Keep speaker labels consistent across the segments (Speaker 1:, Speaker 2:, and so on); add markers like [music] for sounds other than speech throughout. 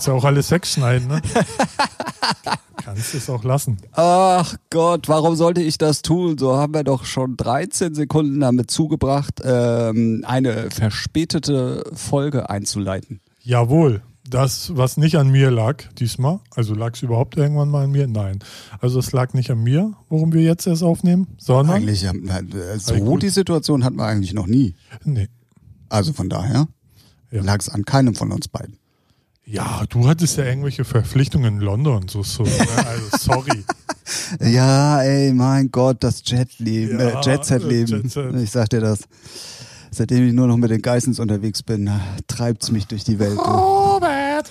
Speaker 1: Kannst ja auch alles wegschneiden, ne? [laughs] Kannst es auch lassen.
Speaker 2: Ach Gott, warum sollte ich das tun? So haben wir doch schon 13 Sekunden damit zugebracht, ähm, eine verspätete Folge einzuleiten.
Speaker 1: Jawohl. Das, was nicht an mir lag diesmal, also lag es überhaupt irgendwann mal an mir? Nein. Also es lag nicht an mir, worum wir jetzt erst aufnehmen, sondern.
Speaker 2: Eigentlich, äh, so die Situation hatten wir eigentlich noch nie.
Speaker 1: Nee.
Speaker 2: Also von daher
Speaker 1: Ja.
Speaker 2: lag es an keinem von uns beiden.
Speaker 1: Ja, du hattest ja irgendwelche Verpflichtungen in London, so, so. ne? Also sorry. [laughs]
Speaker 2: Ja, ey, mein Gott, das Jetleben,
Speaker 1: Ja,
Speaker 2: äh, Jet-Set-Leben.
Speaker 1: Jet.
Speaker 2: Ich sag dir das. Seitdem ich nur noch mit den Geissens unterwegs bin, treibt's mich durch die Welt.
Speaker 1: Robert! [laughs]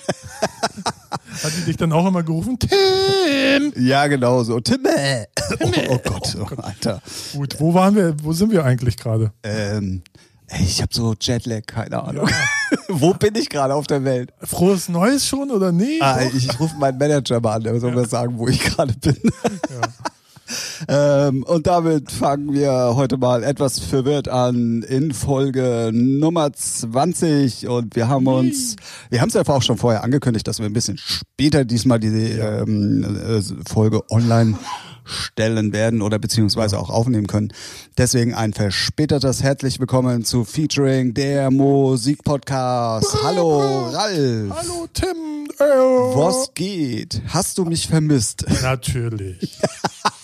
Speaker 1: Hat die dich dann auch immer gerufen? Tim!
Speaker 2: Ja, genau so. Timme! Oh, oh Gott, oh, Alter.
Speaker 1: Gut, wo waren wir, wo sind wir eigentlich gerade?
Speaker 2: Ähm, ey, ich habe so Jetlag, keine Ahnung. [laughs] Wo bin ich gerade auf der Welt?
Speaker 1: Frohes Neues schon oder nee?
Speaker 2: Ah, ich ich rufe meinen Manager mal an, der soll mir sagen, wo ich gerade bin. [laughs]
Speaker 1: Ja. [laughs]
Speaker 2: Ähm, und damit fangen wir heute mal etwas verwirrt an in Folge Nummer 20. Und wir haben uns, wir haben es ja auch schon vorher angekündigt, dass wir ein bisschen später diesmal diese ähm, äh, Folge online stellen werden oder beziehungsweise auch aufnehmen können. Deswegen ein verspätetes herzlich willkommen zu Featuring der Musikpodcast. Hallo Ralf.
Speaker 1: Hallo Tim! Äh,
Speaker 2: Was geht? Hast du mich vermisst?
Speaker 1: Natürlich. [laughs]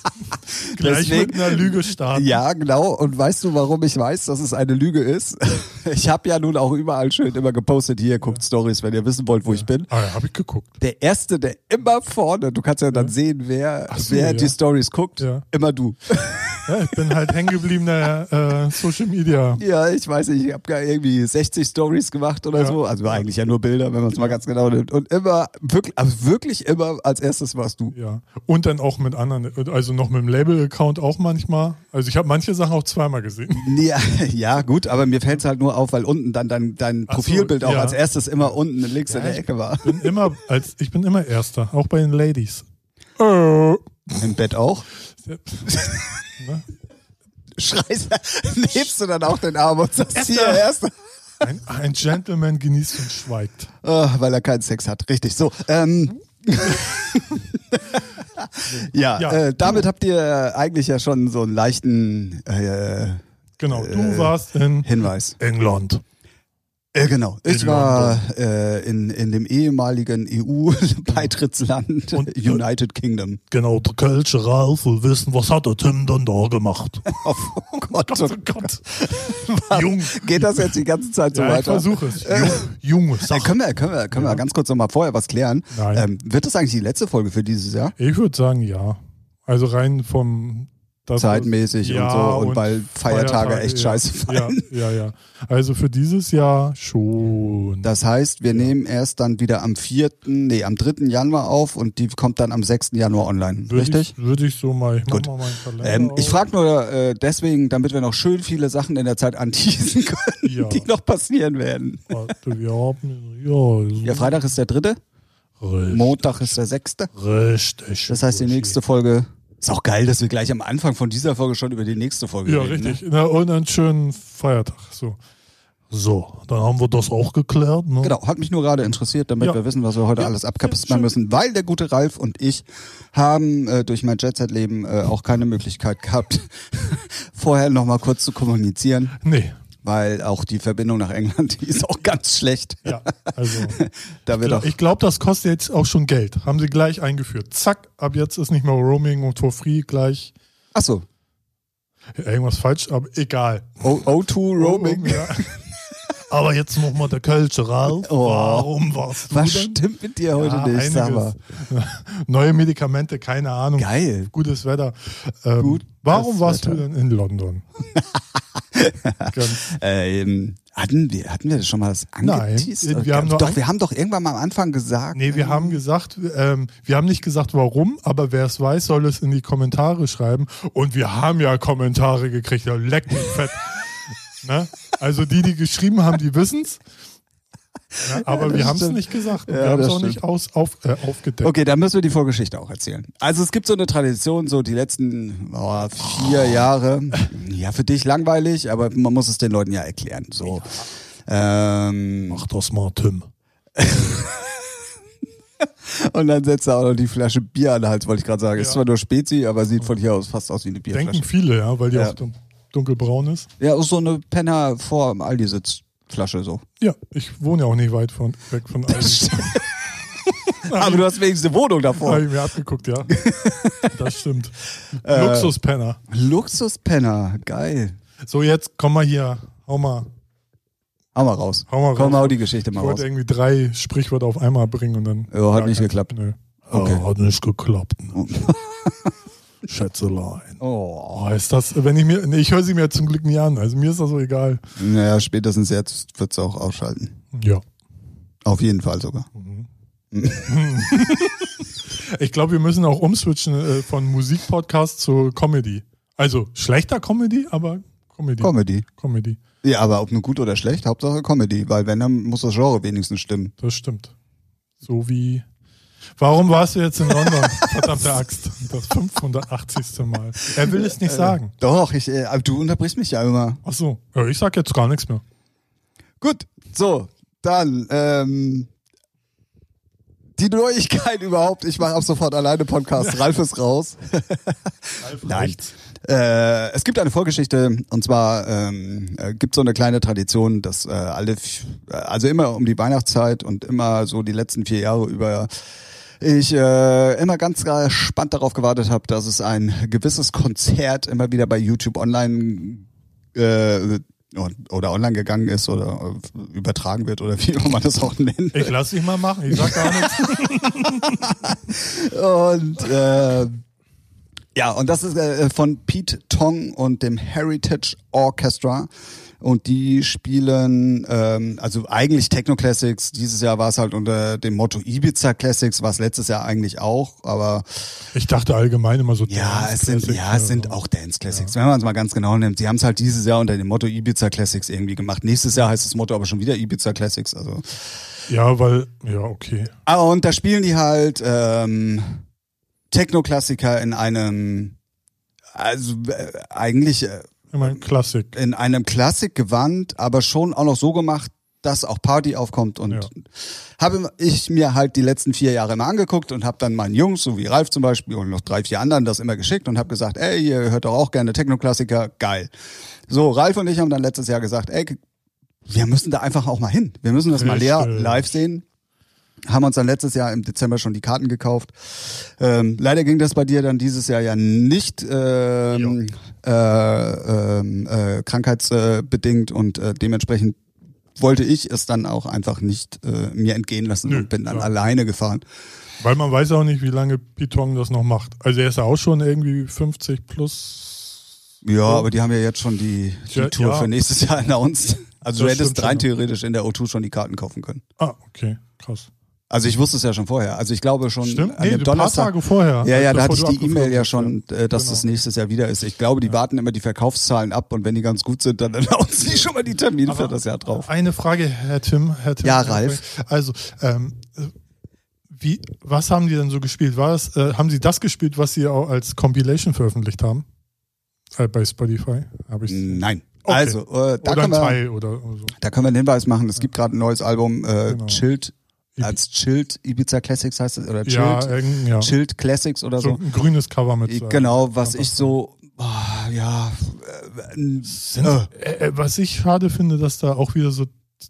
Speaker 1: Gleich
Speaker 2: Deswegen-
Speaker 1: mit einer Lüge starten.
Speaker 2: Ja, genau. Und weißt du, warum ich weiß, dass es eine Lüge ist? [laughs] Ich habe ja nun auch überall schön immer gepostet, hier, guckt Stories, wenn ihr wissen wollt, wo ich bin.
Speaker 1: Ah, ja, hab ich geguckt.
Speaker 2: Der Erste, der immer vorne, du kannst ja dann sehen, wer,
Speaker 1: so,
Speaker 2: wer
Speaker 1: ja.
Speaker 2: die Stories guckt,
Speaker 1: Ja.
Speaker 2: immer du.
Speaker 1: Ja, ich bin halt hängen gebliebener äh, Social Media.
Speaker 2: Ja, ich weiß nicht, ich habe gar irgendwie 60 Stories gemacht oder
Speaker 1: Ja.
Speaker 2: so. Also eigentlich ja nur Bilder, wenn man es mal ganz genau nimmt. Und immer, wirklich, also wirklich immer als erstes warst du.
Speaker 1: Ja. Und dann auch mit anderen, also noch mit dem Label-Account auch manchmal. Also ich habe manche Sachen auch zweimal gesehen. [laughs]
Speaker 2: Ja, ja, gut, aber mir fällt's halt nur auf, weil unten dann dein, dein
Speaker 1: Ach so,
Speaker 2: Profilbild auch
Speaker 1: ja.
Speaker 2: als erstes immer unten links in der Ecke war.
Speaker 1: bin immer als ich bin immer Erster, auch bei den Ladies. Äh,
Speaker 2: Im Bett auch. [laughs]
Speaker 1: ne?
Speaker 2: Schreist, nebst du dann auch den Arm und sagst
Speaker 1: Erster.
Speaker 2: hier erst,
Speaker 1: ein, ein Gentleman genießt und schweigt.
Speaker 2: oh, weil er keinen Sex hat. Richtig. So. Ähm, [laughs] ja,
Speaker 1: Ja,
Speaker 2: äh, damit habt ihr eigentlich ja schon so einen leichten äh,
Speaker 1: Genau, du
Speaker 2: Äh,
Speaker 1: warst in
Speaker 2: Hinweis.
Speaker 1: England.
Speaker 2: Äh, genau. Ich
Speaker 1: In
Speaker 2: war äh, in, in dem ehemaligen EU-Beitrittsland
Speaker 1: Und-
Speaker 2: United Kingdom.
Speaker 1: Genau, der Kölsche Ralf will wissen, was hat der Tim dann da gemacht? [laughs]
Speaker 2: Oh Gott, oh
Speaker 1: Gott.
Speaker 2: Gott.
Speaker 1: Jung.
Speaker 2: Geht das jetzt die ganze Zeit so
Speaker 1: Ja, ich
Speaker 2: weiter?
Speaker 1: versuche es. Jung, Junge,
Speaker 2: Äh,
Speaker 1: sag.
Speaker 2: können wir, können wir, können wir ganz kurz noch mal vorher was klären?
Speaker 1: Nein.
Speaker 2: Ähm, wird das eigentlich die letzte Folge für dieses Jahr?
Speaker 1: Ich würde sagen, ja. Also rein vom das,
Speaker 2: Zeitmäßig und so und weil Feiertage echt
Speaker 1: ja,
Speaker 2: scheiße fallen.
Speaker 1: Ja, ja, ja. Also für dieses Jahr schon.
Speaker 2: Das heißt, wir nehmen erst dann wieder am 4., nee, am 3. Januar auf und die kommt dann am 6. Januar online.
Speaker 1: Würde
Speaker 2: Richtig?
Speaker 1: Ich, würde ich so mal. Ich
Speaker 2: Gut.
Speaker 1: mal meinen Kalender
Speaker 2: Ähm, ich frage nur äh, deswegen, damit wir noch schön viele Sachen in der Zeit anteasen [laughs] können,
Speaker 1: Ja.
Speaker 2: die noch passieren werden.
Speaker 1: Warte, wir haben. Ja, so
Speaker 2: Ja, Freitag ist der dritte,
Speaker 1: Richtig,
Speaker 2: Montag ist der sechste.
Speaker 1: richtig.
Speaker 2: Das heißt, die nächste Folge. Ist auch geil, dass wir gleich am Anfang von dieser Folge schon über die nächste Folge
Speaker 1: Ja,
Speaker 2: reden. ne?
Speaker 1: richtig. Na, und einen schönen Feiertag. So. So, dann haben wir das auch geklärt. Ne?
Speaker 2: Genau, hat mich nur gerade interessiert, damit
Speaker 1: Ja.
Speaker 2: wir wissen, was wir heute
Speaker 1: Ja,
Speaker 2: alles
Speaker 1: ja,
Speaker 2: abkaspern
Speaker 1: schön.
Speaker 2: müssen, weil der gute Ralf und ich haben äh, durch mein Jet-Set-Leben äh, auch keine Möglichkeit gehabt, [laughs] vorher nochmal kurz zu kommunizieren,
Speaker 1: Nee.
Speaker 2: Weil auch die Verbindung nach England, [laughs] die ist auch ganz schlecht.
Speaker 1: Ja, also. [laughs]
Speaker 2: Da wird auch,
Speaker 1: ich glaube, das kostet jetzt auch schon Geld. Haben sie gleich eingeführt. Zack, ab jetzt ist nicht mehr Roaming und for free gleich.
Speaker 2: achso,
Speaker 1: Irgendwas falsch, aber egal.
Speaker 2: O- O2 Roaming.
Speaker 1: Ja. [laughs] Aber jetzt nochmal der Kölsche Ralf.
Speaker 2: Oh.
Speaker 1: Warum warst du
Speaker 2: Was
Speaker 1: denn?
Speaker 2: stimmt mit dir heute
Speaker 1: Ja,
Speaker 2: nicht,
Speaker 1: einiges. [laughs] Neue Medikamente, keine Ahnung.
Speaker 2: Geil.
Speaker 1: Gutes Wetter. Ähm,
Speaker 2: Gutes
Speaker 1: warum warst
Speaker 2: Wetter.
Speaker 1: du denn in London? [laughs]
Speaker 2: Ähm, hatten wir, hatten wir das schon mal das
Speaker 1: Nein, wir haben
Speaker 2: doch,
Speaker 1: ein-
Speaker 2: wir haben doch irgendwann mal am Anfang gesagt.
Speaker 1: nee, wir haben gesagt, ähm, wir haben nicht gesagt, warum, aber wer es weiß, soll es in die Kommentare schreiben. Und wir haben ja Kommentare gekriegt, ja, leck mich fett. [laughs] ne? Also die, die geschrieben haben, die wissen's. Ja, aber
Speaker 2: das
Speaker 1: wir haben es
Speaker 2: stimmt.
Speaker 1: nicht gesagt.
Speaker 2: Ja,
Speaker 1: wir haben es auch nicht aus, auf, äh, aufgedeckt.
Speaker 2: Okay, dann müssen wir die Vorgeschichte auch erzählen. Also es gibt so eine Tradition, so die letzten oh, vier Jahre. Ja, für dich langweilig, aber man muss es den Leuten ja erklären. So. Ähm,
Speaker 1: Mach das mal, Tim. [laughs]
Speaker 2: Und dann setzt er auch noch die Flasche Bier an den Hals, wollte ich gerade sagen. Ist
Speaker 1: Ja.
Speaker 2: zwar nur Spezi, aber sieht von hier aus fast aus wie eine Bierflasche.
Speaker 1: Denken viele, ja, weil die
Speaker 2: Ja.
Speaker 1: auch dunkelbraun ist.
Speaker 2: Ja, so eine Penner vor Aldi-Sitzflasche so.
Speaker 1: Ja, ich wohne ja auch nicht weit von, weg von Aldi. [laughs]
Speaker 2: aber du hast wenigstens eine Wohnung davor.
Speaker 1: Habe ich mir abgeguckt, ja. Das stimmt.
Speaker 2: Äh.
Speaker 1: Luxuspenner.
Speaker 2: Luxuspenner, geil.
Speaker 1: So, jetzt komm mal hier. Hau mal.
Speaker 2: Hau mal raus.
Speaker 1: Hau mal
Speaker 2: Komm,
Speaker 1: raus.
Speaker 2: hau die Geschichte
Speaker 1: Ich
Speaker 2: mal
Speaker 1: wollte
Speaker 2: raus.
Speaker 1: irgendwie drei Sprichwörter auf einmal bringen und dann.
Speaker 2: Ja, hat nicht geklappt.
Speaker 1: Nö.
Speaker 2: Okay.
Speaker 1: Oh, hat nicht geklappt. Ne? [laughs] Schätzelein.
Speaker 2: Oh.
Speaker 1: Oh, ist das, wenn ich mir, nee, ich höre sie mir zum Glück nie an, also mir ist das so egal.
Speaker 2: Naja, spätestens jetzt wird's auch ausschalten.
Speaker 1: Ja.
Speaker 2: Auf jeden Fall sogar. [laughs]
Speaker 1: Ich glaube, wir müssen auch umswitchen äh, von Musikpodcast zu Comedy. Also schlechter Comedy, aber Comedy.
Speaker 2: Comedy.
Speaker 1: Comedy,
Speaker 2: Ja, aber ob nun gut oder schlecht, Hauptsache Comedy, weil wenn, dann muss das Genre wenigstens stimmen.
Speaker 1: das stimmt. So wie. Warum warst du jetzt in London? [laughs] Verdammte Axt. Das 580. Mal. Er will es nicht sagen.
Speaker 2: Doch, ich, äh, aber du unterbrichst mich ja immer.
Speaker 1: Ach so. Ja, ich sag jetzt gar nichts mehr.
Speaker 2: Gut, so, dann, ähm, die Neuigkeit überhaupt, ich mache ab sofort alleine Podcast, Ralf ist raus. Nein. Äh, es gibt eine Vorgeschichte und zwar ähm, äh, gibt so eine kleine Tradition, dass äh, alle, äh, also immer um die Weihnachtszeit und immer so die letzten vier Jahre über ich äh, immer ganz gespannt darauf gewartet habe, dass es ein gewisses Konzert immer wieder bei YouTube online äh, oder online gegangen ist oder äh, übertragen wird oder [laughs] wie auch man das auch nennt.
Speaker 1: Ich lass dich mal machen. Ich sag gar nichts. [laughs]
Speaker 2: Und äh, ja, und das ist äh, von Pete Tong und dem Heritage Orchestra. Und die spielen, ähm, also eigentlich Techno Classics. Dieses Jahr war es halt unter dem Motto Ibiza Classics, war es letztes Jahr eigentlich auch. Aber
Speaker 1: Ich dachte allgemein immer so.
Speaker 2: ja, es sind, ja, es sind auch Dance Classics. Wenn man es mal ganz genau nimmt. Sie haben es halt dieses Jahr unter dem Motto Ibiza Classics irgendwie gemacht. Nächstes Jahr heißt das Motto aber schon wieder Ibiza Classics. Also
Speaker 1: Ja, weil, ja, okay.
Speaker 2: Ah, und da spielen die halt ähm, Techno-Klassiker in einem, also äh, eigentlich äh,
Speaker 1: Ich meine, Klassik.
Speaker 2: in einem Klassikgewand, aber schon auch noch so gemacht, dass auch Party aufkommt. Und
Speaker 1: Ja.
Speaker 2: habe ich mir halt die letzten vier Jahre immer angeguckt und habe dann meinen Jungs, so wie Ralf zum Beispiel und noch drei, vier anderen, das immer geschickt und habe gesagt, ey, ihr hört doch auch gerne Techno-Klassiker, geil. So, Ralf und ich haben dann letztes Jahr gesagt, ey, wir müssen da einfach auch mal hin. Wir müssen das mal leer
Speaker 1: Richtig.
Speaker 2: live sehen. Haben uns dann letztes Jahr im Dezember schon die Karten gekauft. Ähm, leider ging das bei dir dann dieses Jahr ja nicht ähm, äh, ähm, äh, krankheitsbedingt und äh, dementsprechend wollte ich es dann auch einfach nicht äh, mir entgehen lassen
Speaker 1: Nö,
Speaker 2: und bin dann
Speaker 1: klar.
Speaker 2: alleine gefahren.
Speaker 1: Weil man weiß auch nicht, wie lange Pitong das noch macht. Also er ist ja auch schon irgendwie 50 plus.
Speaker 2: Ja, aber die haben ja jetzt schon die, die
Speaker 1: Ja,
Speaker 2: Tour
Speaker 1: ja.
Speaker 2: für nächstes Jahr announced. Also du
Speaker 1: Das
Speaker 2: hättest
Speaker 1: stimmt
Speaker 2: rein
Speaker 1: schon.
Speaker 2: theoretisch in der O2 schon die Karten kaufen können.
Speaker 1: Ah, okay, krass.
Speaker 2: Also ich wusste es ja schon vorher. Also ich glaube schon
Speaker 1: Stimmt,
Speaker 2: an
Speaker 1: nee,
Speaker 2: dem
Speaker 1: ein paar
Speaker 2: Donnerstag.
Speaker 1: Tage vorher.
Speaker 2: Ja, ja, da hatte ich die E-Mail ja schon, äh, dass
Speaker 1: Genau.
Speaker 2: das nächstes Jahr wieder ist. Ich glaube, die warten immer die Verkaufszahlen ab und wenn die ganz gut sind, dann [laughs] announcen die schon mal die Termine für
Speaker 1: Aber
Speaker 2: das Jahr drauf.
Speaker 1: Eine Frage, Herr Tim. Herr Tim
Speaker 2: Ja, Ralf.
Speaker 1: Also, ähm, wie, was haben die denn so gespielt? War es, äh, haben sie das gespielt, was sie auch als Compilation veröffentlicht haben? Äh, bei Spotify? Hab ich
Speaker 2: Nein.
Speaker 1: Okay.
Speaker 2: Also, äh, da, können wir,
Speaker 1: Teil oder, oder so.
Speaker 2: da können wir einen Hinweis machen. Es gibt gerade ein neues Album, äh,
Speaker 1: Genau.
Speaker 2: Chilled, als Chilled Ibiza Classics heißt es, oder Chilled,
Speaker 1: Ja, ja.
Speaker 2: Chilled Classics oder
Speaker 1: so
Speaker 2: so.
Speaker 1: ein grünes Cover mit.
Speaker 2: Genau, was ich so, ah, ja, äh,
Speaker 1: Sind,
Speaker 2: äh,
Speaker 1: äh, äh, was ich schade finde, dass da auch wieder so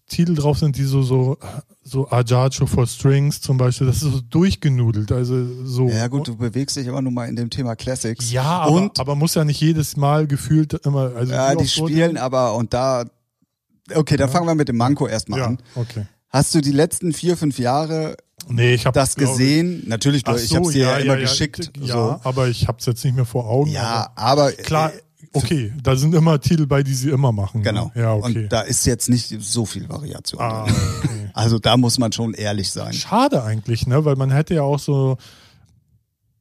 Speaker 1: Titel drauf sind, die so so so Adagio for Strings zum Beispiel, das ist so durchgenudelt, also so.
Speaker 2: ja gut, du bewegst dich immer nur mal in dem Thema Classics.
Speaker 1: Ja, aber,
Speaker 2: und
Speaker 1: aber muss ja nicht jedes Mal gefühlt immer. Also
Speaker 2: ja, die spielen aber und da, okay, dann
Speaker 1: Ja.
Speaker 2: fangen wir mit dem Manko erstmal
Speaker 1: Ja,
Speaker 2: an.
Speaker 1: okay.
Speaker 2: Hast du die letzten vier, fünf Jahre
Speaker 1: Nee, ich habe
Speaker 2: das gesehen? Natürlich, du,
Speaker 1: Ach
Speaker 2: ich
Speaker 1: so,
Speaker 2: habe dir ja,
Speaker 1: ja,
Speaker 2: immer
Speaker 1: ja,
Speaker 2: geschickt.
Speaker 1: Ja,
Speaker 2: so.
Speaker 1: aber ich habe es jetzt nicht mehr vor Augen.
Speaker 2: ja aber
Speaker 1: aber klar,
Speaker 2: äh,
Speaker 1: okay, da sind immer Titel bei, die sie immer machen. ne?
Speaker 2: genau.
Speaker 1: Ja, okay.
Speaker 2: Und da ist jetzt nicht so viel Variation.
Speaker 1: ah, okay. [laughs]
Speaker 2: Also da muss man schon ehrlich sein.
Speaker 1: Schade eigentlich, ne? Weil man hätte ja auch so.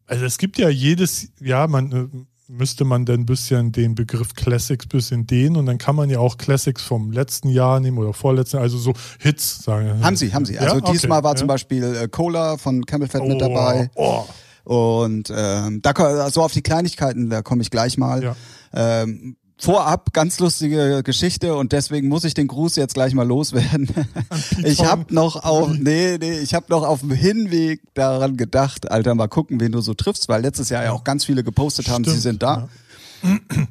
Speaker 1: Also es gibt ja jedes, ja, man äh, müsste man dann ein bisschen den Begriff Classics bisschen dehnen und dann kann man ja auch Classics vom letzten Jahr nehmen oder vorletzten, also so Hits sagen.
Speaker 2: Haben sie, haben sie. Also
Speaker 1: Ja? Okay,
Speaker 2: diesmal war
Speaker 1: ja.
Speaker 2: zum Beispiel äh, Cola von Camel Fat mit
Speaker 1: Oh,
Speaker 2: dabei.
Speaker 1: Oh,
Speaker 2: Und ähm, da so auf die Kleinigkeiten, da komme ich gleich mal.
Speaker 1: ja.
Speaker 2: Ähm, vorab ganz lustige Geschichte und deswegen muss ich den Gruß jetzt gleich mal loswerden. Ich habe noch auf nee, nee, ich habe noch auf dem Hinweg daran gedacht, Alter, mal gucken, wen du so triffst, weil letztes Jahr ja auch ganz viele gepostet haben, sie
Speaker 1: Stimmt,
Speaker 2: sind da.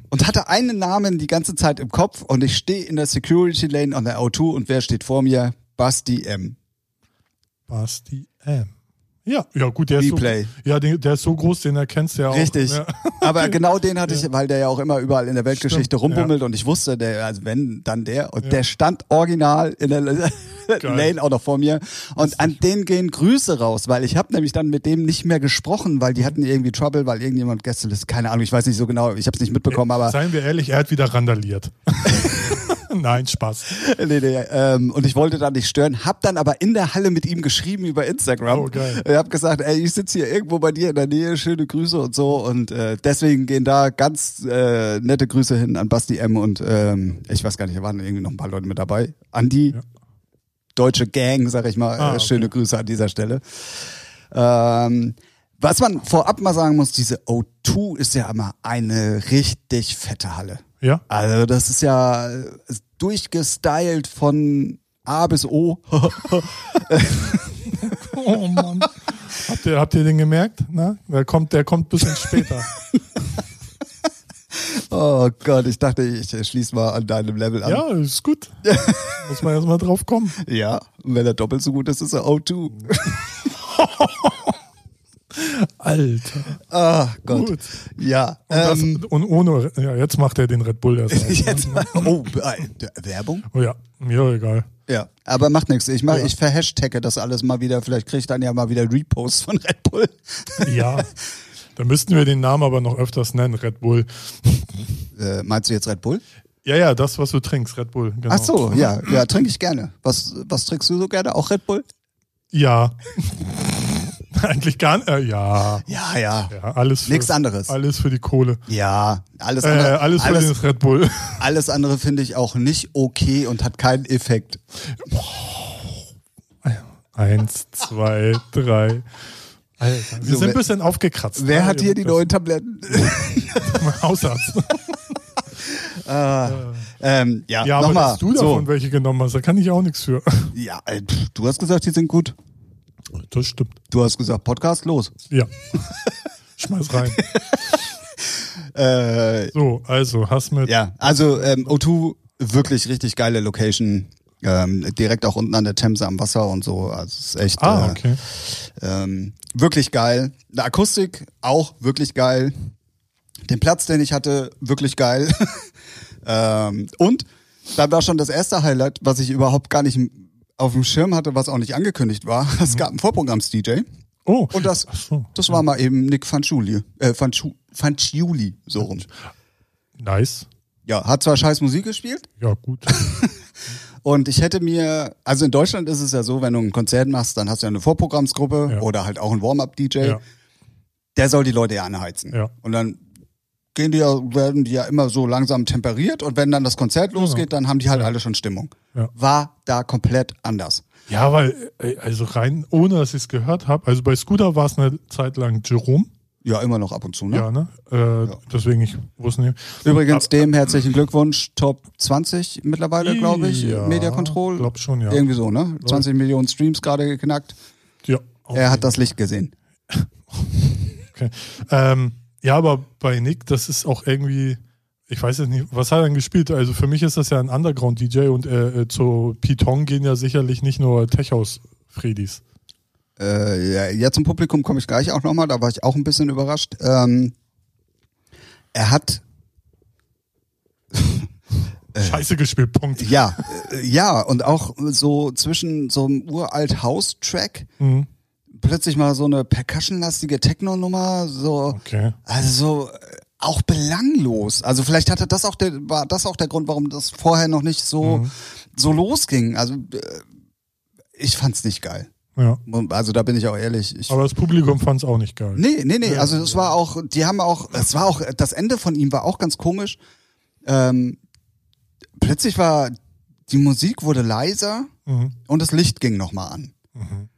Speaker 2: Und hatte einen Namen die ganze Zeit im Kopf und ich stehe in der Security Lane an der O2 und wer steht vor mir? Basti M.
Speaker 1: Basti M. Ja, ja gut, der ist, so,
Speaker 2: Replay.
Speaker 1: ja, den, der ist so groß, den erkennst du ja auch.
Speaker 2: Richtig.
Speaker 1: Ja. [laughs]
Speaker 2: Aber genau den hatte ich, weil der ja auch immer überall in der Weltgeschichte
Speaker 1: Stimmt,
Speaker 2: rumbummelt und ich wusste, der, also wenn, dann der. Und
Speaker 1: Ja.
Speaker 2: der stand original in der [laughs] Lane auch noch vor mir. Und an den gehen Grüße raus, weil ich habe nämlich dann mit dem nicht mehr gesprochen, weil die hatten irgendwie Trouble, weil irgendjemand Gäste ist. Keine Ahnung, ich weiß nicht so genau, ich habe es nicht mitbekommen, aber
Speaker 1: Seien wir ehrlich, er hat wieder randaliert. [laughs] [laughs] Nein, Spaß. [laughs]
Speaker 2: nee, nee, ähm, und ich wollte da nicht stören, hab dann aber in der Halle mit ihm geschrieben über Instagram.
Speaker 1: Oh, geil.
Speaker 2: Ich hab gesagt, ey, ich sitze hier irgendwo bei dir in der Nähe, schöne Grüße und so und äh, deswegen gehen da ganz äh, nette Grüße hin an Basti M und ähm, ich weiß gar nicht, da waren irgendwie noch ein paar Leute mit dabei. Andi,
Speaker 1: Ja.
Speaker 2: deutsche Gang, sag ich mal,
Speaker 1: Ah,
Speaker 2: äh,
Speaker 1: okay.
Speaker 2: schöne Grüße an dieser Stelle. Ähm, was man vorab mal sagen muss, diese O2 ist ja immer eine richtig fette Halle.
Speaker 1: Ja?
Speaker 2: Also das ist ja durchgestylt von A bis O. [laughs]
Speaker 1: Oh Mann. habt, ihr, habt ihr den gemerkt? Na? Der kommt, der kommt ein bisschen später. [laughs]
Speaker 2: oh Gott, ich dachte, ich schließe mal an deinem Level an.
Speaker 1: Ja, ist gut. [laughs] Muss man erstmal drauf kommen.
Speaker 2: Ja, und wenn er doppelt so gut ist, ist er O2.
Speaker 1: Alter.
Speaker 2: Ah Gott.
Speaker 1: Gut.
Speaker 2: Ja.
Speaker 1: Und, das,
Speaker 2: Ähm,
Speaker 1: und ohne, ja, jetzt macht er den Red Bull erst. [laughs] ne?
Speaker 2: jetzt mal, oh, äh, Werbung?
Speaker 1: Oh ja, mir egal.
Speaker 2: Ja, aber macht nichts. Ich mach,
Speaker 1: Ja.
Speaker 2: ich verhashtagge das alles mal wieder. Vielleicht kriege ich dann ja mal wieder Reposts von Red Bull. [laughs]
Speaker 1: Ja. Da müssten wir den Namen aber noch öfters nennen, Red Bull. [laughs]
Speaker 2: Äh, meinst du jetzt Red Bull?
Speaker 1: Ja, ja, das, was du trinkst, Red Bull. Genau.
Speaker 2: Ach so, ja, ja, trinke ich gerne. Was, was trinkst du so gerne? Auch Red Bull?
Speaker 1: Ja. [laughs] Eigentlich gar nicht. Äh, ja.
Speaker 2: Ja, ja.
Speaker 1: Ja, alles für,
Speaker 2: Nichts anderes.
Speaker 1: Alles für die Kohle.
Speaker 2: Ja, alles
Speaker 1: Äh,
Speaker 2: andere.
Speaker 1: alles für
Speaker 2: alles,
Speaker 1: den Red Bull. [laughs]
Speaker 2: alles andere finde ich auch nicht okay und hat keinen Effekt.
Speaker 1: Eins, zwei, drei. Alter, wir
Speaker 2: So,
Speaker 1: sind ein bisschen aufgekratzt.
Speaker 2: Wer
Speaker 1: Ja,
Speaker 2: hat
Speaker 1: ihr
Speaker 2: hier die neuen Tabletten? [laughs]
Speaker 1: Hausarzt.
Speaker 2: ähm, ja,
Speaker 1: Ja, aber
Speaker 2: nochmal.
Speaker 1: dass du davon welche genommen hast, da kann ich auch nichts für.
Speaker 2: So. Ja, äh, pff, du hast gesagt, die sind gut.
Speaker 1: Das stimmt.
Speaker 2: Du hast gesagt, Podcast los.
Speaker 1: Ja. [laughs] Schmeiß rein. [laughs]
Speaker 2: Äh,
Speaker 1: So, also, hast mit.
Speaker 2: ja, also ähm, O2, wirklich richtig geile Location. Ähm, direkt auch unten an der Themse am Wasser und so. Also es ist echt
Speaker 1: Ah,
Speaker 2: äh,
Speaker 1: okay.
Speaker 2: ähm, wirklich geil. Die Akustik auch wirklich geil. Den Platz, den ich hatte, wirklich geil. [laughs] ähm, und dann war schon das erste Highlight, was ich überhaupt gar nicht auf dem Schirm hatte, was auch nicht angekündigt war. [laughs] Es gab einen Vorprogramms-DJ.
Speaker 1: Oh.
Speaker 2: Und das,
Speaker 1: so.
Speaker 2: das war mal eben Nick Fanciulli. Äh, Fanciu, Fanciulli, so rum.
Speaker 1: Nice.
Speaker 2: Ja, hat zwar scheiß Musik gespielt.
Speaker 1: Ja, gut. [laughs]
Speaker 2: Und ich hätte mir, also in Deutschland ist es ja so, wenn du ein Konzert machst, dann hast du ja eine Vorprogrammsgruppe
Speaker 1: Ja.
Speaker 2: oder halt auch einen Warm-Up-DJ.
Speaker 1: Ja.
Speaker 2: Der soll die Leute ja anheizen.
Speaker 1: Ja.
Speaker 2: Und dann gehen die ja, werden die ja immer so langsam temperiert und wenn dann das Konzert losgeht, dann haben die halt alle schon Stimmung.
Speaker 1: Ja.
Speaker 2: War da komplett anders.
Speaker 1: Ja, weil, äh, also rein, ohne dass ich es gehört habe, also bei Scooter war es eine Zeit lang Jerome.
Speaker 2: Ja, immer noch ab und zu, ne?
Speaker 1: Ja, ne? Äh, Deswegen, ich wusste nicht.
Speaker 2: Übrigens dem herzlichen Glückwunsch, Top 20 mittlerweile, glaube ich,
Speaker 1: Ja,
Speaker 2: Media Control.
Speaker 1: Glaub schon, ja.
Speaker 2: Irgendwie so, ne? 20 Millionen Streams gerade geknackt.
Speaker 1: Ja,
Speaker 2: Er hat das Licht gesehen. [laughs]
Speaker 1: Okay. Ähm, ja, aber bei Nick, das ist auch irgendwie, ich weiß jetzt nicht, was hat er denn gespielt? Also für mich ist das ja ein Underground-DJ und äh, äh, zu Python gehen ja sicherlich nicht nur Tech-House-Fredis.
Speaker 2: Äh, ja, jetzt zum Publikum komme ich gleich auch nochmal, da war ich auch ein bisschen überrascht. Ähm, er hat, [laughs]
Speaker 1: Scheiße gespielt, Punkt.
Speaker 2: ja, äh, ja, und auch so zwischen so einem uralt House-Track,
Speaker 1: Mhm.
Speaker 2: Plötzlich mal so eine percussionlastige Techno-Nummer, so,
Speaker 1: Okay.
Speaker 2: also so, äh, auch belanglos. Also vielleicht hatte das auch der, war das auch der Grund, warum das vorher noch nicht so,
Speaker 1: Mhm.
Speaker 2: so losging. Also, äh, ich fand's nicht geil.
Speaker 1: Ja.
Speaker 2: Also da bin ich auch ehrlich. Ich
Speaker 1: Aber das Publikum fand es auch nicht geil.
Speaker 2: Nee, nee, nee.
Speaker 1: Ja.
Speaker 2: Also es war auch, die haben auch, es war auch, das Ende von ihm war auch ganz komisch. Ähm, plötzlich war, die Musik wurde leiser
Speaker 1: Mhm.
Speaker 2: und das Licht ging nochmal an.
Speaker 1: Mhm.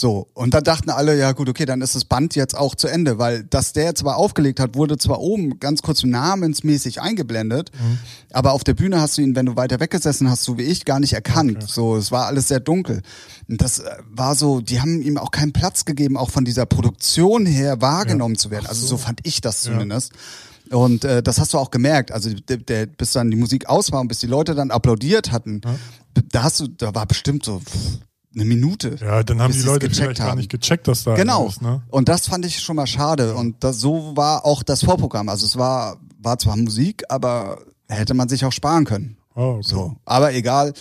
Speaker 2: So, und dann dachten alle, ja gut, okay, dann ist das Band jetzt auch zu Ende, weil das der zwar aufgelegt hat, wurde zwar oben ganz kurz namensmäßig eingeblendet,
Speaker 1: Mhm.
Speaker 2: aber auf der Bühne hast du ihn, wenn du weiter weggesessen hast, so wie ich, gar nicht erkannt.
Speaker 1: Okay.
Speaker 2: So, es war alles sehr dunkel. Und das äh, war so, die haben ihm auch keinen Platz gegeben, auch von dieser Produktion her wahrgenommen zu werden. Also so. fand ich das
Speaker 1: Ja.
Speaker 2: zumindest. Und äh, das hast du auch gemerkt. Also der, der, bis dann die Musik aus war und bis die Leute dann applaudiert hatten, da hast du, da war bestimmt so eine Minute.
Speaker 1: Ja, dann haben die Leute
Speaker 2: gecheckt
Speaker 1: vielleicht gar
Speaker 2: haben.
Speaker 1: nicht gecheckt, dass da
Speaker 2: Genau.
Speaker 1: ist, ne?
Speaker 2: Und das fand ich schon mal schade. Und das, so war auch das Vorprogramm. Also es war, war zwar Musik, aber hätte man sich auch sparen können.
Speaker 1: Oh, okay.
Speaker 2: So. Aber egal.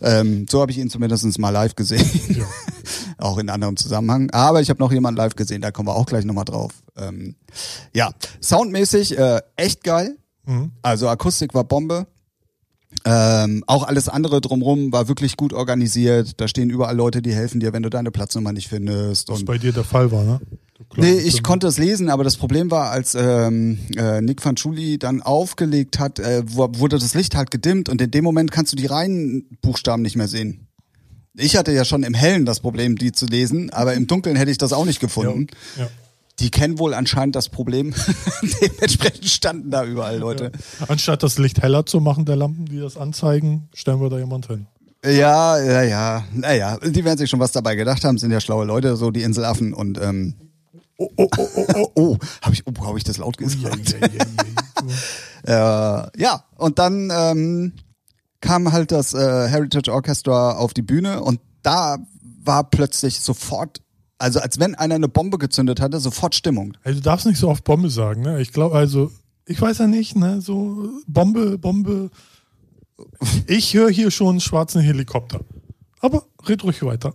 Speaker 2: Ähm, so habe ich ihn zumindest mal live gesehen.
Speaker 1: Ja. [laughs]
Speaker 2: auch in anderem Zusammenhang. Aber ich habe noch jemanden live gesehen, da kommen wir auch gleich nochmal drauf. Ähm, ja, soundmäßig äh, echt geil.
Speaker 1: Mhm.
Speaker 2: Also Akustik war Bombe. Ähm, auch alles andere drumrum war wirklich gut organisiert. Da stehen überall Leute, die helfen dir, wenn du deine Platznummer nicht findest.
Speaker 1: Was bei dir der Fall war, ne? Kleine
Speaker 2: Nee, ich konnte es lesen, aber das Problem war, als ähm, äh, Nick van Schuli dann aufgelegt hat, äh, wurde das Licht halt gedimmt und in dem Moment kannst du die reinen Buchstaben nicht mehr sehen. Ich hatte ja schon im Hellen das Problem, die zu lesen, aber im Dunkeln hätte ich das auch nicht gefunden.
Speaker 1: Ja. ja.
Speaker 2: Die kennen wohl anscheinend das Problem. [laughs] Dementsprechend standen da überall Leute.
Speaker 1: Anstatt das Licht heller zu machen, der Lampen, die das anzeigen, stellen wir da jemand hin.
Speaker 2: Ja, ja, ja. Naja, die werden sich schon was dabei gedacht haben, sind ja schlaue Leute, so die Inselaffen und ähm,
Speaker 1: Oh, oh, oh, oh, oh. [laughs]
Speaker 2: oh, habe ich, oh, habe ich das laut
Speaker 1: Ja,
Speaker 2: gesagt?
Speaker 1: ja, ja, ja.
Speaker 2: Äh, ja, und dann ähm, kam halt das äh, Heritage Orchestra auf die Bühne und da war plötzlich sofort, also als wenn einer eine Bombe gezündet hatte, sofort Stimmung.
Speaker 1: Also du darfst nicht so oft Bombe sagen, ne? Ich glaube, also, ich weiß ja nicht, ne? So Bombe, Bombe. Ich höre hier schon einen schwarzen Helikopter. Aber red ruhig weiter.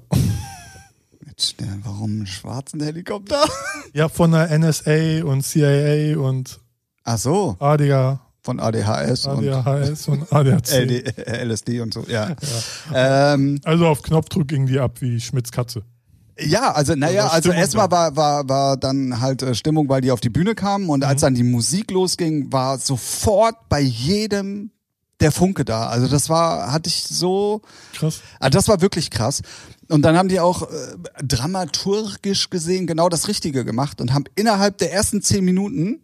Speaker 2: Mensch, der, warum einen schwarzen Helikopter? [laughs]
Speaker 1: Ja, von der NSA und CIA und
Speaker 2: Ach so,
Speaker 1: ADA,
Speaker 2: von ADHS und
Speaker 1: ADHS und [laughs] ADAC.
Speaker 2: LD, LSD und so, ja. Ähm,
Speaker 1: Also auf Knopfdruck ging die ab wie Schmitz Katze.
Speaker 2: Ja, also naja, also erstmal war, war, war dann halt äh, Stimmung, weil die auf die Bühne kamen und
Speaker 1: Mhm.
Speaker 2: als dann die Musik losging, war sofort bei jedem der Funke da. Also das war, hatte ich so,
Speaker 1: Krass.
Speaker 2: also das war wirklich krass. Und dann haben die auch äh, dramaturgisch gesehen genau das Richtige gemacht und haben innerhalb der ersten zehn Minuten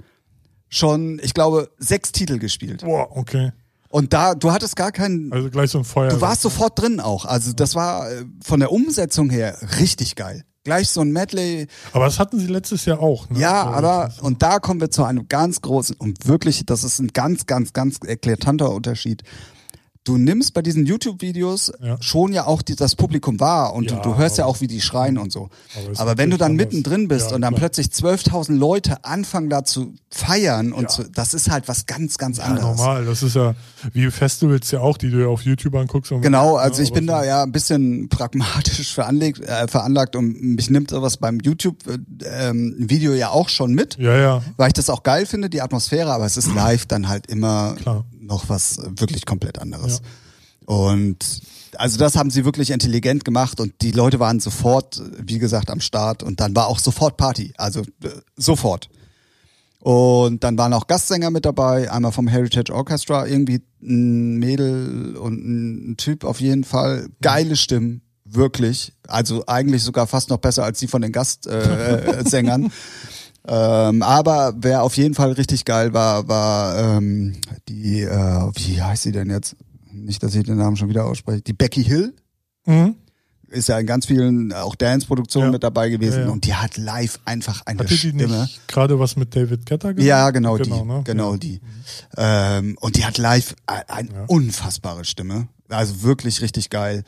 Speaker 2: schon, ich glaube, sechs Titel gespielt.
Speaker 1: Boah, okay.
Speaker 2: Und da, du hattest gar keinen,
Speaker 1: Also gleich so ein Feuer.
Speaker 2: Du warst sofort drin auch. Also das war äh, von der Umsetzung her richtig geil. Gleich so ein Medley.
Speaker 1: Aber das hatten sie letztes Jahr auch, ne?
Speaker 2: Ja, aber und da kommen wir zu einem ganz großen und wirklich, das ist ein ganz, ganz, ganz eklatanter Unterschied. Du nimmst bei diesen YouTube-Videos
Speaker 1: Ja.
Speaker 2: schon ja auch die, das Publikum wahr und
Speaker 1: Ja,
Speaker 2: du, du hörst ja auch, wie die schreien und so.
Speaker 1: Aber
Speaker 2: Aber wenn du dann
Speaker 1: anders.
Speaker 2: mittendrin bist
Speaker 1: Ja,
Speaker 2: und dann
Speaker 1: klar.
Speaker 2: plötzlich 12.000 Leute anfangen da zu feiern und
Speaker 1: Ja.
Speaker 2: zu, das ist halt was ganz, ganz
Speaker 1: ja,
Speaker 2: anderes.
Speaker 1: normal. Das ist ja wie Festivals ja auch, die du ja auf YouTube anguckst. Und
Speaker 2: Genau,
Speaker 1: Ja,
Speaker 2: also ich bin da ja ein bisschen [laughs] pragmatisch veranlegt, äh, veranlagt und mich nimmt sowas beim YouTube-Video ja auch schon mit,
Speaker 1: Ja, ja.
Speaker 2: weil ich das auch geil finde, die Atmosphäre, aber es ist [clears throat] live dann halt immer
Speaker 1: Klar.
Speaker 2: Noch was äh, wirklich komplett anderes. Und also das haben sie wirklich intelligent gemacht und die Leute waren sofort, äh, wie gesagt, am Start und dann war auch sofort Party, also äh, sofort. Und dann waren auch Gastsänger mit dabei, einmal vom Heritage Orchestra, irgendwie ein Mädel und ein Typ auf jeden Fall. Geile Stimmen, wirklich. Also eigentlich sogar fast noch besser als die von den Gastsängern. [laughs] Äh, ähm, aber wer auf jeden Fall richtig geil war, war ähm, die, äh, wie heißt sie denn jetzt? Nicht, dass ich den Namen schon wieder ausspreche. Die Becky Hill
Speaker 1: Mhm.
Speaker 2: ist ja in ganz vielen auch Dance-Produktionen
Speaker 1: Ja.
Speaker 2: mit dabei gewesen
Speaker 1: Ja, ja.
Speaker 2: und die hat live einfach eine
Speaker 1: Hatte die
Speaker 2: Stimme.
Speaker 1: nicht gerade was mit David Guetta gemacht?
Speaker 2: Ja, genau, die.
Speaker 1: ne?
Speaker 2: Genau die. Ähm, und die hat live eine unfassbare Stimme. Also wirklich richtig geil.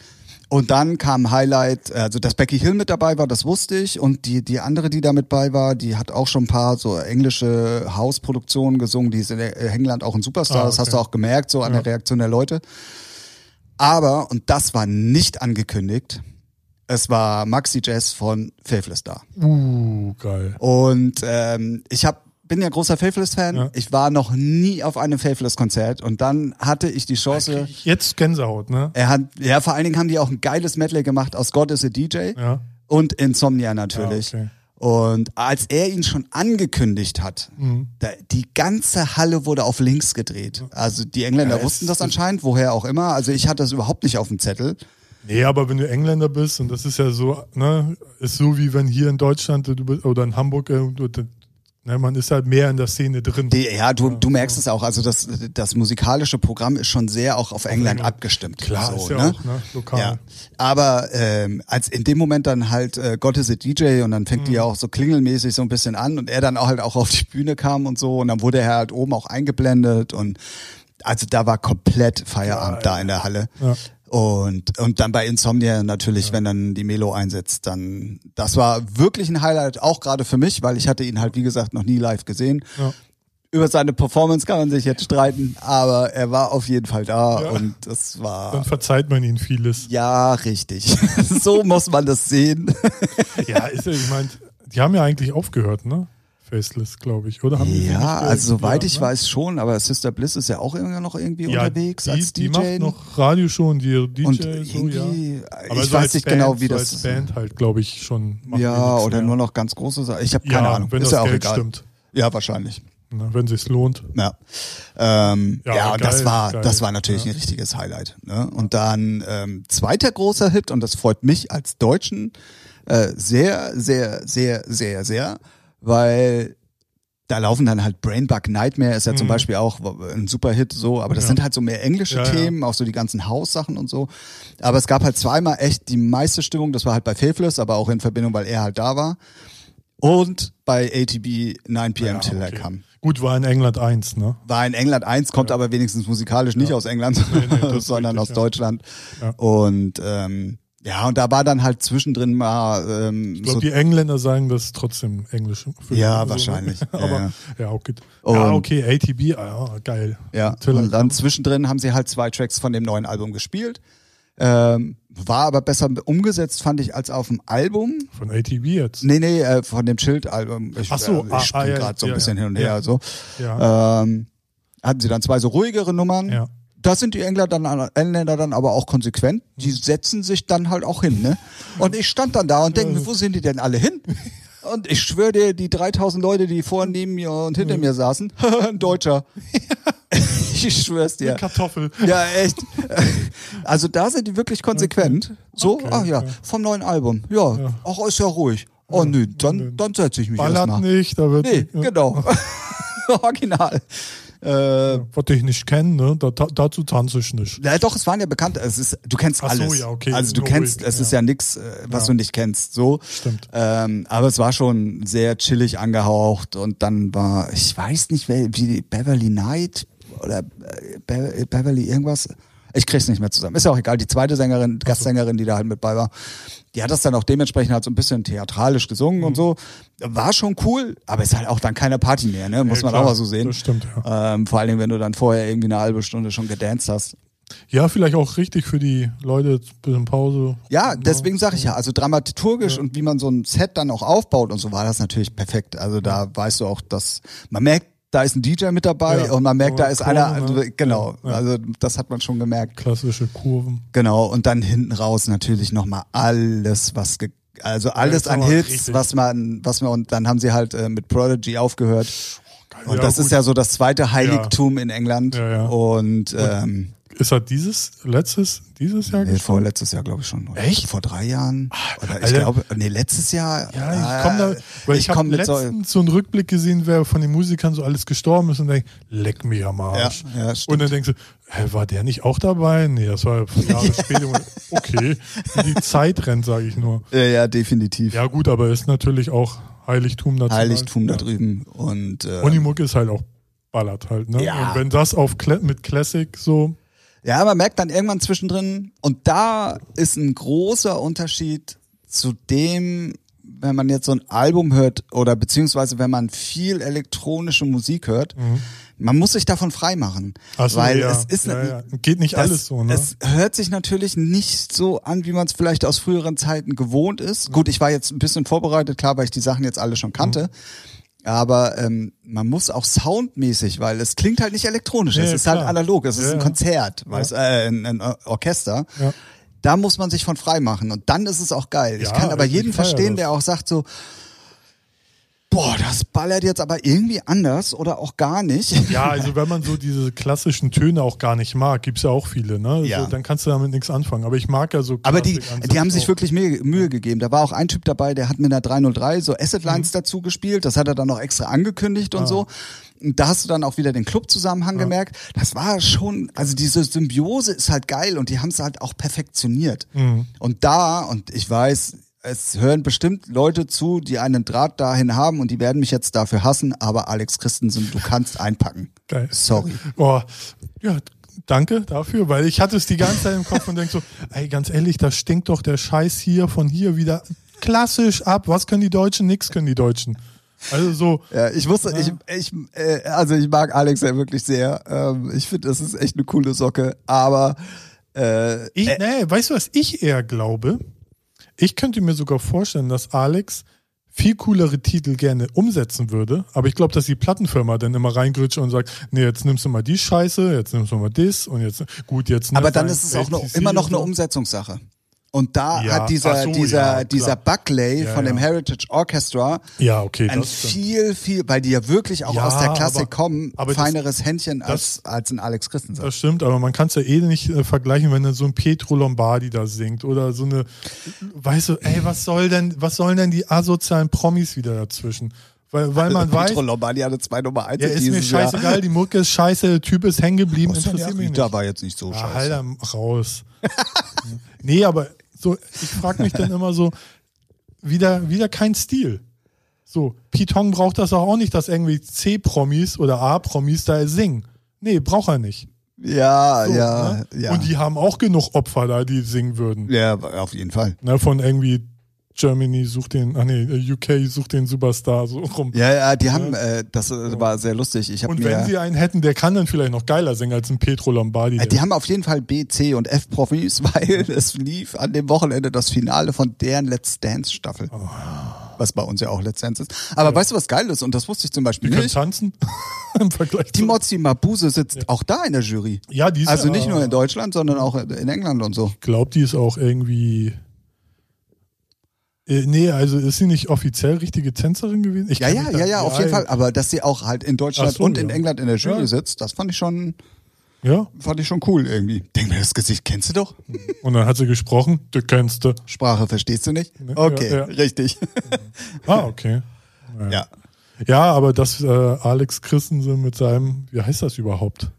Speaker 2: Und dann kam Highlight, also dass Becky Hill mit dabei war, das wusste ich. Und die, die andere, die da mit bei war, die hat auch schon ein paar so englische Hausproduktionen gesungen. Die ist in äh, England auch ein Superstar.
Speaker 1: Ah,
Speaker 2: Das hast
Speaker 1: okay.
Speaker 2: du auch gemerkt, so an
Speaker 1: Ja.
Speaker 2: der Reaktion der Leute. Aber, und das war nicht angekündigt, es war Maxi Jazz von Faithless da.
Speaker 1: Uh, geil.
Speaker 2: Und ähm, ich hab, bin ja großer Faithless-Fan.
Speaker 1: Ja.
Speaker 2: Ich war noch nie auf einem Faithless-Konzert und dann hatte ich die Chance.
Speaker 1: Jetzt Gänsehaut, ne?
Speaker 2: Er hat, ja, vor allen Dingen haben die auch ein geiles Medley gemacht aus God is a DJ
Speaker 1: Ja.
Speaker 2: und Insomnia natürlich.
Speaker 1: Ja, okay.
Speaker 2: Und als er ihn schon angekündigt hat,
Speaker 1: Mhm.
Speaker 2: da, die ganze Halle wurde auf links gedreht. Also die Engländer
Speaker 1: Ja,
Speaker 2: wussten das anscheinend, woher auch immer. Also ich hatte das überhaupt nicht auf dem Zettel.
Speaker 1: Nee, aber wenn du Engländer bist, und das ist ja so, ne, ist so wie wenn hier in Deutschland du bist, oder in Hamburg, äh, du, ne, man ist halt mehr in der Szene drin.
Speaker 2: Die, ja, du, du merkst es auch. Also das, das musikalische Programm ist schon sehr auch auf England
Speaker 1: England.
Speaker 2: abgestimmt.
Speaker 1: Klar,
Speaker 2: so,
Speaker 1: ist ja
Speaker 2: ne?
Speaker 1: auch, ne, lokal.
Speaker 2: Ja, aber ähm, als in dem Moment dann halt äh, Gott ist a DJ und dann fängt die ja auch so klingelmäßig so ein bisschen an und er dann auch halt auch auf die Bühne kam und so und dann wurde er halt oben auch eingeblendet und also da war komplett Feierabend da in der Halle.
Speaker 1: Ja.
Speaker 2: Und, und dann bei Insomnia natürlich, wenn dann die Melo einsetzt, dann, das war wirklich ein Highlight, auch gerade für mich, weil ich hatte ihn halt, wie gesagt, noch nie live gesehen.
Speaker 1: Ja.
Speaker 2: Über seine Performance kann man sich jetzt streiten, aber er war auf jeden Fall da
Speaker 1: Ja.
Speaker 2: und das war,
Speaker 1: Dann verzeiht man ihnen vieles.
Speaker 2: ja, richtig. [laughs] so muss man das sehen.
Speaker 1: Ja, ist ja, ich meine, die haben ja eigentlich aufgehört, ne? Faceless, glaube ich, oder? Haben
Speaker 2: Ja, also soweit
Speaker 1: Ja,
Speaker 2: ich
Speaker 1: ne?
Speaker 2: weiß schon, aber Sister Bliss ist ja auch immer noch irgendwie
Speaker 1: ja,
Speaker 2: unterwegs
Speaker 1: die,
Speaker 2: als DJ.
Speaker 1: Die macht noch Radioshow und die DJ
Speaker 2: und
Speaker 1: so, ja. Aber
Speaker 2: ich
Speaker 1: so
Speaker 2: weiß nicht
Speaker 1: Band,
Speaker 2: genau, wie
Speaker 1: so
Speaker 2: das
Speaker 1: als Band halt, glaube ich, schon.
Speaker 2: Ja, oder
Speaker 1: mehr.
Speaker 2: nur noch ganz große Sachen. Ich habe keine
Speaker 1: ja,
Speaker 2: Ahnung.
Speaker 1: Wenn
Speaker 2: ist
Speaker 1: das
Speaker 2: ja auch
Speaker 1: Geld
Speaker 2: egal.
Speaker 1: stimmt.
Speaker 2: Ja, wahrscheinlich.
Speaker 1: Ne, wenn sich's lohnt.
Speaker 2: Ja, ähm, ja,
Speaker 1: Ja,
Speaker 2: und das
Speaker 1: geil,
Speaker 2: war,
Speaker 1: geil.
Speaker 2: das war natürlich
Speaker 1: Ja.
Speaker 2: ein richtiges Highlight. Ne? Und dann ähm, zweiter großer Hit und das freut mich als Deutschen äh, sehr, sehr, sehr, sehr, sehr, weil da laufen dann halt Brainbug Nightmare ist ja zum
Speaker 1: Mhm.
Speaker 2: Beispiel auch ein super Hit so, aber das
Speaker 1: Ja.
Speaker 2: sind halt so mehr englische
Speaker 1: Ja, ja.
Speaker 2: Themen, auch so die ganzen Haussachen und so. Aber es gab halt zweimal echt die meiste Stimmung, das war halt bei Faithless, aber auch in Verbindung, weil er halt da war. Und bei ATB 9 p.m.
Speaker 1: Ja,
Speaker 2: Till er
Speaker 1: okay.
Speaker 2: kam.
Speaker 1: Gut, war in England 1, ne?
Speaker 2: War in England eins, kommt aber wenigstens musikalisch nicht aus England,
Speaker 1: Nee, nee, [laughs]
Speaker 2: sondern
Speaker 1: richtig,
Speaker 2: aus
Speaker 1: ja.
Speaker 2: Deutschland.
Speaker 1: Ja.
Speaker 2: Und ähm, ja, und da war dann halt zwischendrin mal ähm,
Speaker 1: Ich glaube,
Speaker 2: so
Speaker 1: die Engländer sagen das trotzdem Englisch.
Speaker 2: Ja,
Speaker 1: so, ne?
Speaker 2: wahrscheinlich. [laughs] Ja,
Speaker 1: Aber ja, okay.
Speaker 2: Und-
Speaker 1: ja, okay, ATB, ah, geil.
Speaker 2: Ja,
Speaker 1: Tiller
Speaker 2: und dann zwischendrin haben sie halt zwei Tracks von dem neuen Album gespielt. Ähm, war aber besser umgesetzt, fand ich, als auf dem Album.
Speaker 1: Von ATB jetzt.
Speaker 2: Nee, nee, äh, von dem Schild-Album. Ich,
Speaker 1: Ach so,
Speaker 2: äh, ich
Speaker 1: ah,
Speaker 2: spring
Speaker 1: ah, ja,
Speaker 2: gerade so ein
Speaker 1: ja,
Speaker 2: bisschen
Speaker 1: ja.
Speaker 2: hin und her.
Speaker 1: Ja.
Speaker 2: So.
Speaker 1: Ja.
Speaker 2: Ähm, hatten sie dann zwei so ruhigere Nummern.
Speaker 1: Ja.
Speaker 2: Da sind die Engländer dann, Engländer dann aber auch konsequent. Die setzen sich dann halt auch hin. Ne? Und ich stand dann da und denke mir, wo sind die denn alle hin? Und ich schwöre dir, die 3000 Leute, die vor neben mir und hinter mir saßen, [laughs] ein Deutscher. [laughs] ich schwör's dir.
Speaker 1: Kartoffel.
Speaker 2: Ja, echt. [laughs] Also da sind die wirklich konsequent. So,
Speaker 1: Okay,
Speaker 2: ach ja,
Speaker 1: ja.
Speaker 2: vom neuen Album. Ja,
Speaker 1: Ja.
Speaker 2: ach, ist ja ruhig. Oh nö, dann, dann setze ich mich
Speaker 1: Ballert
Speaker 2: erstmal.
Speaker 1: nicht, da wird.
Speaker 2: Nee, genau. Original. Äh,
Speaker 1: Was ich nicht kenne, ne? Da, da, dazu tanze ich nicht.
Speaker 2: ja, doch, es waren ja bekannt. Es ist, du kennst
Speaker 1: Ach so,
Speaker 2: alles.
Speaker 1: ja, okay,
Speaker 2: Also du
Speaker 1: ruhig,
Speaker 2: kennst, es
Speaker 1: ja.
Speaker 2: ist ja nix, äh, was
Speaker 1: Ja.
Speaker 2: du nicht kennst. So.
Speaker 1: Stimmt.
Speaker 2: Ähm, aber es war schon sehr chillig angehaucht und dann war, ich weiß nicht, wie Beverly Knight oder äh, Be Beverly irgendwas. Ich krieg's nicht mehr zusammen. Ist ja auch egal. Die zweite Sängerin, Gastsängerin, die da halt mit bei war, die hat das dann auch dementsprechend halt so ein bisschen theatralisch gesungen
Speaker 1: Mhm.
Speaker 2: und so. War schon cool, aber ist halt auch dann keine Party mehr, ne? Muss
Speaker 1: Ja,
Speaker 2: man
Speaker 1: klar,
Speaker 2: auch mal so sehen.
Speaker 1: Das stimmt, ja.
Speaker 2: Ähm, vor allen Dingen, wenn du dann vorher irgendwie eine halbe Stunde schon gedanced hast.
Speaker 1: Ja, vielleicht auch richtig für die Leute, ein bisschen Pause.
Speaker 2: Ja, deswegen sage ich ja, also dramaturgisch und wie man so ein Set dann auch aufbaut und so war das natürlich perfekt. Also da weißt du auch, dass man merkt, da ist ein DJ mit dabei
Speaker 1: Ja.
Speaker 2: und man merkt, da ist
Speaker 1: Kurve,
Speaker 2: einer,
Speaker 1: ne?
Speaker 2: also, genau,
Speaker 1: Ja, ja.
Speaker 2: also das hat man schon gemerkt.
Speaker 1: Klassische Kurven.
Speaker 2: Genau, und dann hinten raus natürlich nochmal alles, was ge also alles an Hits,
Speaker 1: richtig.
Speaker 2: was man, was man, und dann haben sie halt äh, mit Prodigy aufgehört. Und
Speaker 1: Ja,
Speaker 2: das
Speaker 1: gut.
Speaker 2: ist ja so das zweite Heiligtum in England. Und ähm,
Speaker 1: Ist er dieses, letztes, dieses Jahr
Speaker 2: nee, vor
Speaker 1: gestorben?
Speaker 2: letztes Jahr, glaube ich schon. Oder
Speaker 1: Echt?
Speaker 2: Vor drei Jahren. Oder ich glaube, nee, letztes Jahr.
Speaker 1: Ja, ich komme da, weil ich,
Speaker 2: komm
Speaker 1: habe letztens so einen Rückblick gesehen, wer von den Musikern so alles gestorben ist und denk, leck mich am Arsch.
Speaker 2: Ja, ja,
Speaker 1: und dann denkst du, hä, war der nicht auch dabei? Nee, das war Jahre später. Okay, die Zeit rennt, sage ich nur.
Speaker 2: Ja, ja, definitiv.
Speaker 1: Ja gut, aber ist natürlich auch Heiligtum dazu.
Speaker 2: Heiligtum da
Speaker 1: ja.
Speaker 2: drüben. Und, äh,
Speaker 1: Und die Mucke ist halt auch ballert halt, ne?
Speaker 2: Ja.
Speaker 1: Und wenn das auf Kla mit Classic so,
Speaker 2: Ja, man merkt dann irgendwann zwischendrin, und da ist ein großer Unterschied zu dem, wenn man jetzt so ein Album hört oder beziehungsweise wenn man viel elektronische Musik hört, man muss sich davon freimachen.
Speaker 1: Mhm. Ach so,
Speaker 2: weil
Speaker 1: ja,
Speaker 2: es ist
Speaker 1: ja,
Speaker 2: ne-
Speaker 1: ja. geht nicht
Speaker 2: das,
Speaker 1: alles so, ne?
Speaker 2: Es hört sich natürlich nicht so an, wie man es vielleicht aus früheren Zeiten gewohnt ist. Gut, ich war jetzt ein bisschen vorbereitet, klar, weil ich die Sachen jetzt alle schon kannte.
Speaker 1: Mhm.
Speaker 2: Aber ähm, man muss auch soundmäßig, weil es klingt halt nicht elektronisch,
Speaker 1: Nee,
Speaker 2: es ist halt
Speaker 1: klar.
Speaker 2: analog, es ist
Speaker 1: Ja,
Speaker 2: ein
Speaker 1: ja.
Speaker 2: Konzert, weißt, äh, ein, ein Orchester.
Speaker 1: Ja.
Speaker 2: Da muss man sich von frei machen und dann ist es auch geil. ich
Speaker 1: Ja,
Speaker 2: kann aber jeden verstehen,
Speaker 1: das.
Speaker 2: der auch sagt so, boah, das ballert jetzt aber irgendwie anders oder auch gar nicht.
Speaker 1: Ja, also wenn man so diese klassischen Töne auch gar nicht mag, gibt's ja auch viele, ne?
Speaker 2: Ja.
Speaker 1: So, dann kannst du damit nichts anfangen. Aber ich mag ja so
Speaker 2: Aber die, die haben sich
Speaker 1: auch.
Speaker 2: wirklich Mühe, Mühe gegeben. Da war auch ein Typ dabei, der hat mit einer 303 so Asset Lines dazu gespielt. Das hat er dann noch extra angekündigt und so. Und da hast du dann auch wieder den Club-Zusammenhang gemerkt. Das war schon, also diese Symbiose ist halt geil und die haben es halt auch perfektioniert. Und da, und ich weiß, es hören bestimmt Leute zu, die einen Draht dahin haben und die werden mich jetzt dafür hassen, aber Alex Christensen, du kannst einpacken.
Speaker 1: Geil.
Speaker 2: Sorry.
Speaker 1: Oh, ja, danke dafür, weil ich hatte es die ganze Zeit im Kopf und denk so, [laughs] ey, ganz ehrlich, da stinkt doch der Scheiß hier von hier wieder klassisch ab. Was können die Deutschen? Nix können die Deutschen. Also so,
Speaker 2: Ja, ich wusste, ich, ich, äh, also ich mag Alex ja wirklich sehr. Ähm, ich finde, das ist echt eine coole Socke, aber äh,
Speaker 1: ich, nee, weißt du, was ich eher glaube? Ich könnte mir sogar vorstellen, dass Alex viel coolere Titel gerne umsetzen würde, aber ich glaube, dass die Plattenfirma dann immer reingritscht und sagt, nee, jetzt nimmst du mal die Scheiße, jetzt nimmst du mal das und jetzt, gut, jetzt.
Speaker 2: aber dann ist es auch noch, immer noch eine. Umsetzungssache. Und da
Speaker 1: Ja,
Speaker 2: hat dieser,
Speaker 1: so,
Speaker 2: dieser,
Speaker 1: ja,
Speaker 2: dieser Buckley
Speaker 1: Ja,
Speaker 2: von dem
Speaker 1: ja.
Speaker 2: Heritage Orchestra
Speaker 1: Ja, okay,
Speaker 2: ein
Speaker 1: das
Speaker 2: viel, viel, weil die ja wirklich auch
Speaker 1: Ja,
Speaker 2: aus der Klassik
Speaker 1: aber-
Speaker 2: kommen,
Speaker 1: aber das-
Speaker 2: feineres Händchen als, als ein Alex Christensen.
Speaker 1: Das stimmt, aber man kann es ja eh nicht äh, vergleichen, wenn dann so ein Pietro Lombardi da singt oder so eine, weißt du, ey, was soll denn, was sollen denn die asozialen Promis wieder dazwischen? Weil, weil man [laughs] weiß,
Speaker 2: Pietro Lombardi hatte zwei Nummer eins
Speaker 1: ja,
Speaker 2: in
Speaker 1: ist mir
Speaker 2: dieses Jahr.
Speaker 1: scheißegal, die Mucke ist scheiße, der Typ ist hängen geblieben, interessiert mich nicht.
Speaker 2: War jetzt nicht so
Speaker 1: Ah,
Speaker 2: scheiße.
Speaker 1: halt raus. [laughs] nee, aber so, ich frage mich dann immer so, wieder, wieder kein Stil. So, Pitong braucht das auch nicht, dass irgendwie C-Promis oder A-Promis da singen. Nee, braucht er nicht.
Speaker 2: Ja,
Speaker 1: So,
Speaker 2: ja,
Speaker 1: ne?
Speaker 2: ja.
Speaker 1: Und die haben auch genug Opfer da, die singen würden.
Speaker 2: ja, auf jeden Fall.
Speaker 1: Ne, von irgendwie Germany sucht den, ah nee, UK sucht den Superstar so rum.
Speaker 2: Ja, ja, die haben, äh, das äh, war sehr lustig. Ich
Speaker 1: Und
Speaker 2: mir,
Speaker 1: wenn sie einen hätten, der kann dann vielleicht noch geiler singen als ein Petro Lombardi.
Speaker 2: Äh, Die haben auf jeden Fall B, C und F Profis, [laughs] weil es lief an dem Wochenende das Finale von deren Let's Dance Staffel.
Speaker 1: Oh.
Speaker 2: Was bei uns ja auch Let's Dance ist. Aber weißt du, was geil ist? Und das wusste ich zum Beispiel
Speaker 1: die können
Speaker 2: nicht.
Speaker 1: tanzen [laughs] [laughs] im Vergleich
Speaker 2: Die. Mozzi Mabuse sitzt auch da in der Jury.
Speaker 1: Ja, die ist
Speaker 2: Also
Speaker 1: ja-
Speaker 2: nicht nur in Deutschland, sondern auch in England und so.
Speaker 1: Ich glaube, die ist auch irgendwie. Äh, nee, also ist sie nicht offiziell richtige Tänzerin gewesen? Ich
Speaker 2: Ja, ja, ja, ja, auf jeden Fall. Aber dass sie auch halt in Deutschland
Speaker 1: so,
Speaker 2: und in
Speaker 1: ja.
Speaker 2: England in der Jury
Speaker 1: Ja.
Speaker 2: sitzt, das fand ich schon,
Speaker 1: Ja,
Speaker 2: fand ich schon cool irgendwie. Denk mir, das Gesicht kennst du doch.
Speaker 1: und dann hat sie gesprochen, du kennst du.
Speaker 2: Sprache verstehst du nicht?
Speaker 1: Ne,
Speaker 2: Okay,
Speaker 1: ja,
Speaker 2: richtig.
Speaker 1: Ah, okay.
Speaker 2: ja.
Speaker 1: Ja, aber das äh, Alex Christensen mit seinem, wie heißt das überhaupt?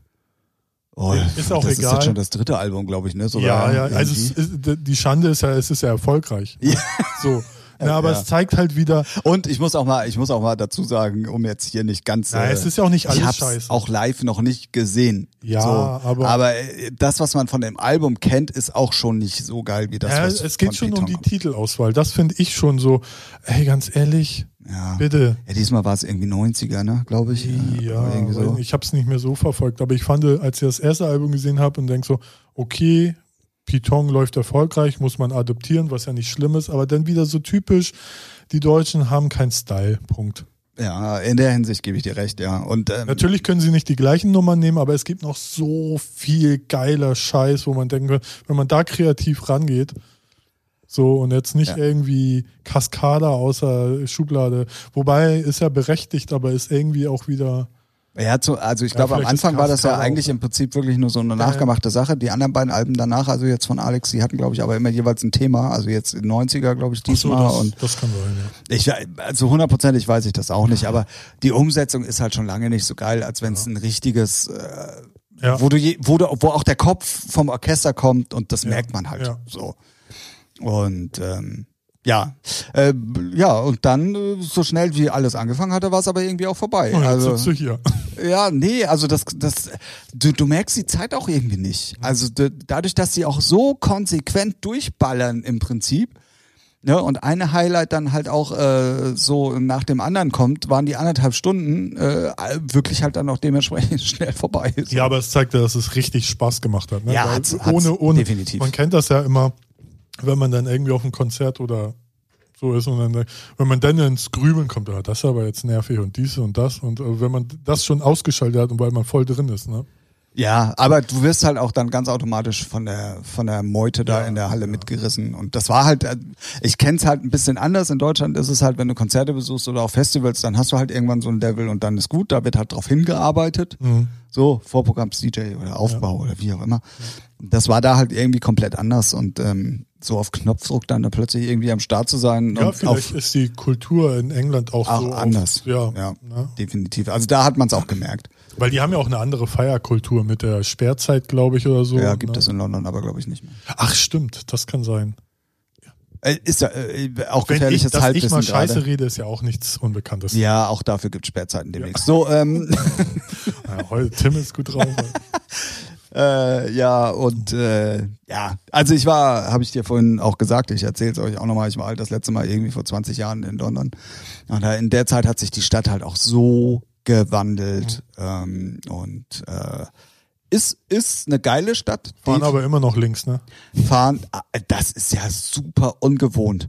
Speaker 2: Oh,
Speaker 1: Ist auch
Speaker 2: das ist
Speaker 1: egal.
Speaker 2: jetzt schon das dritte Album, glaube ich, ne?
Speaker 1: Ja,
Speaker 2: Sogar
Speaker 1: ja, also es
Speaker 2: irgendwie.
Speaker 1: ist, die Schande ist ja, es ist ja erfolgreich.
Speaker 2: Ja.
Speaker 1: So. [laughs] Na, aber
Speaker 2: Ja.
Speaker 1: es zeigt halt wieder,
Speaker 2: Und ich muss auch mal, ich muss auch mal dazu sagen, um jetzt hier nicht ganz.
Speaker 1: Na,
Speaker 2: äh,
Speaker 1: es ist ja auch nicht alles
Speaker 2: ich hab's
Speaker 1: scheiße.
Speaker 2: auch live noch nicht gesehen.
Speaker 1: Ja,
Speaker 2: so.
Speaker 1: aber-
Speaker 2: aber äh, das, was man von dem Album kennt, ist auch schon nicht so geil wie das.
Speaker 1: ja,
Speaker 2: was
Speaker 1: es geht schon um
Speaker 2: Piton
Speaker 1: die
Speaker 2: kommt.
Speaker 1: Titelauswahl. Das finde ich schon so, ey, ganz ehrlich,
Speaker 2: Ja.
Speaker 1: bitte.
Speaker 2: Ja, diesmal war es irgendwie 90er, ne, glaube ich.
Speaker 1: Ja,
Speaker 2: irgendwie so.
Speaker 1: ich habe es nicht mehr so verfolgt, aber ich fand, als ich das erste Album gesehen habe und denk so, okay, Python läuft erfolgreich, muss man adoptieren, was ja nicht schlimm ist, aber dann wieder so typisch, die Deutschen haben keinen Style, Punkt.
Speaker 2: Ja, in der Hinsicht gebe ich dir recht, ja. Und ähm,
Speaker 1: Natürlich können sie nicht die gleichen Nummern nehmen, aber es gibt noch so viel geiler Scheiß, wo man denken kann, wenn man da kreativ rangeht, so und jetzt nicht
Speaker 2: Ja.
Speaker 1: irgendwie Kaskade außer Schublade, wobei ist ja berechtigt, aber ist irgendwie auch wieder
Speaker 2: Er hat so, also ich
Speaker 1: Ja,
Speaker 2: glaube, am Anfang war das ja eigentlich
Speaker 1: auch-
Speaker 2: im Prinzip wirklich nur so eine nachgemachte Sache. Die anderen beiden Alben danach, also jetzt von Alex, die hatten, glaube ich, aber immer jeweils ein Thema. Also jetzt in 90er, glaube ich,
Speaker 1: Ach so,
Speaker 2: diesmal.
Speaker 1: das,
Speaker 2: und
Speaker 1: das kann sein, ja.
Speaker 2: ich, also hundertprozentig weiß ich das auch nicht, aber die Umsetzung ist halt schon lange nicht so geil, als wenn es ein richtiges, äh,
Speaker 1: Ja.
Speaker 2: wo du, je, wo du, wo auch der Kopf vom Orchester kommt und das
Speaker 1: Ja,
Speaker 2: merkt man halt
Speaker 1: ja.
Speaker 2: so. Und ähm, ja, äh, ja, und dann, äh, so schnell wie alles angefangen hatte, war es aber irgendwie auch vorbei.
Speaker 1: Oh,
Speaker 2: also,
Speaker 1: sitzt du hier. [laughs]
Speaker 2: ja, nee, also das, das, du, du merkst die Zeit auch irgendwie nicht. Also dadurch, dass sie auch so konsequent durchballern im Prinzip, ne, und eine Highlight dann halt auch äh, so nach dem anderen kommt, waren die anderthalb Stunden äh, wirklich halt dann auch dementsprechend [laughs] schnell vorbei. So.
Speaker 1: Ja, aber es zeigt ja, dass es richtig Spaß gemacht hat. Ne?
Speaker 2: Ja, hat's- hat's
Speaker 1: ohne, ohne,
Speaker 2: definitiv.
Speaker 1: Man kennt das ja immer, wenn man dann irgendwie auf ein Konzert oder so ist und dann, wenn man dann ins Grübeln kommt, ah, das ist aber jetzt nervig und dies und das und äh, wenn man das schon ausgeschaltet hat und weil man voll drin ist, ne?
Speaker 2: Ja, aber du wirst halt auch dann ganz automatisch von der von der Meute da
Speaker 1: Ja,
Speaker 2: in der Halle
Speaker 1: ja.
Speaker 2: mitgerissen. Und das war halt äh, ich kenn's halt ein bisschen anders. In Deutschland ist es halt wenn du Konzerte besuchst oder auch Festivals dann hast du halt irgendwann so ein Level und dann ist gut. Da wird halt drauf hingearbeitet.
Speaker 1: Mhm.
Speaker 2: so Vorprogramms DJ oder Aufbau oder wie auch immer. Das war da halt irgendwie komplett anders und ähm, so auf Knopfdruck dann da plötzlich irgendwie am Start zu sein
Speaker 1: Ja,
Speaker 2: und
Speaker 1: vielleicht
Speaker 2: auf
Speaker 1: ist die Kultur in England auch,
Speaker 2: auch
Speaker 1: so
Speaker 2: anders.
Speaker 1: Auf, ja,
Speaker 2: ja
Speaker 1: ne?
Speaker 2: definitiv. Also da hat man es auch gemerkt
Speaker 1: Weil die haben ja auch eine andere Feierkultur mit der Sperrzeit, glaube ich, oder so.
Speaker 2: ja gibt
Speaker 1: ne?
Speaker 2: es in London aber glaube ich nicht mehr
Speaker 1: Ach, stimmt, das kann sein.
Speaker 2: Äh, Ist ja äh, auch
Speaker 1: Wenn ich,
Speaker 2: gefährliches
Speaker 1: dass ich
Speaker 2: Halbwissen
Speaker 1: mal Scheiße
Speaker 2: gerade.
Speaker 1: rede, ist ja auch nichts Unbekanntes.
Speaker 2: Ja, auch dafür gibt Sperrzeiten demnächst. So, ähm, [laughs]
Speaker 1: Ja, heute Tim ist gut drauf. [laughs]
Speaker 2: äh, ja, und äh, ja, also ich war, habe ich dir vorhin auch gesagt, ich erzähle es euch auch nochmal, ich war halt das letzte Mal irgendwie vor 20 Jahren in London. Und in der Zeit hat sich die Stadt halt auch so gewandelt. Ähm, und äh, ist, ist eine geile Stadt.
Speaker 1: Fahren aber immer noch links, ne?
Speaker 2: fahren, ah, das ist ja super ungewohnt.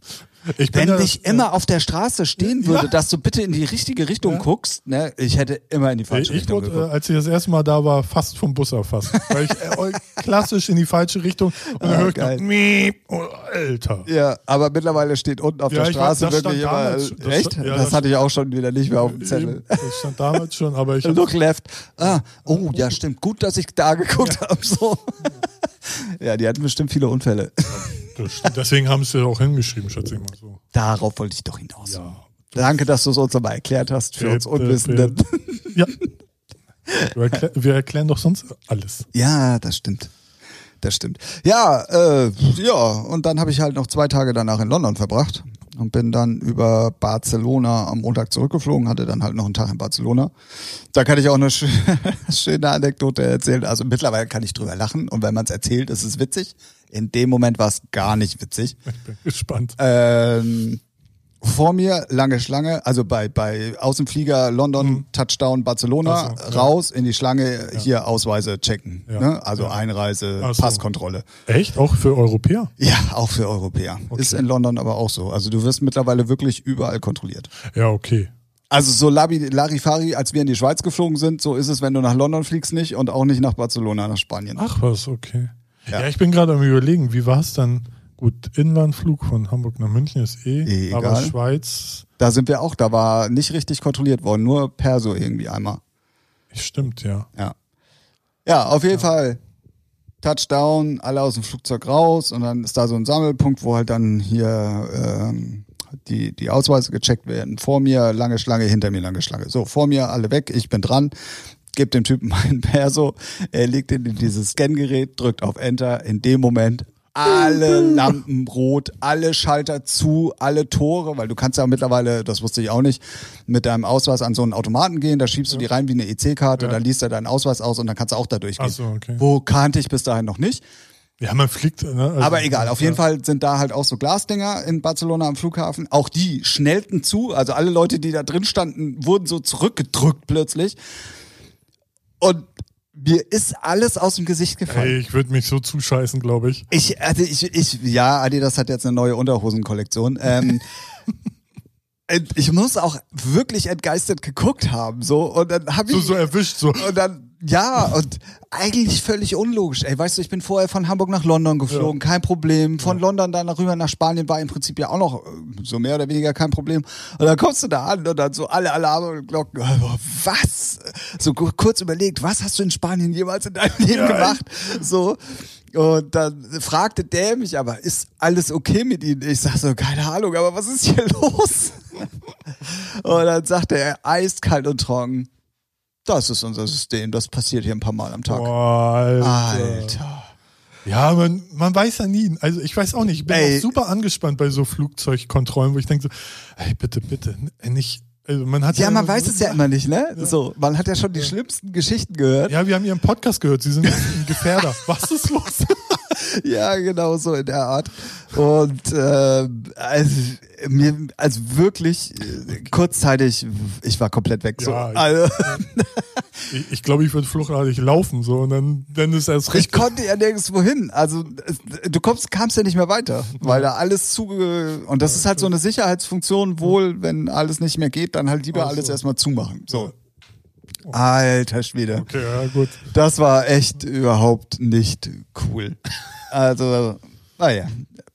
Speaker 2: Wenn ich immer auf der Straße stehen würde,
Speaker 1: Ja.
Speaker 2: dass du bitte in die richtige Richtung
Speaker 1: Ja.
Speaker 2: guckst, ne, ich hätte immer in die falsche
Speaker 1: ich
Speaker 2: Richtung
Speaker 1: wurde,
Speaker 2: geguckt.
Speaker 1: äh, als ich das erste Mal da war, fast vom Bus erfasst. Weil ich äh, [laughs] klassisch in die falsche Richtung und dann
Speaker 2: Ah,
Speaker 1: höre ich
Speaker 2: geil.
Speaker 1: noch, Miep, oh, Alter.
Speaker 2: Ja, aber mittlerweile steht unten auf der
Speaker 1: weiß,
Speaker 2: Straße
Speaker 1: das
Speaker 2: wirklich immer.
Speaker 1: damals. Das
Speaker 2: echt? das
Speaker 1: das-
Speaker 2: hatte ich auch schon wieder nicht mehr auf dem Zettel.
Speaker 1: Das stand damals schon, aber ich [laughs]
Speaker 2: Look left. Ah, oh, ja, stimmt. Gut, dass ich da geguckt habe. So. [laughs] ja, die hatten bestimmt viele Unfälle.
Speaker 1: das deswegen haben sie auch hingeschrieben, schätze ich mal so.
Speaker 2: Darauf wollte ich doch hinaus.
Speaker 1: Ja.
Speaker 2: Danke, dass du es uns nochmal erklärt hast für uns Unwissenden. [laughs]
Speaker 1: Ja. Wir, erklär, wir erklären doch sonst alles.
Speaker 2: Ja, das stimmt. Das stimmt. Ja, äh, ja, und dann habe ich halt noch zwei Tage danach in London verbracht und bin dann über Barcelona am Montag zurückgeflogen, hatte dann halt noch einen Tag in Barcelona. Da kann ich auch eine sch- [laughs] schöne Anekdote erzählen. Also mittlerweile kann ich drüber lachen und wenn man es erzählt, ist es witzig. In dem Moment war es gar nicht witzig.
Speaker 1: Ich bin gespannt.
Speaker 2: Ähm, vor mir lange Schlange, also bei, bei Außenflieger London, Touchdown Barcelona,
Speaker 1: Mhm. So, ja.
Speaker 2: raus in die Schlange, hier Ausweise checken.
Speaker 1: Ja.
Speaker 2: Ne? Also
Speaker 1: Ja.
Speaker 2: Einreise,
Speaker 1: so.
Speaker 2: Passkontrolle.
Speaker 1: Echt? Auch für Europäer?
Speaker 2: Ja, auch für Europäer.
Speaker 1: Okay.
Speaker 2: Ist in London aber auch so. Also du wirst mittlerweile wirklich überall kontrolliert.
Speaker 1: Ja, okay.
Speaker 2: Also so Labi- Larifari, als wir in die Schweiz geflogen sind, so ist es, wenn du nach London fliegst nicht und auch nicht nach Barcelona, nach Spanien.
Speaker 1: Ach was, okay.
Speaker 2: Ja.
Speaker 1: Ja, ich bin gerade am überlegen, wie war es dann? Gut, Inlandflug von Hamburg nach München ist eh,
Speaker 2: Eh,
Speaker 1: aber
Speaker 2: egal.
Speaker 1: Schweiz,
Speaker 2: Da sind wir auch, da war nicht richtig kontrolliert worden, nur Perso irgendwie einmal.
Speaker 1: stimmt, ja.
Speaker 2: Ja. Ja, auf jeden Fall. Touchdown, alle aus dem Flugzeug raus und dann ist da so ein Sammelpunkt, wo halt dann hier ähm, die, die Ausweise gecheckt werden. Vor mir lange Schlange, hinter mir lange Schlange. So, vor mir alle weg, ich bin dran, gebe dem Typen [laughs] meinen Perso, er legt ihn in dieses Scangerät, drückt auf Enter, in dem Moment alle Lampen rot, alle Schalter zu, alle Tore, weil du kannst ja mittlerweile, das wusste ich auch nicht, mit deinem Ausweis an so einen Automaten gehen, da schiebst du die rein wie eine EC-Karte,
Speaker 1: Ja.
Speaker 2: dann liest er deinen Ausweis aus und dann kannst du auch da durchgehen.
Speaker 1: Ach so, okay.
Speaker 2: Wo kannte ich bis dahin noch nicht.
Speaker 1: Ja, man fliegt, ne? Also,
Speaker 2: Aber egal, auf jeden
Speaker 1: ja.
Speaker 2: Fall sind da halt auch so Glasdinger in Barcelona am Flughafen. Auch die schnellten zu. Also alle Leute, die da drin standen, wurden so zurückgedrückt plötzlich. Und mir ist alles aus dem Gesicht gefallen.
Speaker 1: Ey, ich würde mich so zuscheißen, glaube ich.
Speaker 2: Ich, also ich, ich, ja, Adidas hat jetzt eine neue Unterhosenkollektion. Ähm, [laughs] äh, ich muss auch wirklich entgeistert geguckt haben, so und dann habe ich
Speaker 1: So, so erwischt, so.
Speaker 2: und dann ja und eigentlich völlig unlogisch. Ey, weißt du, ich bin vorher von Hamburg nach London geflogen, kein Problem. Von London dann rüber nach Spanien war im Prinzip ja auch noch äh, so mehr oder weniger kein Problem. Und dann kommst du da an und dann so alle Alarmglocken. äh, Was? So ku- kurz überlegt, was hast du in Spanien jemals in deinem Leben
Speaker 1: Ja,
Speaker 2: gemacht? So. Und dann fragte der mich aber, ist alles okay mit Ihnen? Ich sag so, keine Ahnung, aber was ist hier [laughs] los? Und dann sagte er, eiskalt und trocken, das ist unser System, das passiert hier ein paar Mal am Tag.
Speaker 1: Boah, Alter.
Speaker 2: Alter.
Speaker 1: Ja, man, man weiß ja nie. Also ich weiß auch nicht. Ich bin
Speaker 2: Ey.
Speaker 1: auch super angespannt bei so Flugzeugkontrollen, wo ich denke so, ey, bitte, bitte, nicht. Also man hat
Speaker 2: Ja, man
Speaker 1: immer
Speaker 2: weiß
Speaker 1: so-
Speaker 2: es ja immer nicht, ne? So, man hat ja schon die schlimmsten Geschichten gehört.
Speaker 1: Ja, wir haben ihren Podcast gehört. Sie sind [laughs] ein Gefährder. Was ist los?
Speaker 2: Ja, genau so in der Art. Und ähm, also, mir, also wirklich äh, kurzzeitig, ich war komplett weg. So.
Speaker 1: Ja,
Speaker 2: Also, [laughs]
Speaker 1: Ich, ich glaube, ich würde fluchtartig laufen so und dann, dann ist erst
Speaker 2: ich
Speaker 1: recht.
Speaker 2: konnte ja nirgendwo hin. Also du kommst, kamst ja nicht mehr weiter, weil da alles zuge und das ist halt so eine Sicherheitsfunktion. Wohl, wenn alles nicht mehr geht, dann halt lieber
Speaker 1: Ach so.
Speaker 2: alles erstmal zumachen. So. Alter Schwede.
Speaker 1: Okay, ja, gut.
Speaker 2: Das war echt überhaupt nicht cool. Also, naja,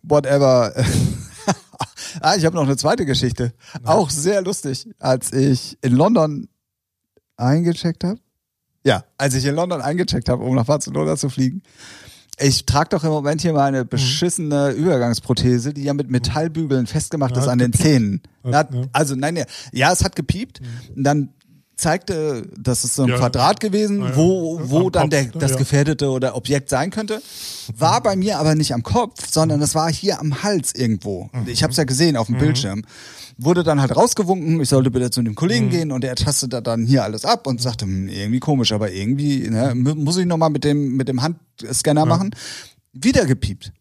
Speaker 2: whatever. [laughs] ah, ich habe noch eine zweite Geschichte. Auch sehr lustig. Als ich in London eingecheckt habe. Ja, als ich in London eingecheckt habe, um nach Barcelona zu fliegen. Ich trage doch im Moment hier meine
Speaker 1: Mhm.
Speaker 2: beschissene Übergangsprothese, die ja mit Metallbügeln festgemacht
Speaker 1: Ja,
Speaker 2: ist an den
Speaker 1: gepiept.
Speaker 2: Zähnen.
Speaker 1: Hat?
Speaker 2: Also nein, ja, ja, es hat gepiept. Und dann zeigte, das ist so ein
Speaker 1: Ja.
Speaker 2: Quadrat gewesen,
Speaker 1: Ah, ja.
Speaker 2: wo, wo dann
Speaker 1: Kopf,
Speaker 2: der, das
Speaker 1: Ja.
Speaker 2: gefährdete oder Objekt sein könnte. War bei mir aber nicht am Kopf, sondern es war hier am Hals irgendwo.
Speaker 1: Mhm.
Speaker 2: Ich habe es ja gesehen auf dem Bildschirm. Wurde dann halt rausgewunken, ich sollte bitte zu dem
Speaker 1: Mhm.
Speaker 2: Kollegen gehen und der tastete dann hier alles ab und sagte, hm, irgendwie komisch, aber irgendwie ne, mu- muss ich nochmal mit dem, mit dem Handscanner machen. Wieder gepiept.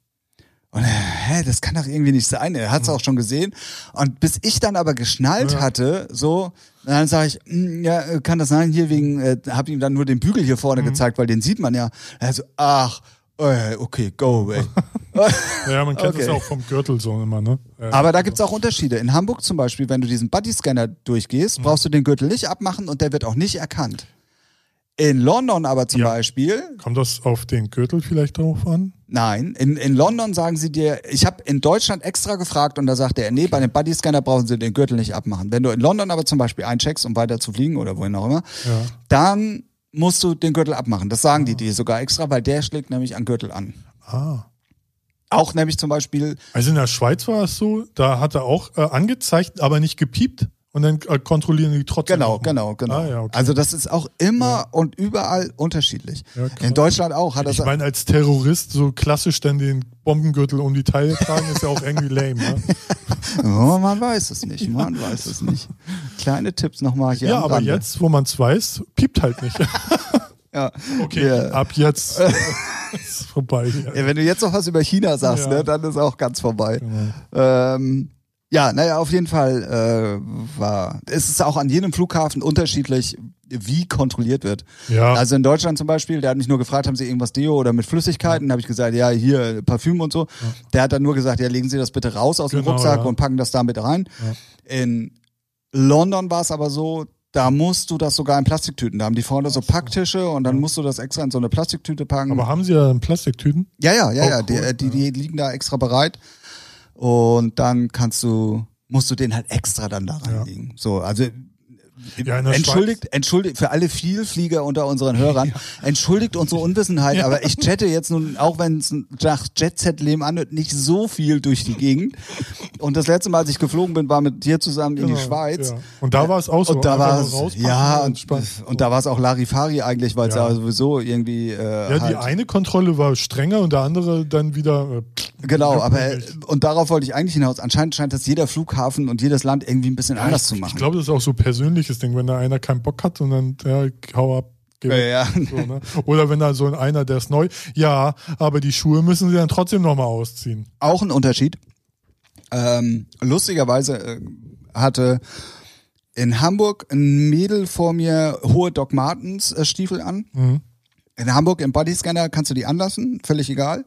Speaker 2: Und hä, das kann doch irgendwie nicht sein. Er hat es auch schon gesehen. Und bis ich dann aber geschnallt hatte, so, dann sage ich, "Hm, ja, kann das sein, hier wegen, äh, habe ihm dann nur den Bügel hier vorne gezeigt, weil den sieht man ja. Also, ach, äh, okay, go away. [laughs]
Speaker 1: Ja, man kennt
Speaker 2: Okay.
Speaker 1: das ja auch vom Gürtel so immer, ne? Äh,
Speaker 2: Aber da gibt's auch Unterschiede. In Hamburg zum Beispiel, wenn du diesen Bodyscanner durchgehst, brauchst du den Gürtel nicht abmachen und der wird auch nicht erkannt. In London aber zum
Speaker 1: Ja.
Speaker 2: Beispiel,
Speaker 1: Kommt das auf den Gürtel vielleicht drauf an?
Speaker 2: nein, in, in London sagen sie dir, ich habe in Deutschland extra gefragt und da sagte er, nee, bei dem Bodyscanner brauchen sie den Gürtel nicht abmachen. Wenn du in London aber zum Beispiel eincheckst, um weiter zu fliegen oder wohin auch immer,
Speaker 1: Ja.
Speaker 2: dann musst du den Gürtel abmachen. Das sagen die dir sogar extra, weil der schlägt nämlich an Gürtel an.
Speaker 1: Ah.
Speaker 2: Auch nämlich zum Beispiel,
Speaker 1: Also in der Schweiz war es so, da hat er auch äh, angezeigt, aber nicht gepiept und dann äh, kontrollieren die trotzdem.
Speaker 2: genau, genau, genau.
Speaker 1: Ah, ja, okay.
Speaker 2: Also das ist auch immer und überall unterschiedlich.
Speaker 1: Ja,
Speaker 2: in Deutschland auch hat
Speaker 1: ich
Speaker 2: das.
Speaker 1: meine, als Terrorist so klassisch dann den Bombengürtel um die Taille tragen, ist ja auch irgendwie lame. Ne? [laughs]
Speaker 2: Oh, man weiß es nicht, man weiß es nicht. Kleine Tipps nochmal hier
Speaker 1: Ja, aber
Speaker 2: Rande.
Speaker 1: jetzt, wo man es weiß, piept halt nicht. [laughs]
Speaker 2: Ja.
Speaker 1: Okay,
Speaker 2: Ja.
Speaker 1: ab jetzt [laughs] ist vorbei.
Speaker 2: Ja, wenn du jetzt noch was über China sagst,
Speaker 1: Ja.
Speaker 2: ne, dann ist auch ganz vorbei.
Speaker 1: Genau.
Speaker 2: Ähm, ja, naja, auf jeden Fall äh, war. Es ist auch an jedem Flughafen unterschiedlich, wie kontrolliert wird.
Speaker 1: Ja,
Speaker 2: Also in Deutschland zum Beispiel, der hat mich nur gefragt, haben Sie irgendwas Deo oder mit Flüssigkeiten? Da habe ich gesagt, ja, hier Parfüm und so. Der hat dann nur gesagt, ja, legen Sie das bitte raus aus dem
Speaker 1: Genau,
Speaker 2: Rucksack
Speaker 1: ja.
Speaker 2: und packen das da mit rein. In London war es aber so, da musst du das sogar in Plastiktüten. Da haben die vorne so Packtische und dann musst du das extra in so eine Plastiktüte packen.
Speaker 1: aber haben Sie ja Plastiktüten?
Speaker 2: ja, ja, ja,
Speaker 1: Oh,
Speaker 2: ja.
Speaker 1: cool,
Speaker 2: die, die, die liegen da extra bereit. Und dann kannst du, musst du den halt extra dann da
Speaker 1: Ja.
Speaker 2: reinlegen. So, also
Speaker 1: Ja, in der
Speaker 2: entschuldigt, entschuldigt für alle Vielflieger unter unseren Hörern, [laughs] entschuldigt unsere Unwissenheit, aber ich chatte jetzt nun, auch wenn es nach Jet-Set-Leben anhört, nicht so viel durch die Gegend. Und das letzte Mal, als ich geflogen bin, war mit dir zusammen in die Schweiz.
Speaker 1: Ja. Und da war es auch so.
Speaker 2: Und da war es, ja,
Speaker 1: und
Speaker 2: und, da war es auch Larifari eigentlich, weil es ja.
Speaker 1: Ja.
Speaker 2: sowieso irgendwie äh,
Speaker 1: Ja, die
Speaker 2: halt,
Speaker 1: eine Kontrolle war strenger und der andere dann wieder. Äh,
Speaker 2: Genau, aber
Speaker 1: nicht.
Speaker 2: und darauf wollte ich eigentlich hinaus. Anscheinend scheint das jeder Flughafen und jedes Land irgendwie ein bisschen anders
Speaker 1: ich,
Speaker 2: zu machen.
Speaker 1: Ich glaube, das ist auch so ein persönliches Ding, wenn da einer keinen Bock hat und dann, ja, hau ab.
Speaker 2: ja, ja.
Speaker 1: So, ne? Oder wenn da so ein einer, der ist neu, ja, aber die Schuhe müssen sie dann trotzdem nochmal ausziehen.
Speaker 2: Auch ein Unterschied. Ähm, lustigerweise äh, hatte in Hamburg ein Mädel vor mir hohe Doc Martens äh, Stiefel an.
Speaker 1: Mhm.
Speaker 2: In Hamburg im Bodyscanner kannst du die anlassen, völlig egal.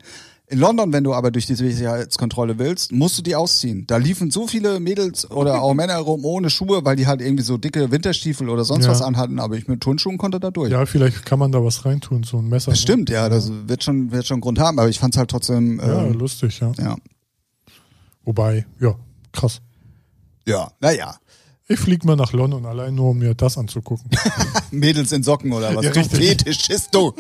Speaker 2: In London, wenn du aber durch die Sicherheitskontrolle willst, musst du die ausziehen. Da liefen so viele Mädels oder auch Männer rum ohne Schuhe, weil die halt irgendwie so dicke Winterstiefel oder sonst
Speaker 1: Ja.
Speaker 2: was anhatten. Aber ich mit Turnschuhen konnte da durch.
Speaker 1: Ja, vielleicht kann man da was reintun, so ein Messer.
Speaker 2: Das
Speaker 1: ne?
Speaker 2: stimmt, ja, das wird schon, wird schon Grund haben. Aber ich fand's halt trotzdem,
Speaker 1: Ja,
Speaker 2: ähm,
Speaker 1: lustig, ja.
Speaker 2: ja.
Speaker 1: Wobei, ja, krass.
Speaker 2: Ja, naja.
Speaker 1: Ich flieg mal nach London, allein nur, um mir das anzugucken. [laughs]
Speaker 2: Mädels in Socken oder was?
Speaker 1: Ja,
Speaker 2: du
Speaker 1: richtig.
Speaker 2: Fetischist, du.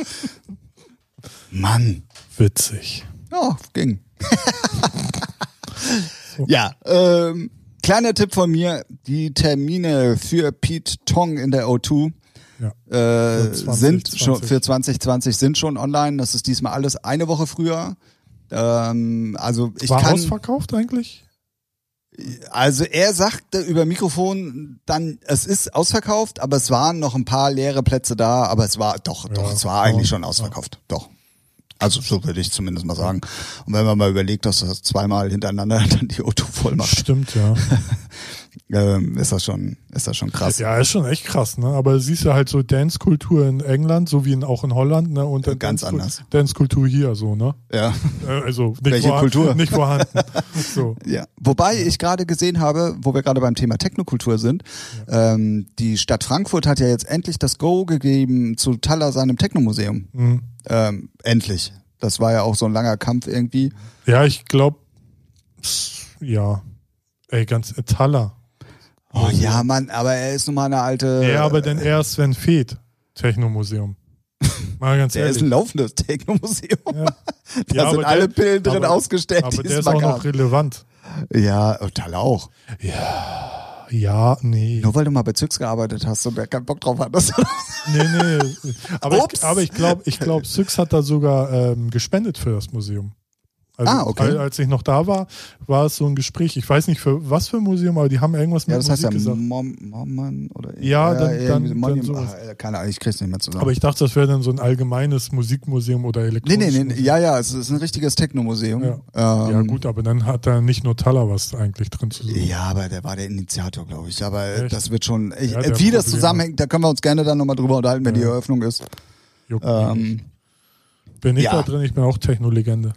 Speaker 2: Mann.
Speaker 1: Witzig.
Speaker 2: Ja, ging. [laughs] Ja, ähm, kleiner Tipp von mir, die Termine für Pete Tong in der O2
Speaker 1: Ja.
Speaker 2: äh,
Speaker 1: Für
Speaker 2: sind
Speaker 1: 2020.
Speaker 2: schon für 2020 sind schon online. Das ist diesmal alles eine Woche früher. Ähm, also ich
Speaker 1: War
Speaker 2: kann,
Speaker 1: ausverkauft eigentlich?
Speaker 2: also er sagte über Mikrofon dann, es ist ausverkauft, aber es waren noch ein paar leere Plätze da, aber es war doch, doch, es war eigentlich schon ausverkauft, doch. Also so würde ich zumindest mal sagen. Und wenn man mal überlegt, dass das zweimal hintereinander [laughs] dann die O2 voll macht.
Speaker 1: Stimmt, ja. [laughs]
Speaker 2: ähm, ist das schon, ist das schon krass.
Speaker 1: Ja, ist schon echt krass, ne? Aber siehst du halt so Dance-Kultur in England, so wie in, auch in Holland, ne? Und dann
Speaker 2: Ganz
Speaker 1: Dance-
Speaker 2: anders.
Speaker 1: Dance-Kultur hier, so, ne?
Speaker 2: Ja.
Speaker 1: Äh, Also nicht,
Speaker 2: Welche
Speaker 1: vorha-
Speaker 2: Kultur?
Speaker 1: nicht vorhanden. [laughs] So.
Speaker 2: Ja. Wobei ich gerade gesehen habe, wo wir gerade beim Thema Technokultur sind, ähm, die Stadt Frankfurt hat ja jetzt endlich das Go gegeben zu Thaler seinem Technomuseum.
Speaker 1: Mhm.
Speaker 2: Ähm, endlich. Das war ja auch so ein langer Kampf irgendwie.
Speaker 1: Ja, ich glaube, ja. Ey, ganz äh, Thaler.
Speaker 2: Oh ja, Mann, aber er ist nun mal eine alte.
Speaker 1: Ja, aber dann eher Sven Feth, Technomuseum. [laughs] Mal ganz
Speaker 2: der ist
Speaker 1: ehrlich.
Speaker 2: ein laufendes Technomuseum.
Speaker 1: ja. [laughs]
Speaker 2: Da
Speaker 1: Ja,
Speaker 2: sind alle
Speaker 1: der-
Speaker 2: Pillen drin
Speaker 1: aber-
Speaker 2: ausgestellt.
Speaker 1: Aber der ist auch noch relevant.
Speaker 2: Ja, Thaler auch.
Speaker 1: Ja, nee.
Speaker 2: Nur weil du mal bei Züx gearbeitet hast und wer keinen Bock drauf hattest.
Speaker 1: Nee, nee. Aber
Speaker 2: Ups.
Speaker 1: ich, aber ich glaube, ich glaub, Syx hat da sogar ähm, gespendet für das Museum. Also,
Speaker 2: Ah, okay.
Speaker 1: al- Als ich noch da war, war es so ein Gespräch. Ich weiß nicht für was für ein Museum, aber die haben irgendwas mit
Speaker 2: Ja, das heißt
Speaker 1: Musik
Speaker 2: ja
Speaker 1: gesagt.
Speaker 2: Mom, Momman oder
Speaker 1: Ja, dann-
Speaker 2: irgendwie
Speaker 1: dann-
Speaker 2: so
Speaker 1: dann
Speaker 2: Monument-
Speaker 1: sowas.
Speaker 2: Ach, keine Ahnung, ich krieg's nicht mehr zusammen.
Speaker 1: Aber ich dachte, das wäre dann so ein allgemeines Musikmuseum oder
Speaker 2: nee,
Speaker 1: elektronisches
Speaker 2: nee, nee,
Speaker 1: Museum.
Speaker 2: ja, ja, es ist ein richtiges Technomuseum.
Speaker 1: Ja.
Speaker 2: Ähm,
Speaker 1: Ja, gut, aber dann hat da nicht nur Taller was eigentlich drin zu suchen.
Speaker 2: Ja, aber der war der Initiator, glaube ich. Aber
Speaker 1: Echt?
Speaker 2: das wird schon. Ich,
Speaker 1: Ja,
Speaker 2: äh, wie das zusammenhängt, da können wir uns gerne dann nochmal drüber unterhalten, wenn
Speaker 1: Ja.
Speaker 2: die Eröffnung ist.
Speaker 1: Juckt.
Speaker 2: Ähm,
Speaker 1: bin ich
Speaker 2: ja.
Speaker 1: da drin? Ich bin auch Technolegende.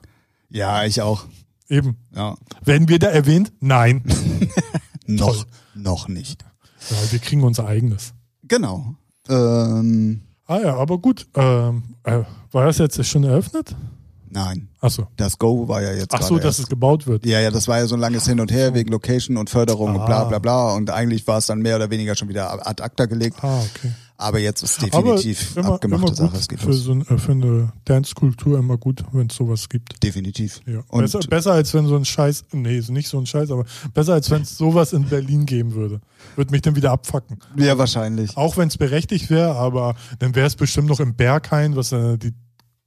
Speaker 2: Ja, ich auch.
Speaker 1: Eben.
Speaker 2: Ja.
Speaker 1: Werden wir da erwähnt? Nein. [laughs]
Speaker 2: Noch, noch nicht.
Speaker 1: ja, wir kriegen unser eigenes.
Speaker 2: Genau. Ähm,
Speaker 1: Ah ja, aber gut. Ähm, äh, war das jetzt schon eröffnet?
Speaker 2: nein,
Speaker 1: Achso.
Speaker 2: das Go war ja jetzt
Speaker 1: Ach so,
Speaker 2: gerade
Speaker 1: dass
Speaker 2: erst.
Speaker 1: es gebaut wird.
Speaker 2: Ja, ja, das war ja so ein langes Hin und Her wegen Location und Förderung und bla
Speaker 1: Ah.
Speaker 2: bla bla. Und eigentlich war es dann mehr oder weniger schon wieder ad acta gelegt.
Speaker 1: Ah, okay.
Speaker 2: Aber jetzt ist
Speaker 1: Aber
Speaker 2: definitiv
Speaker 1: immer,
Speaker 2: abgemachte
Speaker 1: immer
Speaker 2: Sache. Es geht
Speaker 1: für,
Speaker 2: los.
Speaker 1: so ein, äh, für eine Dance-Kultur immer gut, wenn es sowas gibt.
Speaker 2: Definitiv.
Speaker 1: Ja.
Speaker 2: Und
Speaker 1: besser, besser als wenn so ein Scheiß, nee, ist nicht so ein Scheiß, aber besser als wenn es sowas in Berlin geben würde. Würde mich dann wieder abfacken.
Speaker 2: ja, wahrscheinlich.
Speaker 1: Auch wenn es berechtigt wäre, aber dann wäre es bestimmt noch im Berghain, was äh, die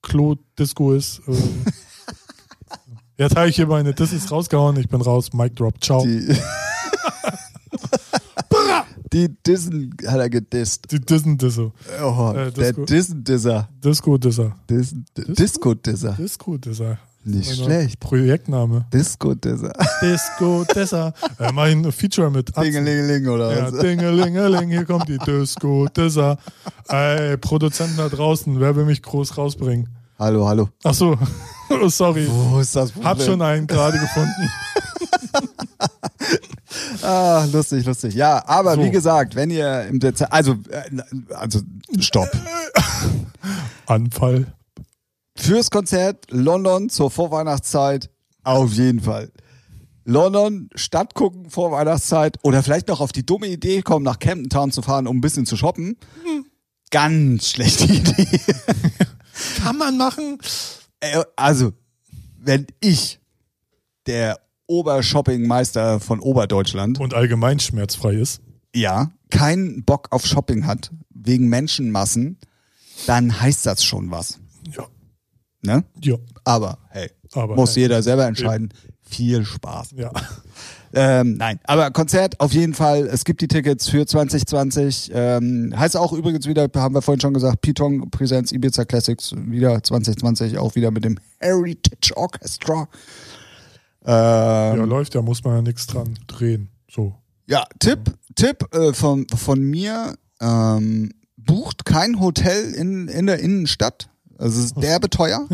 Speaker 1: Klo-Disco ist. Äh. [laughs] Jetzt habe ich hier meine Disses rausgehauen, ich bin raus, Mic Drop, ciao. Die,
Speaker 2: Die, die Dissen hat er gedisst.
Speaker 1: Dissen-Disse.
Speaker 2: Oh,
Speaker 1: Äh,
Speaker 2: der
Speaker 1: Disco.
Speaker 2: Dissen-Disser.
Speaker 1: Disco-Disser.
Speaker 2: Dissen- Disco-Disser.
Speaker 1: Disco-Disser.
Speaker 2: Nicht
Speaker 1: Mein
Speaker 2: schlecht.
Speaker 1: Projektname.
Speaker 2: Disco-Disser.
Speaker 1: Disco-Disser. [laughs] äh, mach ich ein Feature mit Atzen.
Speaker 2: Dingelingeling oder
Speaker 1: Ja,
Speaker 2: was?
Speaker 1: Dingelingeling, hier kommt die Disco, Disser. Ey, Produzenten da draußen, wer will mich groß rausbringen?
Speaker 2: Hallo, hallo.
Speaker 1: Ach so, oh, [laughs] sorry.
Speaker 2: Wo ist das Problem?
Speaker 1: Hab schon einen gerade gefunden. [laughs]
Speaker 2: Ah, lustig, lustig. Ja, aber
Speaker 1: So.
Speaker 2: wie gesagt, wenn ihr im Dezember, also, äh, also, stopp. [laughs]
Speaker 1: Anfall.
Speaker 2: Fürs Konzert London zur Vorweihnachtszeit auf jeden Fall. London, Stadt gucken vor Weihnachtszeit oder vielleicht noch auf die dumme Idee kommen, nach Camden Town zu fahren, um ein bisschen zu shoppen. Ganz schlechte Idee.
Speaker 1: Kann man machen.
Speaker 2: Äh, Also, wenn ich, der Obershoppingmeister von Oberdeutschland,
Speaker 1: Und allgemein schmerzfrei ist.
Speaker 2: ja, keinen Bock auf Shopping hat, wegen Menschenmassen, dann heißt das schon was.
Speaker 1: Ja.
Speaker 2: Ne?
Speaker 1: Ja.
Speaker 2: Aber hey,
Speaker 1: Aber
Speaker 2: muss
Speaker 1: hey.
Speaker 2: jeder selber entscheiden. Viel Spaß.
Speaker 1: Ja. [laughs]
Speaker 2: Ähm, nein, aber Konzert auf jeden Fall. Es gibt die Tickets für 2020. Ähm, heißt auch übrigens wieder, haben wir vorhin schon gesagt, Pitong Presents Ibiza Classics wieder 2020, auch wieder mit dem Heritage Orchestra. Ähm,
Speaker 1: Ja, läuft, da muss man ja nichts dran drehen. So.
Speaker 2: Ja, Tipp, Tipp äh, von, von mir, ähm, bucht kein Hotel in, in der Innenstadt. Also es ist [laughs] derbe teuer.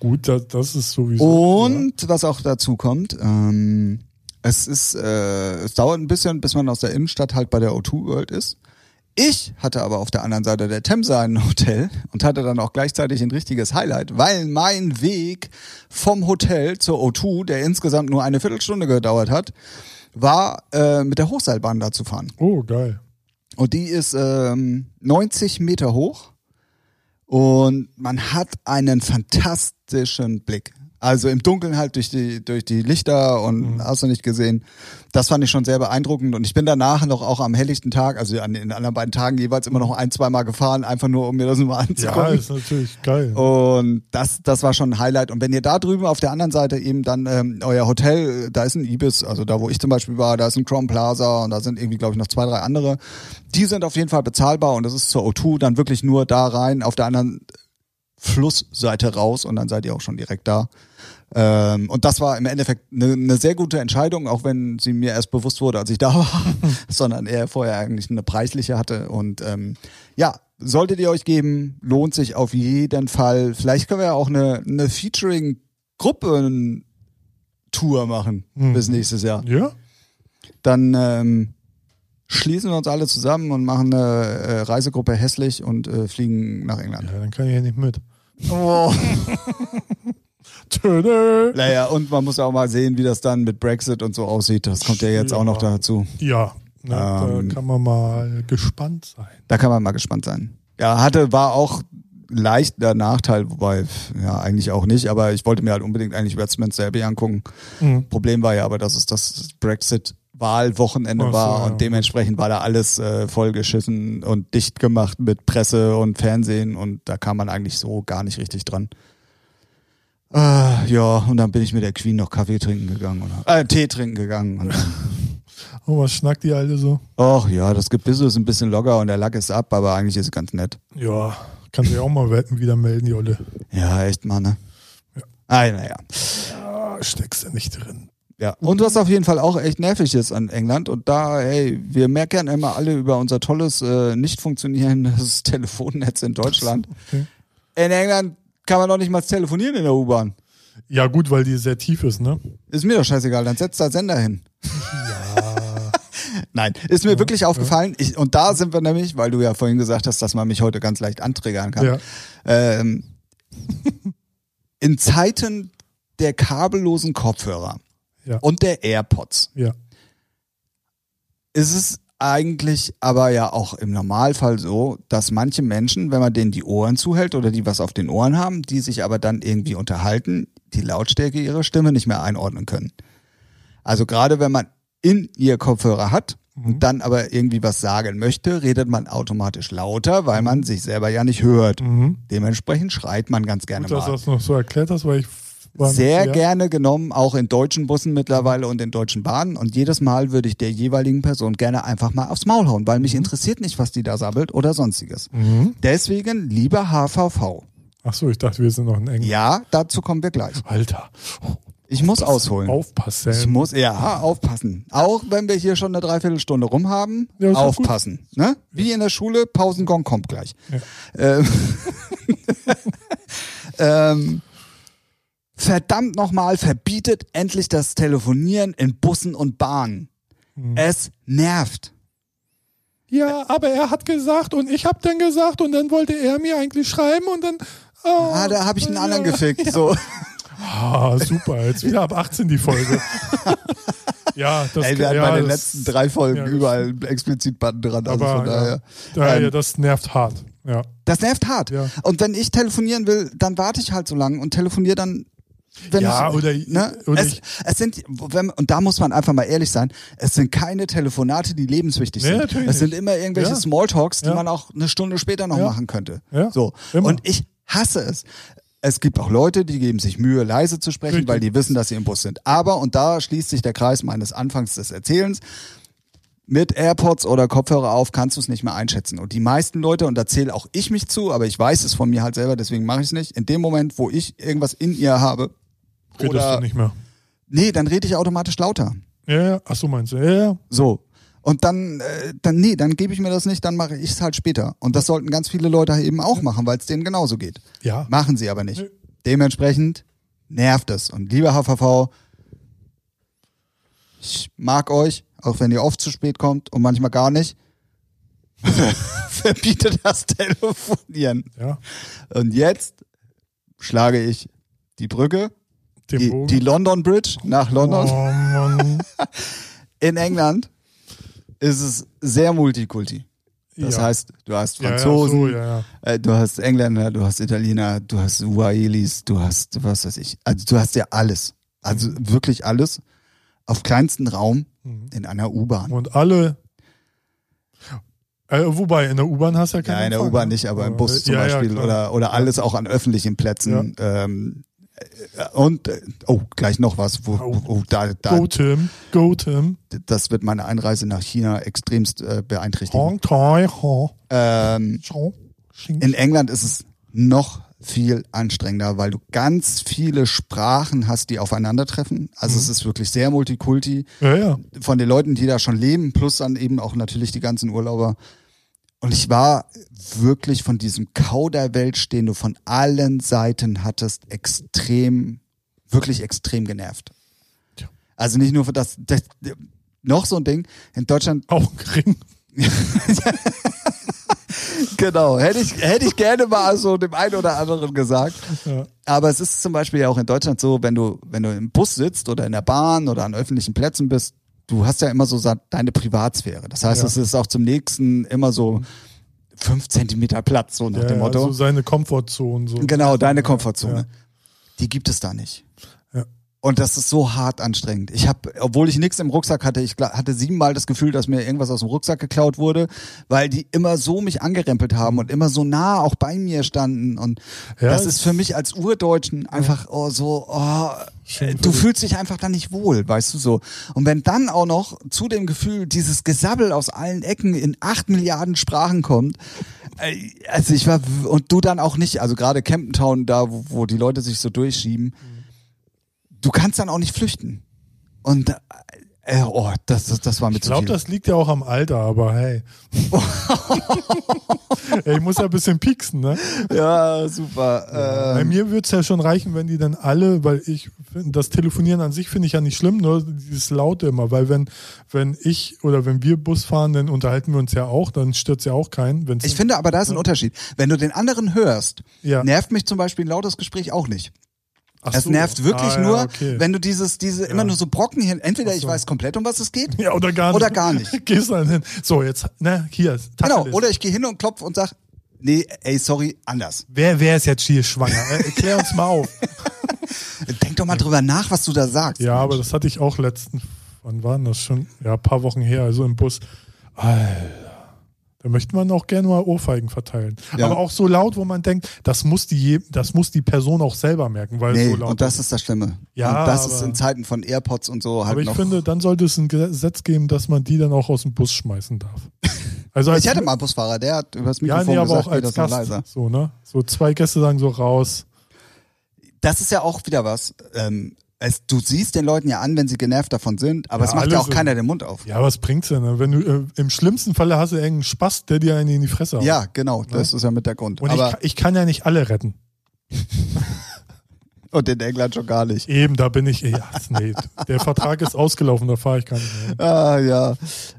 Speaker 1: Gut, das, das ist sowieso.
Speaker 2: Und was auch dazu kommt, ähm, es ist, äh, es dauert ein bisschen, bis man aus der Innenstadt halt bei der O2 World ist. Ich hatte aber auf der anderen Seite der Themse ein Hotel und hatte dann auch gleichzeitig ein richtiges Highlight, weil mein Weg vom Hotel zur O2, der insgesamt nur eine Viertelstunde gedauert hat, war äh, mit der Hochseilbahn da zu fahren.
Speaker 1: Oh, geil.
Speaker 2: Und die ist ähm, 90 Meter hoch und man hat einen fantastischen Blick. Also im Dunkeln halt durch die, durch die Lichter und hast du nicht gesehen. Das fand ich schon sehr beeindruckend. Und ich bin danach noch auch am helllichten Tag, also an den anderen beiden Tagen jeweils immer noch ein, zwei Mal gefahren, einfach nur, um mir das mal
Speaker 1: Ja,
Speaker 2: anzugucken.
Speaker 1: ist natürlich geil.
Speaker 2: Und das, das war schon ein Highlight. Und wenn ihr da drüben auf der anderen Seite eben dann ähm, euer Hotel, da ist ein Ibis, also da wo ich zum Beispiel war, da ist ein Crown Plaza und da sind irgendwie, glaube ich, noch zwei, drei andere. Die sind auf jeden Fall bezahlbar und das ist zur O2 dann wirklich nur da rein, auf der anderen Flussseite raus und dann seid ihr auch schon direkt da. Ähm, und das war im Endeffekt eine ne sehr gute Entscheidung, auch wenn sie mir erst bewusst wurde, als ich da [laughs] war, sondern er vorher eigentlich eine preisliche hatte. Und ähm, ja, solltet ihr euch geben, lohnt sich auf jeden Fall. Vielleicht können wir ja auch eine, eine Featuring-Gruppen-Tour machen
Speaker 1: Mhm.
Speaker 2: bis nächstes Jahr.
Speaker 1: Ja?
Speaker 2: Dann ähm, schließen wir uns alle zusammen und machen eine äh, Reisegruppe hässlich und äh, fliegen nach England.
Speaker 1: Ja, dann kann ich ja nicht mit.
Speaker 2: Oh. [laughs]
Speaker 1: Tödö.
Speaker 2: Naja, und man muss auch mal sehen, wie das dann mit Brexit und so aussieht. Das kommt ja jetzt auch noch dazu.
Speaker 1: Ja, ne,
Speaker 2: Ähm.
Speaker 1: da kann man mal gespannt sein.
Speaker 2: Da kann man mal gespannt sein. Ja, hatte, war auch leicht der Nachteil, wobei, ja, eigentlich auch nicht, aber ich wollte mir halt unbedingt eigentlich Westminster Abbey angucken.
Speaker 1: Mhm.
Speaker 2: Problem war ja aber, dass es das Brexit-Wahlwochenende
Speaker 1: Ach so,
Speaker 2: war
Speaker 1: ja.
Speaker 2: und dementsprechend war da alles äh, vollgeschissen und dicht gemacht mit Presse und Fernsehen und da kam man eigentlich so gar nicht richtig dran. Äh, ja, und dann bin ich mit der Queen noch Kaffee trinken gegangen oder äh, Tee trinken gegangen. Und
Speaker 1: Und [laughs] was schnackt die alle so?
Speaker 2: ach ja, das Gebiss ist ein bisschen locker und der Lack ist ab, aber eigentlich ist es ganz nett.
Speaker 1: Ja, kann sich auch mal wetten, wieder melden, die Olle.
Speaker 2: Ja, echt mal, ne? Ah, naja.
Speaker 1: Ja, steckst du nicht drin.
Speaker 2: Ja. Und was auf jeden Fall auch echt nervig ist an England und da, hey, wir meckern immer alle über unser tolles, äh, nicht funktionierendes [laughs] Telefonnetz in Deutschland.
Speaker 1: Okay.
Speaker 2: In England kann man doch nicht mal telefonieren in der U-Bahn.
Speaker 1: Ja, gut, weil die sehr tief ist, ne?
Speaker 2: Ist mir doch scheißegal, dann setzt da Sender hin.
Speaker 1: Ja. [laughs]
Speaker 2: Nein, ist mir wirklich aufgefallen. Ich, und da sind wir nämlich, weil du ja vorhin gesagt hast, dass man mich heute ganz leicht antriggern kann.
Speaker 1: ja.
Speaker 2: Ähm, [laughs] in Zeiten der kabellosen Kopfhörer
Speaker 1: Ja.
Speaker 2: und der AirPods
Speaker 1: Ja.
Speaker 2: ist es eigentlich aber ja auch im Normalfall so, dass manche Menschen, wenn man denen die Ohren zuhält oder die was auf den Ohren haben, die sich aber dann irgendwie unterhalten, die Lautstärke ihrer Stimme nicht mehr einordnen können. Also gerade wenn man in ihr Kopfhörer hat und dann aber irgendwie was sagen möchte, redet man automatisch lauter, weil man sich selber ja nicht hört.
Speaker 1: Mhm.
Speaker 2: Dementsprechend schreit man ganz gerne
Speaker 1: Gut, dass du
Speaker 2: mal.
Speaker 1: das noch so erklärt hast, weil ich
Speaker 2: Sehr
Speaker 1: ja.
Speaker 2: gerne genommen, auch in deutschen Bussen mittlerweile und in deutschen Bahnen. Und jedes Mal würde ich der jeweiligen Person gerne einfach mal aufs Maul hauen, weil mich interessiert nicht, was die da sabbelt oder sonstiges.
Speaker 1: Mhm.
Speaker 2: Deswegen lieber HVV.
Speaker 1: Ach so, ich dachte, wir sind noch in England.
Speaker 2: Ja, dazu kommen wir gleich.
Speaker 1: Alter.
Speaker 2: Ich muss ausholen. Ich
Speaker 1: Aufpassen.
Speaker 2: muss, ja, aufpassen. Auch wenn wir hier schon eine Dreiviertelstunde rum haben,
Speaker 1: Ja,
Speaker 2: aufpassen. Ne? Wie in der Schule, Pausengong kommt gleich.
Speaker 1: Ja.
Speaker 2: Ähm, [laughs] ähm, verdammt nochmal, verbietet endlich das Telefonieren in Bussen und Bahnen.
Speaker 1: Hm.
Speaker 2: Es nervt.
Speaker 1: Ja, aber er hat gesagt und ich habe dann gesagt und dann wollte er mir eigentlich schreiben und dann. Oh,
Speaker 2: Ah, da habe ich einen
Speaker 1: ja.
Speaker 2: anderen gefickt. [laughs] So.
Speaker 1: Ah, super. Jetzt wieder ab 18 die Folge. [laughs] ja, das
Speaker 2: Ey, wir hatten
Speaker 1: ja,
Speaker 2: bei den
Speaker 1: das,
Speaker 2: letzten drei Folgen
Speaker 1: ja,
Speaker 2: überall explizit Button dran. Also
Speaker 1: Aber
Speaker 2: von daher.
Speaker 1: ja, daher,
Speaker 2: ähm,
Speaker 1: das nervt hart. Ja.
Speaker 2: Das nervt hart.
Speaker 1: Ja.
Speaker 2: Und wenn ich telefonieren will, dann warte ich halt so lange und telefoniere dann. Wenn
Speaker 1: Ja,
Speaker 2: ich,
Speaker 1: oder-
Speaker 2: ne?
Speaker 1: oder
Speaker 2: es, es sind, wenn, und da muss man einfach mal ehrlich sein, es sind keine Telefonate, die lebenswichtig
Speaker 1: Nee,
Speaker 2: sind.
Speaker 1: natürlich
Speaker 2: Es sind immer irgendwelche
Speaker 1: Ja.
Speaker 2: Smalltalks, die
Speaker 1: Ja.
Speaker 2: man auch eine Stunde später noch
Speaker 1: Ja.
Speaker 2: machen könnte.
Speaker 1: Ja.
Speaker 2: So.
Speaker 1: Immer.
Speaker 2: Und ich hasse es. Es gibt auch Leute, die geben sich Mühe, leise zu sprechen,
Speaker 1: Richtig.
Speaker 2: weil die wissen, dass sie im Bus sind. Aber, und da schließt sich der Kreis meines Anfangs des Erzählens, mit AirPods oder Kopfhörer auf kannst du es nicht mehr einschätzen. Und die meisten Leute, und da zähle auch ich mich zu, aber ich weiß es von mir halt selber, deswegen mache ich es nicht, in dem Moment, wo ich irgendwas in ihr habe,
Speaker 1: Redest
Speaker 2: oder,
Speaker 1: du nicht mehr.
Speaker 2: nee, dann rede ich automatisch lauter.
Speaker 1: Ja, ja. Ach so, meinst du? Ja, ja.
Speaker 2: So. Und dann, äh, dann nee, dann gebe ich mir das nicht, dann mache ich es halt später. Und das sollten ganz viele Leute eben auch machen, weil es denen genauso geht.
Speaker 1: Ja.
Speaker 2: Machen sie aber nicht.
Speaker 1: Nö.
Speaker 2: Dementsprechend nervt es. Und lieber HVV, ich mag euch, auch wenn ihr oft zu spät kommt und manchmal gar nicht. [laughs] Verbietet das Telefonieren.
Speaker 1: Ja.
Speaker 2: Und jetzt schlage ich die Brücke, die,
Speaker 1: Bogen.
Speaker 2: die London Bridge nach London.
Speaker 1: Oh Mann. [laughs]
Speaker 2: In England ist es sehr multikulti. Das
Speaker 1: ja.
Speaker 2: heißt, du hast Franzosen,
Speaker 1: so, ja, ja.
Speaker 2: äh, du hast Engländer, du hast Italiener, du hast Uaelis, du hast was weiß ich. Also du hast ja alles. Also
Speaker 1: Mhm.
Speaker 2: wirklich alles auf kleinstem Raum in einer U-Bahn.
Speaker 1: Und alle. Äh, wobei, in der U-Bahn hast du ja keinen
Speaker 2: Ja, in der U-Bahn
Speaker 1: ne?
Speaker 2: nicht, aber im
Speaker 1: Aber,
Speaker 2: Bus zum Beispiel oder, oder alles auch an öffentlichen Plätzen. Ähm, äh, und äh, oh, gleich noch was, wo,
Speaker 1: oh,
Speaker 2: da, da,
Speaker 1: Go Tim, go Tim.
Speaker 2: das wird meine Einreise nach China extremst äh, beeinträchtigen.
Speaker 1: Hong Tai Ho.
Speaker 2: Ähm, in England ist es noch viel anstrengender, weil du ganz viele Sprachen hast, die aufeinandertreffen. Also
Speaker 1: Mhm.
Speaker 2: es ist wirklich sehr multikulti
Speaker 1: Ja, ja.
Speaker 2: von den Leuten, die da schon leben, plus dann eben auch natürlich die ganzen Urlauber. Und ich war wirklich von diesem Kauderwelsch, den du von allen Seiten hattest, extrem, wirklich extrem genervt.
Speaker 1: Tja.
Speaker 2: Also nicht nur für das, das noch so ein Ding. In Deutschland
Speaker 1: Auch gering. [laughs]
Speaker 2: Genau, hätte ich, hätte ich gerne mal so dem einen oder anderen gesagt.
Speaker 1: Ja.
Speaker 2: Aber es ist zum Beispiel ja auch in Deutschland so, wenn du, wenn du im Bus sitzt oder in der Bahn oder an öffentlichen Plätzen bist, du hast ja immer so deine Privatsphäre. Das heißt,
Speaker 1: Ja.
Speaker 2: es ist auch zum nächsten immer so fünf Zentimeter Platz, so nach
Speaker 1: ja,
Speaker 2: dem Motto.
Speaker 1: so seine Komfortzone. So.
Speaker 2: genau, deine Komfortzone.
Speaker 1: Ja.
Speaker 2: Die gibt es da nicht. Und das ist so hart anstrengend. Ich habe, obwohl ich nichts im Rucksack hatte, ich hatte siebenmal das Gefühl, dass mir irgendwas aus dem Rucksack geklaut wurde, weil die immer so mich angerempelt haben und immer so nah auch bei mir standen. Und
Speaker 1: Ja,
Speaker 2: das ist für mich als Urdeutschen einfach oh, so, oh, du fühlst dich einfach dann nicht wohl, weißt du so. Und wenn dann auch noch zu dem Gefühl dieses Gesabbel aus allen Ecken in acht Milliarden Sprachen kommt, äh, also ich war, und du dann auch nicht, also gerade Camden Town, da wo, wo die Leute sich so durchschieben, du kannst dann auch nicht flüchten. Und äh, oh, das, das, das war mir
Speaker 1: Ich glaube, das liegt ja auch am Alter, aber hey. [laughs] Ey, ich muss ja ein bisschen pieksen, ne?
Speaker 2: ja, super.
Speaker 1: Bei
Speaker 2: Ähm,
Speaker 1: mir wird's ja schon reichen, wenn die dann alle, weil ich das Telefonieren an sich finde ich ja nicht schlimm, nur dieses Laute immer, weil wenn, wenn ich oder wenn wir Bus fahren, dann unterhalten wir uns ja auch, dann stört's ja auch keinen. Wenn's
Speaker 2: ich finde aber, da ist ein Unterschied. Wenn du den anderen hörst,
Speaker 1: Ja.
Speaker 2: nervt mich zum Beispiel ein lautes Gespräch auch nicht.
Speaker 1: Ach
Speaker 2: Es
Speaker 1: so.
Speaker 2: nervt wirklich
Speaker 1: Ah, ja,
Speaker 2: nur,
Speaker 1: okay.
Speaker 2: wenn du dieses, diese immer nur so Brocken hin, entweder ich
Speaker 1: so.
Speaker 2: weiß komplett, um was es geht,
Speaker 1: ja, oder gar nicht.
Speaker 2: oder gar nicht. [laughs]
Speaker 1: Gehst dann hin. So, jetzt, ne, hier.
Speaker 2: genau, oder ich gehe hin und klopfe und sag, nee, ey, sorry, anders.
Speaker 1: Wer, wer ist jetzt hier schwanger? Äh, Erklär uns mal auf. [laughs]
Speaker 2: Denk doch mal drüber nach, was du da sagst.
Speaker 1: Ja, aber das hatte ich auch letzten, wann waren das schon? Ja, ein paar Wochen her, also im Bus. Alter. Da möchte man auch gerne mal Ohrfeigen verteilen.
Speaker 2: Ja.
Speaker 1: Aber auch so laut, wo man denkt, das muss die, das muss die Person auch selber merken, weil es
Speaker 2: Nee,
Speaker 1: so laut
Speaker 2: und das ist das Schlimme.
Speaker 1: Ja,
Speaker 2: und das ist
Speaker 1: aber-
Speaker 2: in Zeiten von AirPods und so halt
Speaker 1: Aber ich
Speaker 2: noch.
Speaker 1: finde, dann sollte es ein Gesetz geben, dass man die dann auch aus dem Bus schmeißen darf. [laughs] Also als,
Speaker 2: ich hatte mal einen Busfahrer, der hat übers
Speaker 1: ja,
Speaker 2: Mikrofon
Speaker 1: nee, aber
Speaker 2: gesagt,
Speaker 1: auch als
Speaker 2: das
Speaker 1: Gast.
Speaker 2: leiser.
Speaker 1: So, ne? So zwei Gäste sagen so raus.
Speaker 2: Das ist ja auch wieder was. Ähm, es, du siehst den Leuten ja an, wenn sie genervt davon sind, aber
Speaker 1: Ja,
Speaker 2: es macht ja auch keiner den Mund auf.
Speaker 1: Ja, was bringt's denn? Ne? Wenn du äh, im schlimmsten Falle hast du irgendeinen Spaß, der dir einen in die Fresse haut.
Speaker 2: Ja, genau, das ist ja mit der Grund.
Speaker 1: Und ich,
Speaker 2: aber
Speaker 1: kann- ich kann ja nicht alle retten. [laughs]
Speaker 2: und in England schon gar nicht.
Speaker 1: Eben, da bin ich. Ja, nee, der Vertrag ist ausgelaufen, da fahre ich gar nicht mehr.
Speaker 2: Ah, ja.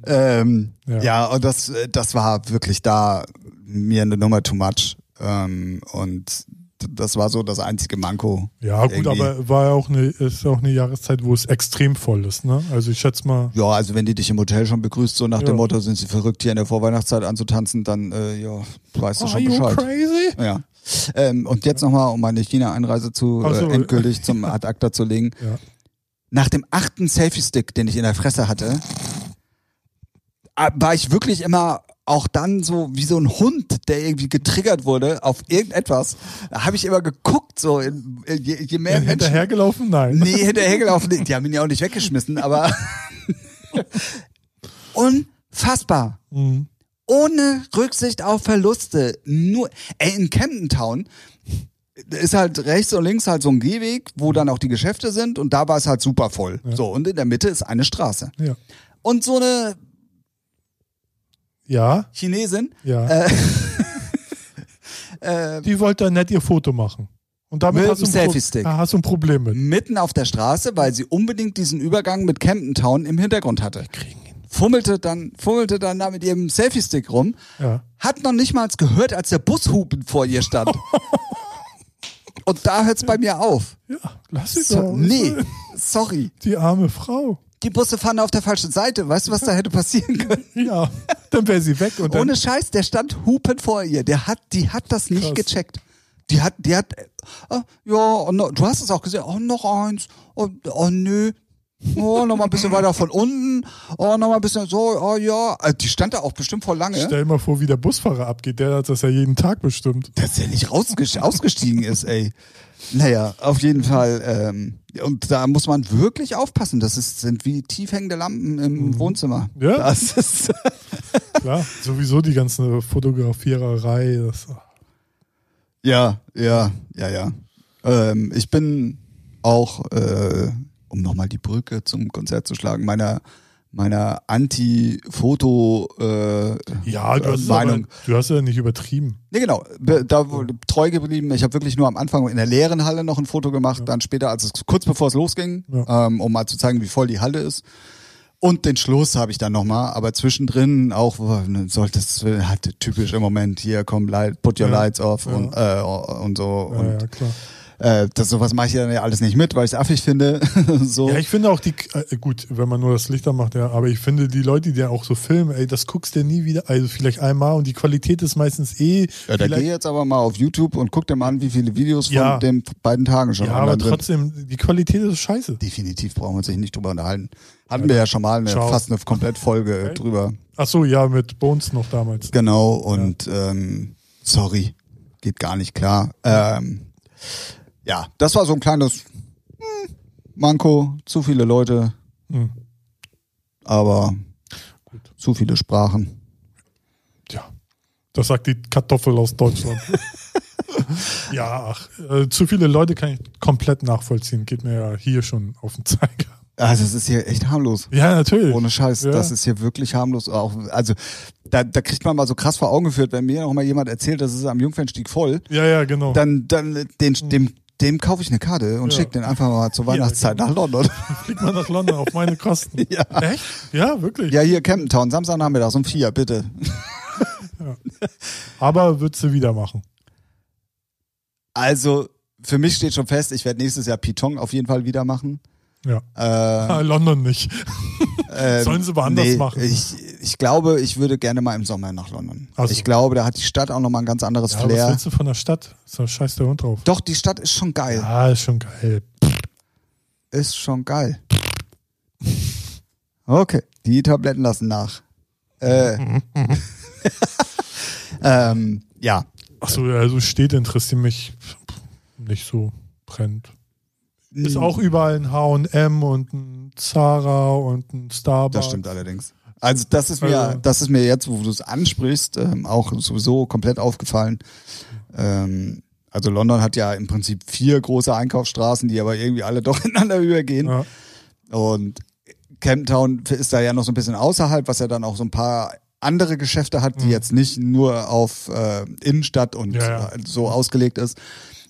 Speaker 2: Ähm, ja.
Speaker 1: Ja.
Speaker 2: und das, äh, das war wirklich da mir eine Nummer too much. Ähm, und das war so das einzige Manko.
Speaker 1: Ja, gut,
Speaker 2: Irgendwie.
Speaker 1: aber war ja auch eine, ist auch eine Jahreszeit, wo es extrem voll ist, ne? Also ich schätze mal,
Speaker 2: Ja, also wenn die dich im Hotel schon begrüßt, so nach
Speaker 1: Ja.
Speaker 2: dem Motto, sind sie verrückt, hier in der Vorweihnachtszeit anzutanzen, dann äh, ja, weißt du
Speaker 1: are
Speaker 2: schon
Speaker 1: you
Speaker 2: Bescheid.
Speaker 1: crazy?
Speaker 2: Ja. Ähm, und jetzt nochmal, um meine China-Einreise zu
Speaker 1: Ach so.
Speaker 2: äh, endgültig zum [laughs] Ad acta zu legen.
Speaker 1: Ja.
Speaker 2: Nach dem achten Selfie-Stick, den ich in der Fresse hatte, äh, war ich wirklich immer auch dann so wie so ein Hund, der irgendwie getriggert wurde auf irgendetwas. Habe ich immer geguckt, so in, je, je mehr
Speaker 1: Ja,
Speaker 2: Menschen.
Speaker 1: hinterhergelaufen? Nein.
Speaker 2: Nee, hinterhergelaufen. Die haben ihn ja auch nicht weggeschmissen, aber [laughs] unfassbar.
Speaker 1: Mhm.
Speaker 2: Ohne Rücksicht auf Verluste. Nur, ey, in Camden Town ist halt rechts und links halt so ein Gehweg, wo dann auch die Geschäfte sind und da war es halt super voll. So, und in der Mitte ist eine Straße.
Speaker 1: Ja.
Speaker 2: Und so eine
Speaker 1: Ja,
Speaker 2: Chinesin,
Speaker 1: ja.
Speaker 2: äh, [laughs]
Speaker 1: Die wollte dann nett ihr Foto machen. Und damit
Speaker 2: Mit
Speaker 1: hast
Speaker 2: Selfie-Stick.
Speaker 1: Ja, hast du ein Problem mit.
Speaker 2: mitten auf der Straße, weil sie unbedingt diesen Übergang mit Camden Town im Hintergrund hatte.
Speaker 1: Kriegen ihn.
Speaker 2: Fummelte dann, fummelte dann da mit ihrem Selfie-Stick rum,
Speaker 1: Ja.
Speaker 2: hat noch nicht mal gehört, als der Bushupen vor ihr stand. [laughs] Und da hört's bei mir auf.
Speaker 1: Ja, lass sie
Speaker 2: So,
Speaker 1: doch.
Speaker 2: nee, [laughs] sorry.
Speaker 1: Die arme Frau.
Speaker 2: Die Busse fahren auf der falschen Seite. Weißt du, was da hätte passieren können? [laughs]
Speaker 1: Ja, dann wäre sie weg. Und
Speaker 2: Ohne Scheiß, der stand hupend vor ihr. Der hat, die hat das nicht
Speaker 1: Krass.
Speaker 2: gecheckt. Die hat, die hat, äh, ja, noch, du hast es auch gesehen, oh, noch eins, oh, oh nö, oh, noch mal ein bisschen weiter von unten, oh, noch mal ein bisschen so, oh ja, Äh, die stand da auch bestimmt vor lange,
Speaker 1: Stell mal vor, wie der Busfahrer abgeht. Der hat das ja jeden Tag bestimmt.
Speaker 2: dass der nicht ausgestiegen ist, ey. Naja, auf jeden Fall, ähm, und da muss man wirklich aufpassen, das ist, sind wie tief hängende Lampen im Wohnzimmer.
Speaker 1: Mhm. Ja.
Speaker 2: Das ist, [laughs]
Speaker 1: Klar, sowieso die ganze Fotografiererei. Das,
Speaker 2: Ja, ja, ja, ja. Ähm, ich bin auch, äh, um nochmal die Brücke zum Konzert zu schlagen, meiner meiner Anti-Foto äh,
Speaker 1: Ja, du hast,
Speaker 2: Meinung.
Speaker 1: aber, du hast ja nicht übertrieben.
Speaker 2: Nee, genau. Da wurde treu geblieben. Ich habe wirklich nur am Anfang in der leeren Halle noch ein Foto gemacht, dann später, als es kurz bevor es losging,
Speaker 1: Ja.
Speaker 2: ähm, um mal zu zeigen, wie voll die Halle ist. Und den Schluss habe ich dann nochmal, aber zwischendrin auch äh, sollte es halt typisch im Moment hier komm light, put your
Speaker 1: Ja.
Speaker 2: lights off
Speaker 1: Ja.
Speaker 2: und äh, und so
Speaker 1: Ja,
Speaker 2: und
Speaker 1: ja, klar.
Speaker 2: Äh, das sowas mache ich dann ja alles nicht mit, weil ich es affig finde. [laughs] so.
Speaker 1: Ja, ich finde auch die, äh, gut, wenn man nur das Licht anmacht, ja, aber ich finde die Leute, die ja auch so filmen, ey, das guckst du nie wieder, also vielleicht einmal und die Qualität ist meistens eh.
Speaker 2: ja, da geh jetzt aber mal auf YouTube und guck dir mal an, wie viele Videos von
Speaker 1: Ja.
Speaker 2: den beiden Tagen schon
Speaker 1: ja, aber
Speaker 2: sind.
Speaker 1: trotzdem, die Qualität ist scheiße.
Speaker 2: Definitiv brauchen wir uns nicht drüber unterhalten. Hatten wir ja schon mal eine,
Speaker 1: Ciao.
Speaker 2: fast eine Komplettfolge
Speaker 1: Okay.
Speaker 2: drüber.
Speaker 1: Ach so, ja, mit Bones noch damals.
Speaker 2: Genau, und ähm, sorry, geht gar nicht klar. Ähm, ja, das war so ein kleines hm, Manko, zu viele Leute,
Speaker 1: Hm.
Speaker 2: aber
Speaker 1: Gut.
Speaker 2: zu viele Sprachen.
Speaker 1: Ja, das sagt die Kartoffel aus Deutschland. [laughs] ja, ach, äh, zu viele Leute kann ich komplett nachvollziehen. Geht mir ja hier schon auf den Zeiger.
Speaker 2: Also es ist hier echt harmlos.
Speaker 1: Ja, natürlich.
Speaker 2: Ohne Scheiß,
Speaker 1: Ja.
Speaker 2: das ist hier wirklich harmlos. Auch, also da, da kriegt man mal so krass vor Augen geführt, wenn mir noch mal jemand erzählt, das ist am Jungfernstieg voll,
Speaker 1: Ja, ja, genau.
Speaker 2: dann, dann den, dem, dem kaufe ich eine Karte und
Speaker 1: Ja.
Speaker 2: schick den einfach mal zur Weihnachtszeit nach London. [laughs]
Speaker 1: Fliegt man nach London auf meine Kosten. [laughs]
Speaker 2: Ja.
Speaker 1: Echt? Ja, wirklich.
Speaker 2: Ja, hier Camden Town, Samstagnachmittags um vier, bitte. [laughs]
Speaker 1: Aber würdest du wieder machen?
Speaker 2: Also, für mich steht schon fest, ich werde nächstes Jahr Pitong auf jeden Fall wieder machen.
Speaker 1: Ja.
Speaker 2: Äh,
Speaker 1: Ah, [laughs] London nicht.
Speaker 2: ähm,
Speaker 1: Sollen sie woanders
Speaker 2: nee,
Speaker 1: machen.
Speaker 2: Ich, ich glaube, ich würde gerne mal im Sommer nach London.
Speaker 1: Ach so.
Speaker 2: Ich glaube, da hat die Stadt auch nochmal ein ganz anderes
Speaker 1: Ja, was
Speaker 2: Flair.
Speaker 1: willst du von der Stadt? Ist doch scheiß der Hund drauf.
Speaker 2: Doch, die Stadt ist schon geil.
Speaker 1: Ja, ist schon geil.
Speaker 2: Ist schon geil. Okay, die Tabletten lassen nach. Äh, [laughs] ähm, ja,
Speaker 1: Achso, also Städte interessieren mich nicht so brennt. Ist auch überall ein H&M und ein Zara und ein Starbucks.
Speaker 2: Das stimmt allerdings. Also das ist mir,
Speaker 1: Also-
Speaker 2: das ist mir jetzt, wo du es ansprichst, ähm, auch sowieso komplett aufgefallen. Ähm, also London hat ja im Prinzip vier große Einkaufsstraßen, die aber irgendwie alle [laughs] doch ineinander übergehen.
Speaker 1: Ja.
Speaker 2: Und Camden Town ist da ja noch so ein bisschen außerhalb, was ja dann auch so ein paar andere Geschäfte hat, die jetzt nicht nur auf äh, Innenstadt und
Speaker 1: Mhm. Ja, ja.
Speaker 2: so ausgelegt ist.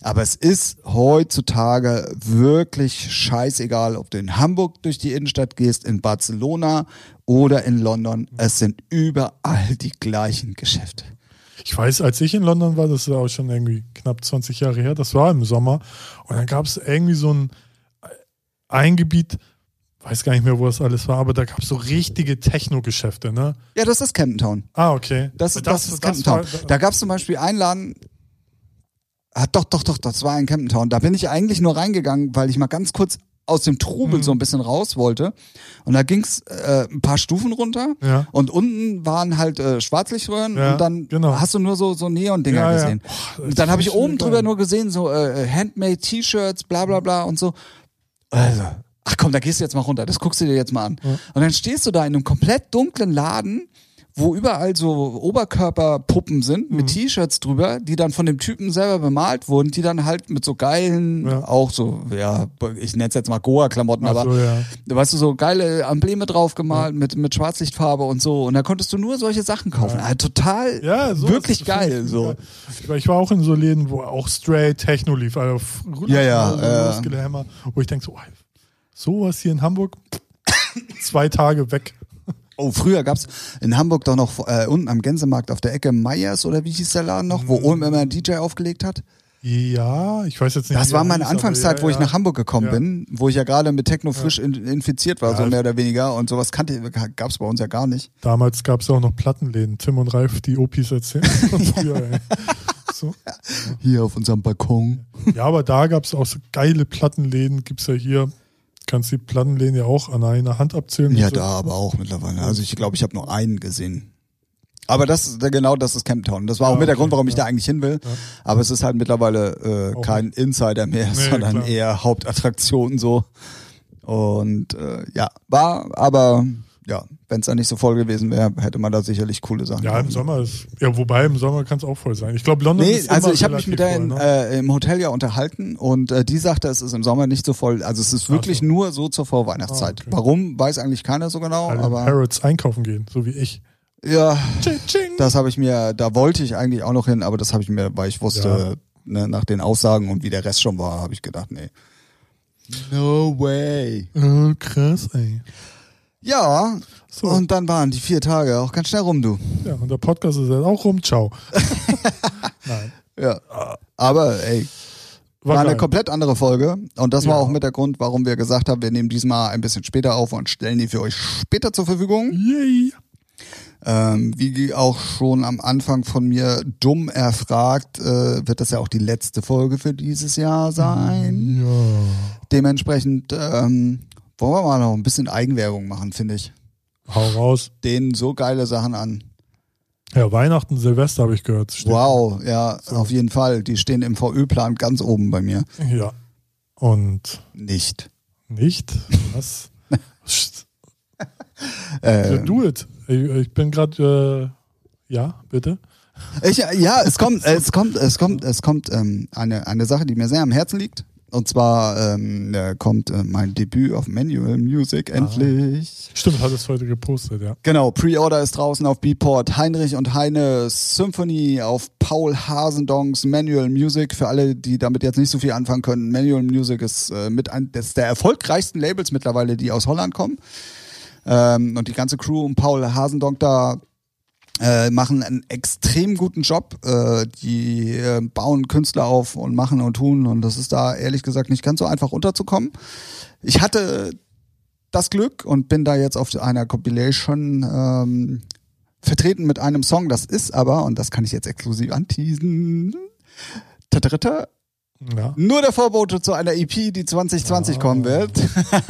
Speaker 2: Aber es ist heutzutage wirklich scheißegal, ob du in Hamburg durch die Innenstadt gehst, in Barcelona oder in London. Es sind überall die gleichen Geschäfte.
Speaker 1: Ich weiß, als ich in London war, das ist auch schon irgendwie knapp 20 Jahre her, das war im Sommer. Und dann gab es irgendwie so ein, ein Gebiet, weiß gar nicht mehr, wo das alles war, aber da gab es so richtige Techno-Geschäfte, ne?
Speaker 2: Ja, das ist Camden Town.
Speaker 1: Ah, okay.
Speaker 2: Das, ist das, ist Camden Town. Da gab es zum Beispiel einen Laden, ah, doch, doch, doch, das war in Camden Town. Da bin ich eigentlich nur reingegangen, weil ich mal ganz kurz aus dem Trubel
Speaker 1: Mhm.
Speaker 2: so ein bisschen raus wollte. Und da ging's äh, ein paar Stufen runter.
Speaker 1: Ja.
Speaker 2: Und unten waren halt äh, Schwarzlichtröhren
Speaker 1: Ja,
Speaker 2: und dann
Speaker 1: genau.
Speaker 2: hast du nur so, so Neon-Dinger
Speaker 1: Ja, ja.
Speaker 2: gesehen.
Speaker 1: Boah,
Speaker 2: und dann habe ich oben drüber nur gesehen, so äh, Handmade-T-Shirts, bla bla bla und so. Also, ach komm, da gehst du jetzt mal runter, das guckst du dir jetzt mal an. Und dann stehst du da in einem komplett dunklen Laden, wo überall so Oberkörperpuppen sind
Speaker 1: Mhm.
Speaker 2: mit T-Shirts drüber, die dann von dem Typen selber bemalt wurden, die dann halt mit so geilen,
Speaker 1: Ja.
Speaker 2: auch so, ja, ich nenne es jetzt mal Goa-Klamotten,
Speaker 1: Ach
Speaker 2: aber
Speaker 1: so, ja.
Speaker 2: weißt du, so geile Embleme drauf gemalt mit, mit Schwarzlichtfarbe und so. Und da konntest du nur solche Sachen kaufen.
Speaker 1: Ja.
Speaker 2: Ah, total
Speaker 1: Ja, so
Speaker 2: wirklich geil. So.
Speaker 1: ich war auch in so Läden, wo auch straight Techno lief, also
Speaker 2: Ja, ja,
Speaker 1: so
Speaker 2: äh.
Speaker 1: wo ich denke so, oh, sowas hier in Hamburg, zwei Tage weg.
Speaker 2: Oh, früher gab's in Hamburg doch noch äh, unten am Gänsemarkt auf der Ecke Meyers oder wie hieß der Laden noch, wo
Speaker 1: Mhm.
Speaker 2: oben immer ein DJ aufgelegt hat.
Speaker 1: Ja, ich weiß jetzt nicht.
Speaker 2: Das war meine
Speaker 1: hieß,
Speaker 2: Anfangszeit,
Speaker 1: ja,
Speaker 2: wo ich nach Hamburg gekommen
Speaker 1: Ja.
Speaker 2: bin, wo ich ja gerade mit Techno frisch in, infiziert war, so mehr oder weniger. Und sowas kannte gab's bei uns ja gar nicht.
Speaker 1: Damals gab es auch noch Plattenläden. Tim und Ralf, die Opis erzählen. [laughs] früher, ey. so.
Speaker 2: Hier auf unserem Balkon.
Speaker 1: Ja, aber da gab es auch so geile Plattenläden. Gibt es ja hier. Kannst die Plattenläden ja auch an einer Hand abzählen.
Speaker 2: Ja,
Speaker 1: So.
Speaker 2: da aber auch mittlerweile. Also ich glaube, ich habe nur einen gesehen. Aber das genau das ist Camp Town. Das war auch
Speaker 1: Ja,
Speaker 2: mit der
Speaker 1: okay,
Speaker 2: Grund, warum ich
Speaker 1: ja.
Speaker 2: da eigentlich hin will.
Speaker 1: Ja.
Speaker 2: Aber es ist halt mittlerweile äh,
Speaker 1: Auch
Speaker 2: kein Insider mehr,
Speaker 1: Nee,
Speaker 2: sondern
Speaker 1: klar.
Speaker 2: eher Hauptattraktion so. Und äh, ja, war aber ja, wenn es da nicht so voll gewesen wäre, hätte man da sicherlich coole Sachen.
Speaker 1: Ja, im
Speaker 2: machen.
Speaker 1: Sommer ist, ja, wobei im Sommer kann es auch voll sein. Ich glaube, London
Speaker 2: Nee,
Speaker 1: ist
Speaker 2: also
Speaker 1: immer
Speaker 2: ich habe mich mit der
Speaker 1: voll, ne?
Speaker 2: äh, im Hotel ja unterhalten und äh, die sagte, es ist im Sommer nicht so voll. Also es ist wirklich
Speaker 1: so.
Speaker 2: nur so zur Vorweihnachtszeit.
Speaker 1: Ah, okay.
Speaker 2: Warum, weiß eigentlich keiner so genau,
Speaker 1: Alle
Speaker 2: aber
Speaker 1: Harrods einkaufen gehen, so wie ich.
Speaker 2: ja,
Speaker 1: ching.
Speaker 2: das habe ich mir, da wollte ich eigentlich auch noch hin, aber das habe ich mir, weil ich wusste,
Speaker 1: Ja.
Speaker 2: ne, nach den Aussagen und wie der Rest schon war, habe ich gedacht, nee. No way.
Speaker 1: Oh, krass, ey.
Speaker 2: Ja,
Speaker 1: So.
Speaker 2: und dann waren die vier Tage auch ganz schnell rum, du.
Speaker 1: Ja, und der Podcast ist jetzt auch rum. Ciao. [laughs] Nein.
Speaker 2: Ja. Aber ey, war,
Speaker 1: War,
Speaker 2: eine komplett andere Folge. Und das war
Speaker 1: Ja.
Speaker 2: auch mit der Grund, warum wir gesagt haben, wir nehmen diesmal ein bisschen später auf und stellen die für euch später zur Verfügung.
Speaker 1: Yay.
Speaker 2: Ähm, wie auch schon am Anfang von mir dumm erfragt, äh, wird das ja auch die letzte Folge für dieses Jahr sein.
Speaker 1: Ja.
Speaker 2: Dementsprechend ähm, wollen wir mal noch ein bisschen Eigenwerbung machen, finde ich.
Speaker 1: Hau raus.
Speaker 2: Denen so geile Sachen an.
Speaker 1: Ja, Weihnachten, Silvester habe ich gehört.
Speaker 2: Wow, ja, auf jeden Fall. Die stehen im VÖ-Plan ganz oben bei mir.
Speaker 1: Ja. Und
Speaker 2: Nicht.
Speaker 1: nicht? Was? Psst. [laughs]
Speaker 2: Äh,
Speaker 1: Do it. Ich, ich bin gerade, äh, ja, bitte.
Speaker 2: Ich, ja, es kommt, [laughs] es kommt, es kommt, es kommt ähm, eine, eine Sache, die mir sehr am Herzen liegt. Und zwar ähm, äh, kommt äh, mein Debüt auf Manual Music endlich.
Speaker 1: Stimmt, hat es heute gepostet, ja.
Speaker 2: Genau, Pre-Order ist draußen auf Beatport. Heinrich und Heine Symphony auf Paul Hasendongs Manual Music. Für alle, die damit jetzt nicht so viel anfangen können. Manual Music ist äh, mit ein, das ist der erfolgreichsten Labels mittlerweile, die aus Holland kommen. Ähm, und die ganze Crew um Paul Hasendonk da äh, machen einen extrem guten Job. Äh, die äh, bauen Künstler auf und machen und tun. Und das ist da ehrlich gesagt nicht ganz so einfach unterzukommen. Ich hatte das Glück und bin da jetzt auf einer Compilation ähm, vertreten mit einem Song. Das ist aber, und das kann ich jetzt exklusiv anteasen, der dritte,
Speaker 1: Ja.
Speaker 2: nur der Vorbote zu einer EP, die 2020
Speaker 1: Ah.
Speaker 2: kommen wird.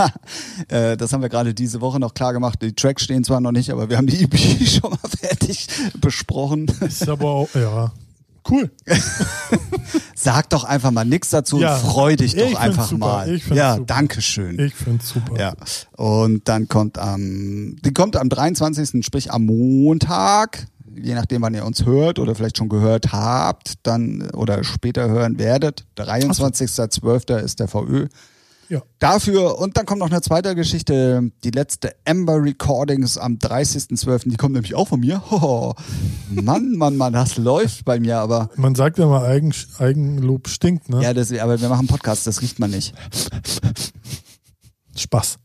Speaker 2: [laughs] äh, das haben wir gerade diese Woche noch klar gemacht. Die Tracks stehen zwar noch nicht, aber wir haben die EP [laughs] schon mal fertig besprochen.
Speaker 1: Ist aber auch, ja. Cool. [laughs]
Speaker 2: Sag doch einfach mal nichts dazu
Speaker 1: Ja,
Speaker 2: und freu dich
Speaker 1: ich
Speaker 2: doch
Speaker 1: find's
Speaker 2: einfach
Speaker 1: super,
Speaker 2: mal.
Speaker 1: ich
Speaker 2: ja,
Speaker 1: super.
Speaker 2: danke schön.
Speaker 1: Ich find's super.
Speaker 2: Ja. Und dann kommt am, die kommt am 23., sprich am Montag, je nachdem, wann ihr uns hört oder vielleicht schon gehört habt, dann oder später hören werdet. 23.12. ist der VÖ.
Speaker 1: Ja.
Speaker 2: Dafür, und dann kommt noch eine zweite Geschichte, die letzte Ember Recordings am 30.12., die kommt nämlich auch von mir. Hoho. Mann, Mann, Mann, das läuft bei mir, aber
Speaker 1: Man sagt ja mal, Eigen, Eigenlob stinkt, ne?
Speaker 2: ja, das, aber wir machen Podcast, das riecht man nicht.
Speaker 1: Spaß.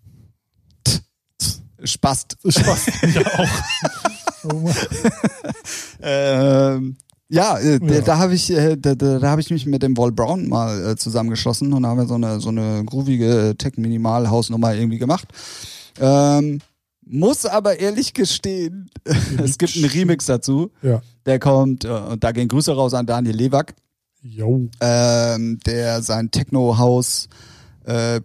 Speaker 2: Spast.
Speaker 1: Spaß. ja, auch. [laughs] [laughs]
Speaker 2: Ähm, ja, äh, da-
Speaker 1: Ja.
Speaker 2: da habe ich, äh, da, da, da habe ich mich mit dem Wall Brown mal äh, zusammengeschlossen und da haben wir so eine so eine groovige Tech-Minimal-Hausnummer irgendwie gemacht. Ähm, muss aber ehrlich gestehen, [laughs] es gibt einen Remix dazu.
Speaker 1: Ja.
Speaker 2: Der kommt, äh, und da gehen Grüße raus an Daniel Lewak,
Speaker 1: Jo.
Speaker 2: ähm, der sein Techno-Haus äh,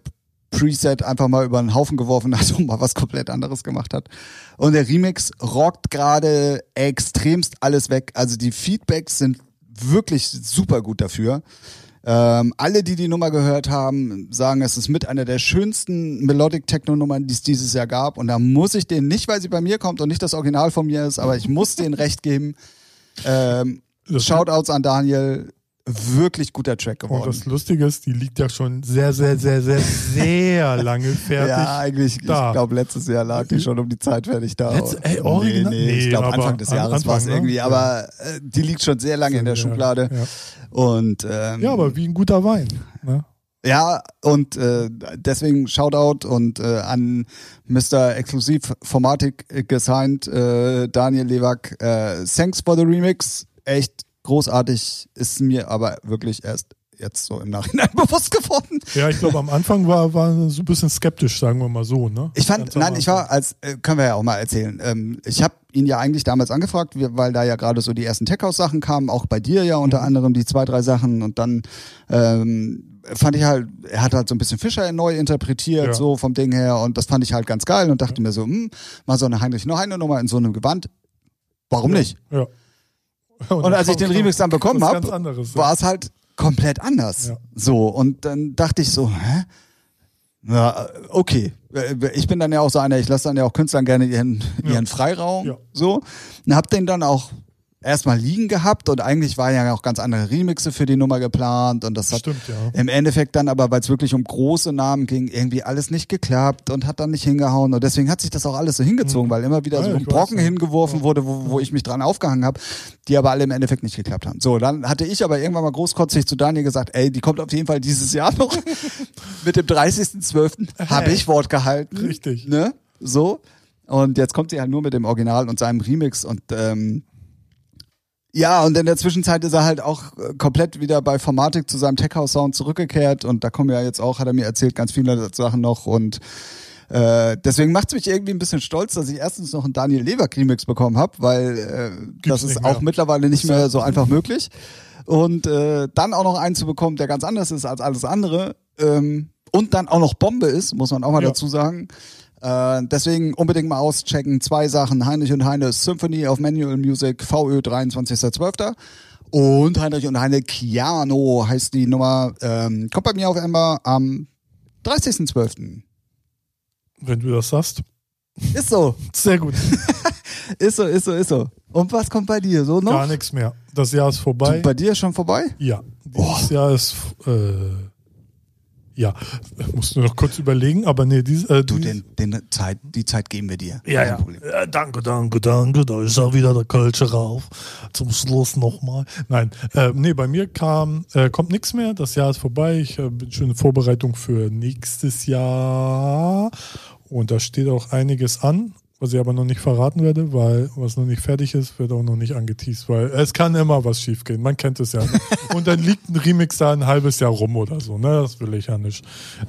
Speaker 2: Preset einfach mal über den Haufen geworfen hat [laughs] und mal was komplett anderes gemacht hat. Und der Remix rockt gerade extremst alles weg. Also die Feedbacks sind wirklich super gut dafür. Ähm, alle, die die Nummer gehört haben, sagen, es ist mit einer der schönsten Melodic Techno Nummern, die es dieses Jahr gab. Und da muss ich denen nicht, weil sie bei mir kommt und nicht das Original von mir ist, aber ich muss denen [laughs] recht geben. Ähm, Shoutouts an Daniel, wirklich guter Track
Speaker 1: Und
Speaker 2: geworden.
Speaker 1: das Lustige ist, die liegt ja schon sehr, sehr, sehr, sehr, sehr [laughs] lange fertig.
Speaker 2: Ja, eigentlich,
Speaker 1: da.
Speaker 2: ich glaube, letztes Jahr lag die schon um die Zeit fertig da.
Speaker 1: Letzt- ey, original?
Speaker 2: Nee, nee, ich
Speaker 1: Nee,
Speaker 2: glaube
Speaker 1: aber
Speaker 2: Anfang des Jahres war es
Speaker 1: ne?
Speaker 2: irgendwie, aber äh, die liegt schon sehr lange in der Schublade.
Speaker 1: Ja.
Speaker 2: Und ähm,
Speaker 1: ja, aber wie ein guter Wein. Ne?
Speaker 2: ja, und äh, deswegen Shoutout und äh, an Mr. Exklusivformatik äh, gesigned, äh, Daniel Lewak. Äh, thanks for the remix. Echt großartig, ist mir aber wirklich erst jetzt so im Nachhinein [laughs] bewusst geworden.
Speaker 1: Ja, ich glaube, am Anfang war, war so ein bisschen skeptisch, sagen wir mal so. Ne?
Speaker 2: Ich fand,
Speaker 1: Ganz
Speaker 2: nein, ich war als, äh, können wir ja auch mal erzählen. Ähm, ich habe ihn ja eigentlich damals angefragt, weil da ja gerade so die ersten Tech-House-Sachen kamen, auch bei dir ja unter
Speaker 1: Mhm.
Speaker 2: anderem die zwei, drei Sachen und dann ähm, fand ich halt, er hat halt so ein bisschen Fischer neu interpretiert,
Speaker 1: Ja.
Speaker 2: so vom Ding her und das fand ich halt ganz geil und dachte mir so, hm, mal so eine Heinrich noch eine Nummer in so einem Gewand. Warum nicht?
Speaker 1: Ja.
Speaker 2: Und als ich den Remix dann bekommen habe, war es halt komplett anders.
Speaker 1: Ja.
Speaker 2: So, und dann dachte ich so, hä? Ja, okay. Ich bin dann ja auch so einer, ich lasse dann ja auch Künstlern gerne ihren,
Speaker 1: Ja.
Speaker 2: ihren Freiraum.
Speaker 1: Ja.
Speaker 2: So. Und hab den dann auch erstmal liegen gehabt und eigentlich waren ja auch ganz andere Remixe für die Nummer geplant und das hat
Speaker 1: Stimmt, ja.
Speaker 2: im Endeffekt dann aber, weil es wirklich um große Namen ging, irgendwie alles nicht geklappt und hat dann nicht hingehauen und deswegen hat sich das auch alles so hingezogen, weil immer wieder
Speaker 1: Ja,
Speaker 2: so ein Brocken
Speaker 1: weiß, ja.
Speaker 2: hingeworfen wurde, wo, wo ich mich dran aufgehangen habe, die aber alle im Endeffekt nicht geklappt haben. So, dann hatte ich aber irgendwann mal großkotzig zu Daniel gesagt, ey, die kommt auf jeden Fall dieses Jahr noch. [laughs] Mit dem 30.12. habe
Speaker 1: Hey.
Speaker 2: ich Wort gehalten.
Speaker 1: Richtig.
Speaker 2: Ne? So. Und jetzt kommt sie halt nur mit dem Original und seinem Remix und ähm, ja, und in der Zwischenzeit ist er halt auch äh, komplett wieder bei Formatik zu seinem Tech House Sound zurückgekehrt und da kommen ja jetzt auch, hat er mir erzählt, ganz viele Sachen noch und äh, deswegen macht es mich irgendwie ein bisschen stolz, dass ich erstens noch einen Daniel Leverk Remix bekommen habe, weil äh, das ist auch mittlerweile nicht mehr so einfach möglich. Und äh, dann auch noch einen zu bekommen, der ganz anders ist als alles andere ähm, und dann auch noch Bombe ist, muss man auch mal
Speaker 1: Ja.
Speaker 2: dazu sagen. Äh, deswegen unbedingt mal auschecken. Zwei Sachen. Heinrich und Heine Symphony of Manual Music VÖ 23.12. Und Heinrich und Heine Chiano heißt die Nummer. Ähm, kommt bei mir auf Ember am 30.12.
Speaker 1: Wenn du das sagst.
Speaker 2: Ist so. [laughs]
Speaker 1: Sehr gut. [laughs]
Speaker 2: Ist so, ist so, ist so. Und was kommt bei dir so noch?
Speaker 1: Gar nichts mehr. Das Jahr ist vorbei.
Speaker 2: Bei dir schon vorbei?
Speaker 1: Ja. Dieses Jahr ist. Äh, ja. Musst du noch kurz überlegen, aber nee, dies, äh,
Speaker 2: Du,
Speaker 1: dies-
Speaker 2: den, den Zeit, die Zeit geben wir dir.
Speaker 1: Ja, ja. Ja. Danke, danke, danke. Da ist auch wieder der Kölsche rauf. Zum Schluss nochmal. Nein, äh, nee, bei mir kam, äh, kommt nichts mehr. Das Jahr ist vorbei. Ich äh, bin schon in Vorbereitung für nächstes Jahr. Und da steht auch einiges an, was ich aber noch nicht verraten werde, weil was noch nicht fertig ist, wird auch noch nicht angeteased, weil es kann immer was schiefgehen. Man kennt es ja. [laughs] Und dann liegt ein Remix da ein halbes Jahr rum oder so. Ne? Das will ich ja nicht.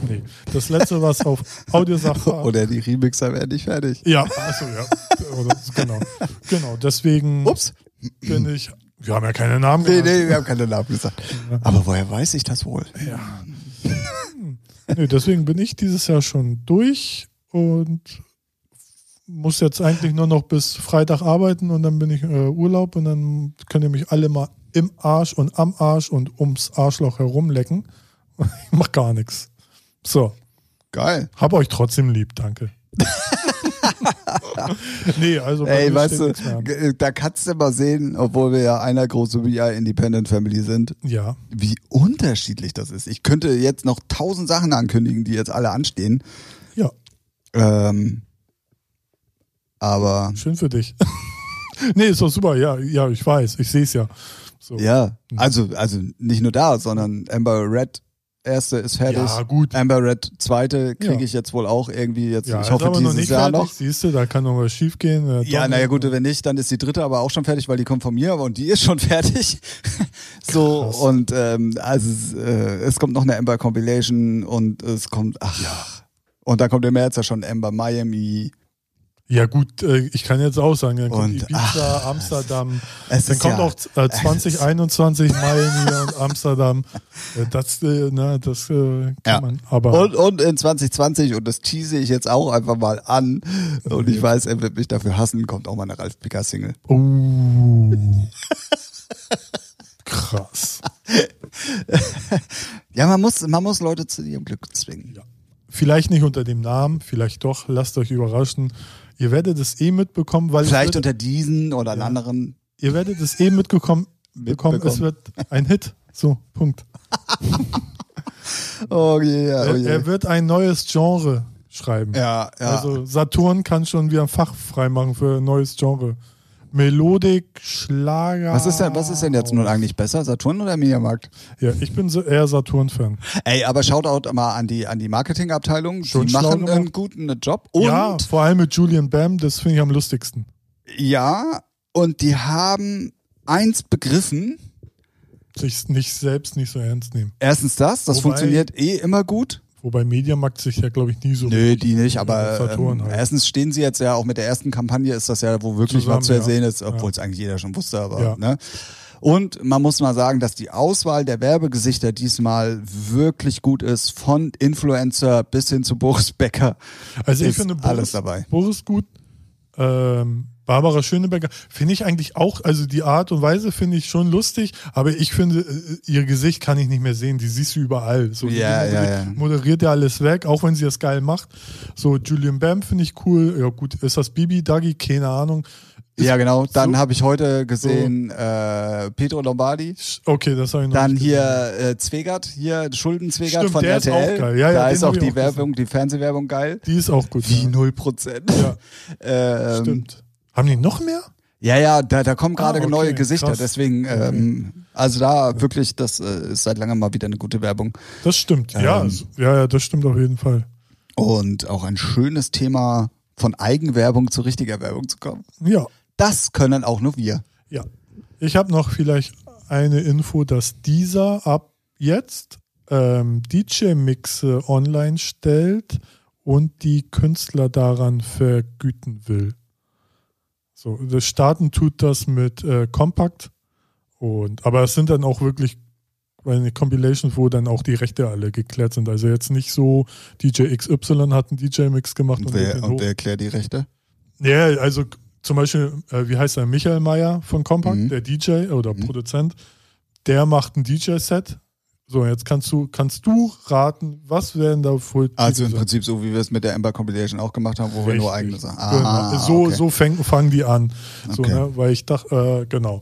Speaker 1: Nee. Das letzte, was auf Audiosache
Speaker 2: Oder die Remixer werden nicht fertig.
Speaker 1: ja, also ja. Oder, genau. Genau, deswegen
Speaker 2: Ups.
Speaker 1: bin ich. Wir haben ja keine Namen
Speaker 2: Nee,
Speaker 1: genannt.
Speaker 2: nee, wir haben keine Namen gesagt. Aber woher weiß ich das wohl?
Speaker 1: Ja. Nee, deswegen bin ich dieses Jahr schon durch und muss jetzt eigentlich nur noch bis Freitag arbeiten und dann bin ich äh, Urlaub und dann könnt ihr mich alle mal im Arsch und am Arsch und ums Arschloch herumlecken. [laughs] Ich mach gar nichts. So,
Speaker 2: Geil.
Speaker 1: hab euch trotzdem lieb, danke. [laughs] nee, also
Speaker 2: Ey, weißt du, da kannst du mal sehen, obwohl wir ja einer große VI Independent Family sind,
Speaker 1: Ja,
Speaker 2: wie unterschiedlich das ist. Ich könnte jetzt noch tausend Sachen ankündigen, die jetzt alle anstehen.
Speaker 1: ja.
Speaker 2: Ähm, aber
Speaker 1: Schön für dich. [laughs] nee, ist doch super. Ja, ja, ich weiß. Ich sehe es ja. So.
Speaker 2: ja, also, also nicht nur da, sondern Amber Red erste ist fertig.
Speaker 1: Ja, gut.
Speaker 2: Amber Red zweite kriege
Speaker 1: Ja.
Speaker 2: ich jetzt wohl auch irgendwie jetzt,
Speaker 1: Ja,
Speaker 2: ich hoffe
Speaker 1: aber noch
Speaker 2: dieses
Speaker 1: nicht
Speaker 2: Jahr
Speaker 1: fertig.
Speaker 2: noch.
Speaker 1: Siehst du, da kann noch was schief gehen. Äh,
Speaker 2: Ja, naja gut, wenn nicht, dann ist die dritte aber auch schon fertig, weil die kommt von mir und die ist schon [laughs] fertig. so
Speaker 1: Krass.
Speaker 2: und ähm, also es, äh, es kommt noch eine Ember Compilation und es kommt ach und dann kommt im März ja schon Ember Miami.
Speaker 1: Ja, gut, äh, ich kann jetzt auch sagen, dann kommt
Speaker 2: Und,
Speaker 1: Ibiza, Amsterdam.
Speaker 2: Es
Speaker 1: Dann kommt
Speaker 2: ja,
Speaker 1: auch äh, 2021 Miami [laughs] und Amsterdam. Äh, das, äh, na, das äh, kann
Speaker 2: Ja.
Speaker 1: man. Aber
Speaker 2: und, und in 2020, und das tease ich jetzt auch einfach mal an, und ich weiß, er wird mich dafür hassen, kommt auch mal eine Ralf Picker Single.
Speaker 1: oh. [laughs] krass.
Speaker 2: Ja, man muss, man muss Leute zu ihrem Glück zwingen.
Speaker 1: Ja. Vielleicht nicht unter dem Namen, vielleicht doch. Lasst euch überraschen. Ihr werdet es eh mitbekommen, weil
Speaker 2: Vielleicht
Speaker 1: wird,
Speaker 2: unter diesen oder
Speaker 1: Ja.
Speaker 2: anderen.
Speaker 1: ihr werdet es eh mitbekommen. Bekommen. Es
Speaker 2: Mitbekommen.
Speaker 1: wird ein Hit. So, Punkt. [laughs]
Speaker 2: Oh yeah, oh
Speaker 1: Er,
Speaker 2: yeah.
Speaker 1: er wird ein neues Genre schreiben.
Speaker 2: Ja, ja.
Speaker 1: Also Saturn kann schon wieder ein Fach freimachen für ein neues Genre. Melodik, Schlager.
Speaker 2: Was ist denn, was ist denn jetzt nun eigentlich besser, Saturn oder Mediamarkt?
Speaker 1: Ja, ich bin so eher Saturn-Fan.
Speaker 2: Ey, aber Shoutout mal an die, an die Marketingabteilung.
Speaker 1: Schon
Speaker 2: die machen einen guten Job. Und
Speaker 1: Ja, vor allem mit Julian Bam, das finde ich am lustigsten.
Speaker 2: ja, und die haben eins begriffen.
Speaker 1: Sich nicht selbst nicht so ernst nehmen.
Speaker 2: Erstens das, das
Speaker 1: Wobei-
Speaker 2: funktioniert eh immer gut.
Speaker 1: Wobei Mediamarkt sich ja, glaube ich, nie so.
Speaker 2: Nö, die nicht, aber ähm,
Speaker 1: halt.
Speaker 2: erstens stehen sie jetzt ja auch mit der ersten Kampagne, ist das ja, wo wirklich
Speaker 1: Zusammen,
Speaker 2: was zu ersehen
Speaker 1: ja.
Speaker 2: ist, obwohl es eigentlich jeder schon wusste, aber
Speaker 1: Ja.
Speaker 2: ne? Und man muss mal sagen, dass die Auswahl der Werbegesichter diesmal wirklich gut ist, von Influencer bis hin zu Boris Becker.
Speaker 1: Also ich
Speaker 2: ist
Speaker 1: finde
Speaker 2: alles
Speaker 1: Boris,
Speaker 2: dabei.
Speaker 1: Boris gut. Ähm, Barbara Schöneberger finde ich eigentlich auch, also die Art und Weise finde ich schon lustig, aber ich finde, äh, ihr Gesicht kann ich nicht mehr sehen. Die siehst du überall. So,
Speaker 2: Ja, ja,
Speaker 1: moderiert,
Speaker 2: ja.
Speaker 1: moderiert ja alles weg, auch wenn sie das geil macht. So, Julian Bam finde ich cool. Ja, gut, ist das Bibi, Dagi? Keine Ahnung. Ist
Speaker 2: Ja, genau. Dann
Speaker 1: so-
Speaker 2: habe ich heute gesehen äh, Pedro Lombardi.
Speaker 1: Okay, das habe ich noch
Speaker 2: Dann
Speaker 1: nicht
Speaker 2: hier
Speaker 1: gesehen.
Speaker 2: äh, Zwegert, hier Schulden Zwegert
Speaker 1: Stimmt,
Speaker 2: von
Speaker 1: der ist
Speaker 2: RTL.
Speaker 1: auch geil. Ja, ja,
Speaker 2: da ist auch die
Speaker 1: auch
Speaker 2: Werbung, die Fernsehwerbung geil.
Speaker 1: Die ist auch gut.
Speaker 2: Wie
Speaker 1: ja.
Speaker 2: null Prozent.
Speaker 1: Ja, [laughs]
Speaker 2: ähm,
Speaker 1: stimmt. Haben die noch mehr?
Speaker 2: Ja, ja, da, da kommen gerade
Speaker 1: Ah, okay,
Speaker 2: neue Gesichter.
Speaker 1: krass.
Speaker 2: Deswegen, ähm, also da wirklich, das äh, ist seit langem mal wieder eine gute Werbung.
Speaker 1: Das stimmt. ja,
Speaker 2: Ähm.
Speaker 1: so- ja, ja, das stimmt auf jeden Fall.
Speaker 2: Und auch ein schönes Thema, von Eigenwerbung zu richtiger Werbung zu kommen.
Speaker 1: Ja,
Speaker 2: Das können auch nur wir.
Speaker 1: ja. Ich habe noch vielleicht eine Info, dass dieser ab jetzt ähm, DJ-Mixe online stellt und die Künstler daran vergüten will. So, das Starten tut das mit äh, Compact und aber es sind dann auch wirklich eine Compilation, wo dann auch die Rechte alle geklärt sind. Also jetzt nicht so DJ XY hat einen DJ-Mix gemacht und,
Speaker 2: Und wer, und wer erklärt die Rechte?
Speaker 1: Ja, also zum Beispiel, äh, wie heißt er, Michael Mayer von Compact,
Speaker 2: Mhm.
Speaker 1: der DJ oder
Speaker 2: Mhm.
Speaker 1: Produzent, der macht ein DJ-Set. So, jetzt kannst du, kannst du raten, was werden da für
Speaker 2: Also im
Speaker 1: sein?
Speaker 2: Prinzip so, wie wir es mit der Ember Compilation auch gemacht haben, wo wir nur eigene Sachen.
Speaker 1: genau.
Speaker 2: Ah,
Speaker 1: so
Speaker 2: okay.
Speaker 1: so fäng, fangen die an. So,
Speaker 2: Okay.
Speaker 1: ne? Weil ich dachte, äh, genau.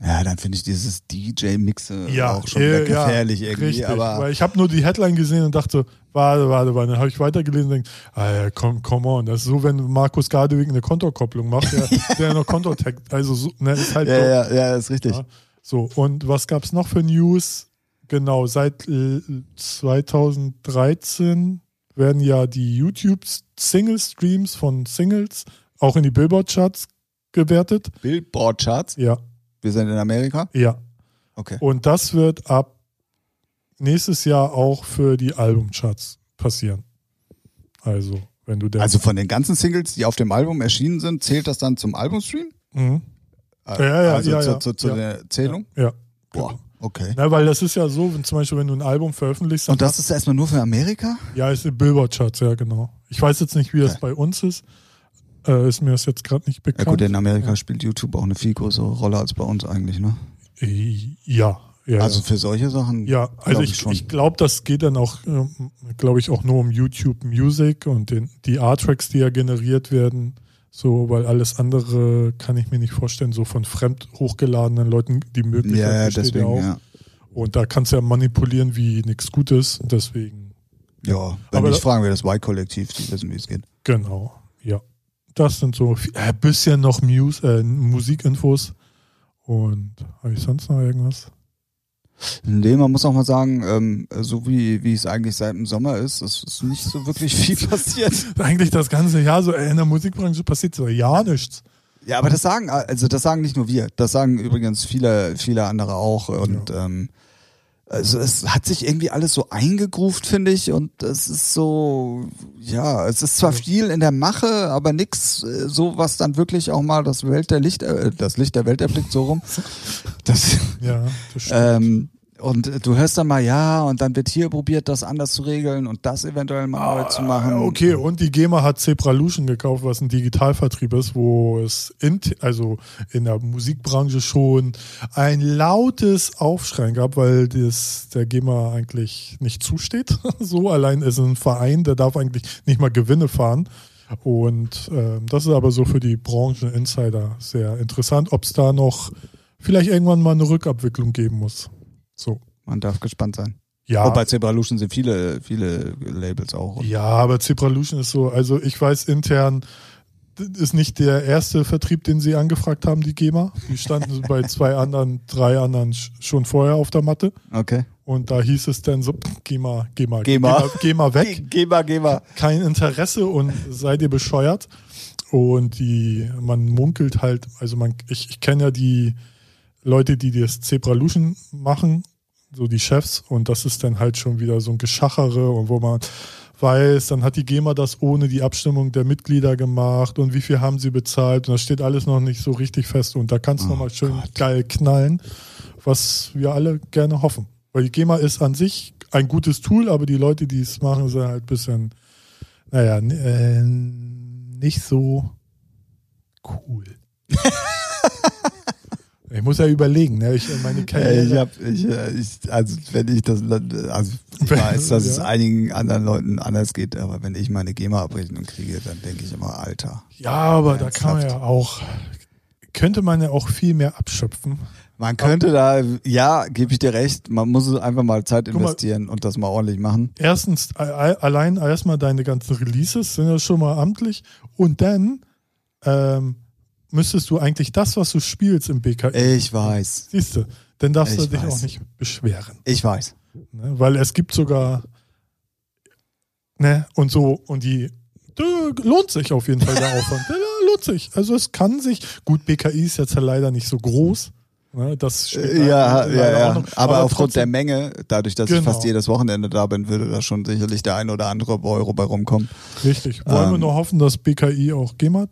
Speaker 2: Ja, dann finde ich dieses DJ-Mixe
Speaker 1: Ja,
Speaker 2: auch schon
Speaker 1: äh, ja,
Speaker 2: gefährlich irgendwie.
Speaker 1: Richtig,
Speaker 2: Aber
Speaker 1: weil ich habe nur die Headline gesehen und dachte, warte, warte, warte. Dann habe ich weitergelesen und denke, ah, komm, come on. Das ist so, wenn Markus Gardewig eine Kontokopplung macht, der, [laughs] der noch Kontotag, also so, ne, ist halt
Speaker 2: ja,
Speaker 1: so.
Speaker 2: ja, ja, ist richtig.
Speaker 1: Ja. So, und was gab es noch für News? Genau, seit äh, 2013 werden ja die YouTube-Single-Streams von Singles auch in die Billboard-Charts gewertet.
Speaker 2: Billboard-Charts.
Speaker 1: Ja,
Speaker 2: Wir sind in Amerika.
Speaker 1: ja.
Speaker 2: Okay.
Speaker 1: Und das wird ab nächstes Jahr auch für die Albumcharts passieren. Also, wenn du.
Speaker 2: Also von den ganzen Singles, die auf dem Album erschienen sind, zählt das dann zum Albumstream?
Speaker 1: Mhm.
Speaker 2: Äh,
Speaker 1: Ja, ja,
Speaker 2: also
Speaker 1: ja,
Speaker 2: zu,
Speaker 1: ja.
Speaker 2: zu, zu
Speaker 1: Ja.
Speaker 2: der Zählung?
Speaker 1: Ja.
Speaker 2: Boah, okay.
Speaker 1: Na, weil das ist ja so, wenn zum Beispiel, wenn du ein Album veröffentlichst,
Speaker 2: Und das ist erstmal nur für Amerika?
Speaker 1: Ja, ist die Billboard-Charts, ja, genau. Ich weiß jetzt nicht, wie das
Speaker 2: Okay.
Speaker 1: bei uns ist. Äh, ist mir das jetzt gerade nicht
Speaker 2: Ja
Speaker 1: bekannt.
Speaker 2: gut, in Amerika spielt YouTube auch eine viel größere Rolle als bei uns eigentlich, ne?
Speaker 1: Äh, ja, ja.
Speaker 2: Also
Speaker 1: ja.
Speaker 2: für solche Sachen.
Speaker 1: ja, also ich,
Speaker 2: schon.
Speaker 1: ich glaube, das geht dann auch, glaube ich, auch nur um YouTube Music und den, die Art-Tracks, die ja generiert werden. So, weil alles andere kann ich mir nicht vorstellen, so von fremd hochgeladenen Leuten, die Möglichkeit
Speaker 2: ja, ja,
Speaker 1: besteht
Speaker 2: deswegen,
Speaker 1: ja auch.
Speaker 2: ja.
Speaker 1: Und da kannst du ja manipulieren wie nichts Gutes. Deswegen,
Speaker 2: Ja, wenn
Speaker 1: Aber
Speaker 2: nicht, fragen wir das Y-Kollektiv, die wissen, wie es geht.
Speaker 1: Genau, ja. Das sind so ein bisschen noch Mus äh, Musikinfos. Und habe ich sonst noch irgendwas?
Speaker 2: Nee, man muss auch mal sagen, ähm, so wie, wie es eigentlich seit dem Sommer ist, es ist nicht so wirklich viel [laughs] passiert.
Speaker 1: Eigentlich das ganze Jahr so äh, in der Musikbranche passiert so ja nichts.
Speaker 2: Ja, aber das sagen, also das sagen nicht nur wir, das sagen übrigens viele, viele andere auch. Und ähm, also es hat sich irgendwie alles so eingegruft, finde ich. Und es ist so, ja, es ist zwar viel in der Mache, aber nix äh, so, was dann wirklich auch mal das Welt der Licht, äh, das Licht der Welt erblickt, so rum. [laughs] Das,
Speaker 1: Ja, das stimmt. [laughs]
Speaker 2: ähm, und äh, du hörst dann mal, ja, und dann wird hier probiert, das anders zu regeln und das eventuell mal neu zu machen.
Speaker 1: Ah, Okay, und die GEMA hat Zebralution gekauft, was ein Digitalvertrieb ist, wo es in, also in der Musikbranche schon ein lautes Aufschreien gab, weil das der GEMA eigentlich nicht zusteht. [laughs] so allein ist ein Verein, der darf eigentlich nicht mal Gewinne fahren. Und ähm, das ist aber so für die Branchen-Insider sehr interessant, ob es da noch vielleicht irgendwann mal eine Rückabwicklung geben muss. So.
Speaker 2: Man darf gespannt sein.
Speaker 1: Ja.
Speaker 2: Wobei Zebralution sind viele, viele Labels auch.
Speaker 1: Ja, aber Zebralution ist so, also ich weiß intern, ist nicht der erste Vertrieb, den sie angefragt haben, die GEMA. Die standen [laughs] bei zwei anderen, drei anderen sch- schon vorher auf der Matte.
Speaker 2: Okay.
Speaker 1: Und da hieß es dann so, pff, geh mal, geh mal,
Speaker 2: Geh mal.
Speaker 1: Geh mal, geh mal weg. [laughs]
Speaker 2: Geh mal, geh mal.
Speaker 1: Kein Interesse und seid ihr bescheuert. Und die, man munkelt halt, also man, ich, ich kenne ja die Leute, die das Zebralution machen, so die Chefs, und das ist dann halt schon wieder so ein Geschachere und wo man weiß, dann hat die GEMA das ohne die Abstimmung der Mitglieder gemacht und wie viel haben sie bezahlt und das steht alles noch nicht so richtig fest und da kannst du
Speaker 2: Oh
Speaker 1: nochmal schön
Speaker 2: Gott.
Speaker 1: geil knallen, was wir alle gerne hoffen. Weil die GEMA ist an sich ein gutes Tool, aber die Leute, die es machen, sind halt ein bisschen, naja, äh, nicht so Cool. [laughs] ich muss ja überlegen, ne? Ich, meine Karriere.
Speaker 2: Ich hab, ich, äh, ich, also wenn ich das, also ich [laughs] weiß, dass es
Speaker 1: Ja.
Speaker 2: einigen anderen Leuten anders geht, aber wenn ich meine GEMA-Abrechnung kriege, dann denke ich immer, Alter.
Speaker 1: ja, aber da kann man ja auch, könnte man ja auch viel mehr abschöpfen.
Speaker 2: Man könnte da, ja, gebe ich dir recht, man muss einfach mal Zeit
Speaker 1: mal.
Speaker 2: investieren und das mal ordentlich machen.
Speaker 1: Erstens, allein erstmal deine ganzen Releases sind ja schon mal amtlich und dann ähm, müsstest du eigentlich das, was du spielst im BKI,
Speaker 2: Ich weiß,
Speaker 1: siehst du, dann darfst du
Speaker 2: Ich
Speaker 1: dich
Speaker 2: weiß.
Speaker 1: auch nicht beschweren.
Speaker 2: ich weiß.
Speaker 1: Ne? Weil es gibt sogar, ne, und so, und die, lohnt sich auf jeden Fall der Aufwand. [laughs] Lohnt sich. Also es kann sich, gut, BKI ist jetzt ja leider nicht so groß. Ne? Das spielt
Speaker 2: Äh, Ja, ja,
Speaker 1: auch
Speaker 2: ja.
Speaker 1: noch.
Speaker 2: Aber, aufgrund der
Speaker 1: trotzdem-
Speaker 2: Menge, dadurch, dass ich
Speaker 1: Genau.
Speaker 2: fast jedes Wochenende da bin, würde da schon sicherlich der ein oder andere Euro bei rumkommen.
Speaker 1: Richtig. Wollen wir
Speaker 2: Ähm,
Speaker 1: nur hoffen, dass BKI auch GEMAT?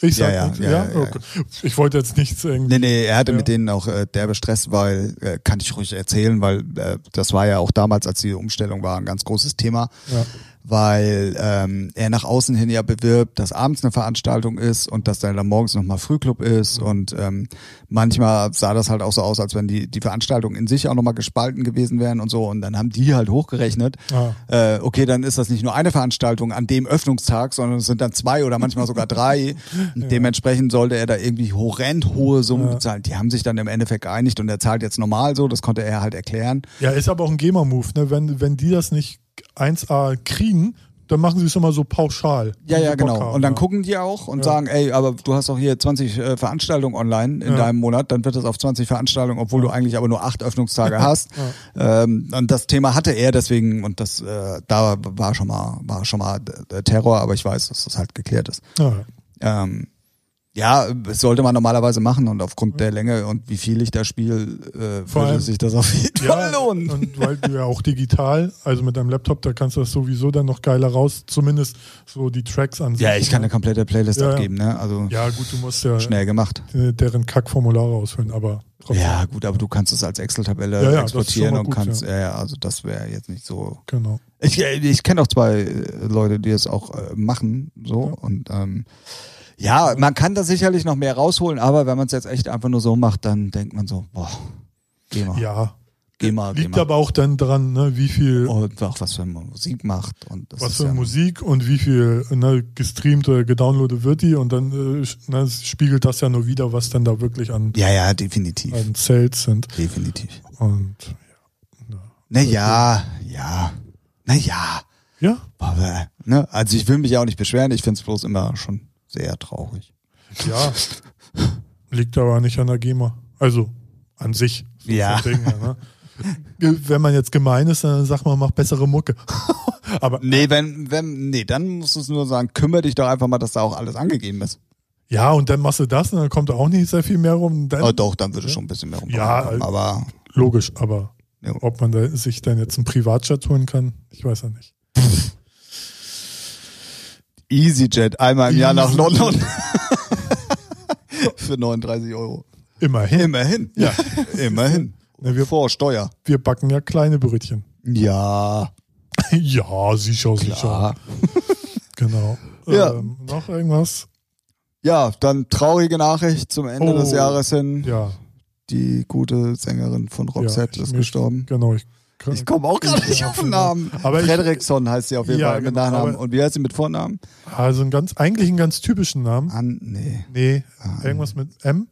Speaker 1: Ich sag
Speaker 2: Ja, ja,
Speaker 1: nicht,
Speaker 2: ja, ja.
Speaker 1: Okay. Ich wollte jetzt nichts irgendwie.
Speaker 2: Nee, nee, er hatte mit denen auch äh, derbe Stress, weil, äh, kann ich ruhig erzählen, weil äh, das war ja auch damals, als die Umstellung war, ein ganz großes Thema,
Speaker 1: Ja.
Speaker 2: Weil ähm, er nach außen hin ja bewirbt, dass abends eine Veranstaltung ist und dass dann, dann morgens nochmal Frühclub ist und ähm, manchmal sah das halt auch so aus, als wenn die, die Veranstaltungen in sich auch nochmal gespalten gewesen wären und so und dann haben die halt hochgerechnet,
Speaker 1: Ah.
Speaker 2: äh, okay, dann ist das nicht nur eine Veranstaltung an dem Öffnungstag, sondern es sind dann zwei oder manchmal sogar drei. [laughs] Und Dementsprechend sollte er da irgendwie horrend hohe Summen
Speaker 1: Ja.
Speaker 2: bezahlen. Die haben sich dann im Endeffekt geeinigt und er zahlt jetzt normal so, das konnte er halt erklären.
Speaker 1: ja, ist aber auch ein GEMA-Move. Ne? Wenn, wenn die das nicht 1A kriegen, dann machen sie es immer so pauschal.
Speaker 2: Ja, ja, genau.
Speaker 1: haben,
Speaker 2: Und dann
Speaker 1: ja.
Speaker 2: gucken die auch und
Speaker 1: Ja.
Speaker 2: sagen, ey, aber du hast auch hier 20 äh, Veranstaltungen online in
Speaker 1: Ja.
Speaker 2: deinem Monat, dann wird das auf 20 Veranstaltungen, obwohl du eigentlich aber nur acht Öffnungstage [laughs] hast. Ähm, und das Thema hatte er deswegen und das äh, da war schon mal war schon mal der Terror, aber ich weiß, dass das halt geklärt ist.
Speaker 1: Ja.
Speaker 2: Ähm, ja, das sollte man normalerweise machen und aufgrund der Länge und wie viel ich da spiele, äh,
Speaker 1: Vor
Speaker 2: würde
Speaker 1: allem-
Speaker 2: sich das auf jeden Fall
Speaker 1: Ja,
Speaker 2: lohnen.
Speaker 1: und weil du ja auch digital, also mit deinem Laptop, da kannst du das sowieso dann noch geiler raus, zumindest so die Tracks an sich.
Speaker 2: Ja, ich kann eine komplette Playlist
Speaker 1: Ja, ja.
Speaker 2: abgeben, ne? Also
Speaker 1: Ja, gut, du musst ja
Speaker 2: schnell gemacht.
Speaker 1: äh, deren Kackformulare ausfüllen, aber trotzdem.
Speaker 2: Ja, gut, aber du kannst es als Excel-Tabelle
Speaker 1: Ja,
Speaker 2: exportieren und
Speaker 1: gut,
Speaker 2: kannst,
Speaker 1: ja.
Speaker 2: also das wäre jetzt nicht so.
Speaker 1: Genau.
Speaker 2: Ich, ich kenne auch zwei äh, Leute, die es auch äh, machen, so und ähm, ja, man kann da sicherlich noch mehr rausholen, aber wenn man es jetzt echt einfach nur so macht, dann denkt man so, boah, geh mal,
Speaker 1: Ja.
Speaker 2: geh mal, geh
Speaker 1: Liegt
Speaker 2: mal.
Speaker 1: aber auch dann dran, ne, wie viel,
Speaker 2: Und auch was für Musik macht und das
Speaker 1: was für
Speaker 2: ja,
Speaker 1: Musik und wie viel ne, gestreamt oder gedownloadet wird die und dann äh, ne, spiegelt das ja nur wieder, was dann da wirklich an,
Speaker 2: Ja, ja, definitiv,
Speaker 1: an Sales sind.
Speaker 2: definitiv.
Speaker 1: Und
Speaker 2: Naja, ja, naja,
Speaker 1: ja,
Speaker 2: aber, ne, also ich will mich ja auch nicht beschweren, ich finde es bloß immer schon sehr traurig.
Speaker 1: ja. Liegt aber nicht an der GEMA. Also an sich. So
Speaker 2: Ja.
Speaker 1: Ding ne? Wenn man jetzt gemein ist, dann sagt man, mach bessere Mucke. [laughs] aber
Speaker 2: Nee, wenn, wenn, nee, dann musst du es nur sagen, kümmere dich doch einfach mal, dass da auch alles angegeben ist.
Speaker 1: ja, und dann machst du das und dann kommt da auch nicht sehr viel mehr rum. Dann,
Speaker 2: Oh, doch, dann würde schon ein bisschen mehr rumkommen.
Speaker 1: Ja, äh,
Speaker 2: aber
Speaker 1: Logisch, aber
Speaker 2: Ja.
Speaker 1: ob man da sich dann jetzt einen Privatjet holen kann, ich weiß ja nicht. [laughs]
Speaker 2: EasyJet einmal im Jahr nach. London. [laughs] Für 39 Euro.
Speaker 1: Immerhin.
Speaker 2: Immerhin. Ja, [laughs] immerhin.
Speaker 1: Na, wir-
Speaker 2: Vor Steuer.
Speaker 1: Wir backen ja kleine Brötchen.
Speaker 2: Ja, [laughs]
Speaker 1: ja, sicher, sicher.
Speaker 2: klar.
Speaker 1: Genau.
Speaker 2: Ja.
Speaker 1: Ähm, noch irgendwas?
Speaker 2: Ja, dann traurige Nachricht zum Ende
Speaker 1: Oh.
Speaker 2: des Jahres hin.
Speaker 1: Ja.
Speaker 2: Die gute Sängerin von Roxette
Speaker 1: ja,
Speaker 2: ist gestorben.
Speaker 1: Genau. Ich,
Speaker 2: Ich komme auch gerade nicht auf den Namen.
Speaker 1: Aber
Speaker 2: Fredriksson heißt sie auf jeden
Speaker 1: Ja,
Speaker 2: Fall mit
Speaker 1: genau,
Speaker 2: Nachnamen. Und wie heißt sie mit Vornamen?
Speaker 1: also ein ganz, eigentlich einen ganz typischen Namen.
Speaker 2: An, nee.
Speaker 1: Nee,
Speaker 2: Ah.
Speaker 1: irgendwas mit M.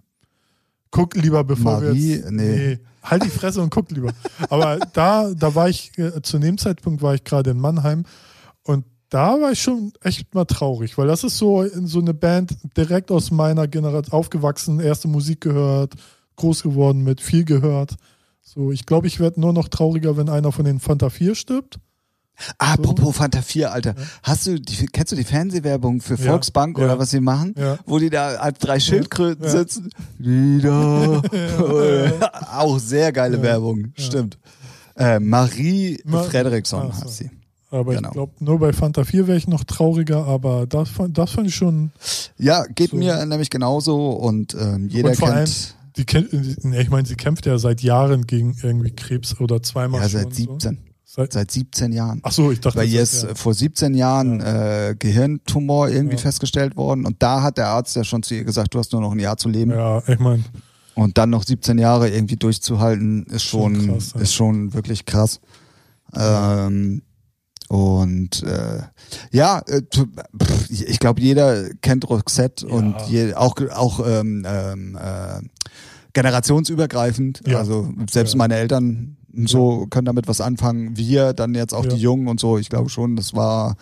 Speaker 1: Guck lieber, bevor wir
Speaker 2: Marie?
Speaker 1: jetzt.
Speaker 2: Nee.
Speaker 1: Halt die Fresse und guck lieber. Aber da, da war ich, äh, zu dem Zeitpunkt war ich gerade in Mannheim und da war ich schon echt mal traurig, weil das ist so, so eine Band direkt aus meiner Generation aufgewachsen, erste Musik gehört, groß geworden mit, viel gehört. So, ich glaube, ich werde nur noch trauriger, wenn einer von den Fanta 4 stirbt.
Speaker 2: Ah, apropos Fanta 4, Alter. Hast du, die, kennst du die Fernsehwerbung für
Speaker 1: Ja,
Speaker 2: Volksbank
Speaker 1: ja.
Speaker 2: oder was sie machen?
Speaker 1: Ja.
Speaker 2: Wo die da als drei Schildkröten
Speaker 1: ja.
Speaker 2: sitzen. Lieder. [laughs] Auch sehr geile
Speaker 1: Ja,
Speaker 2: Werbung, stimmt. Äh, Marie
Speaker 1: Ma-
Speaker 2: Fredriksson
Speaker 1: so.
Speaker 2: heißt sie.
Speaker 1: Aber
Speaker 2: Genau.
Speaker 1: ich glaube, nur bei Fanta 4 wäre ich noch trauriger, aber das, fand- das fand ich schon.
Speaker 2: Ja, geht
Speaker 1: So.
Speaker 2: mir nämlich genauso und ähm, jeder
Speaker 1: und
Speaker 2: kennt.
Speaker 1: Die, kämp- nee, ich meine, sie kämpft ja seit Jahren gegen irgendwie Krebs oder zweimal
Speaker 2: Ja,
Speaker 1: schon.
Speaker 2: seit 17.
Speaker 1: Seit,
Speaker 2: Seit 17 Jahren.
Speaker 1: ach so, ich dachte. Das-
Speaker 2: ist
Speaker 1: ja.
Speaker 2: äh, vor 17 Jahren äh, Gehirntumor irgendwie
Speaker 1: Ja.
Speaker 2: festgestellt worden und da hat der Arzt ja schon zu ihr gesagt, du hast nur noch ein Jahr zu leben
Speaker 1: Ja, ich meine,
Speaker 2: und dann noch 17 Jahre irgendwie durchzuhalten ist schon,
Speaker 1: Schon krass, ja.
Speaker 2: ist schon wirklich krass. Ähm, und äh, ja, äh, ich, glaube, jeder kennt Roxette
Speaker 1: Ja.
Speaker 2: und je, auch auch ähm, ähm, äh, generationsübergreifend.
Speaker 1: Ja.
Speaker 2: Also selbst
Speaker 1: Ja.
Speaker 2: meine Eltern und so können damit was anfangen. Wir dann jetzt auch die Jungen und so. Ich glaube schon, das war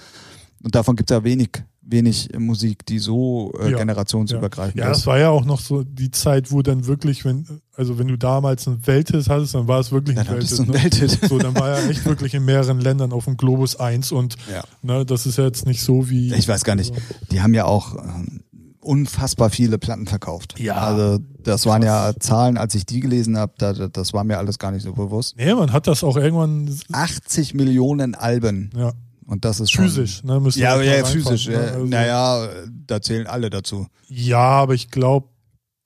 Speaker 2: und davon gibt es ja wenig wenig Musik, die so äh,
Speaker 1: Ja.
Speaker 2: generationsübergreifend
Speaker 1: ja,
Speaker 2: ist.
Speaker 1: das war ja auch noch so die Zeit, wo dann wirklich, wenn, also wenn du damals einen Welthit hattest, dann war es wirklich ein Welthit. ne?
Speaker 2: Welthit. [laughs]
Speaker 1: So, dann war er echt wirklich in mehreren Ländern auf dem Globus 1 und
Speaker 2: Ja.
Speaker 1: ne, das ist ja jetzt nicht so wie.
Speaker 2: Ich weiß gar nicht. Die haben ja auch ähm, unfassbar viele Platten verkauft.
Speaker 1: Ja.
Speaker 2: Also das waren ja Zahlen, als ich die gelesen habe, da- das war mir alles gar nicht so bewusst.
Speaker 1: Nee, man hat das auch irgendwann
Speaker 2: 80 Millionen Alben.
Speaker 1: ja,
Speaker 2: Und das ist schon.
Speaker 1: physisch, ne?
Speaker 2: Ja,
Speaker 1: auch
Speaker 2: ja,
Speaker 1: reinfahren,
Speaker 2: physisch.
Speaker 1: ne?
Speaker 2: Ja.
Speaker 1: Also-
Speaker 2: Naja, da zählen alle dazu.
Speaker 1: Ja, aber ich glaube,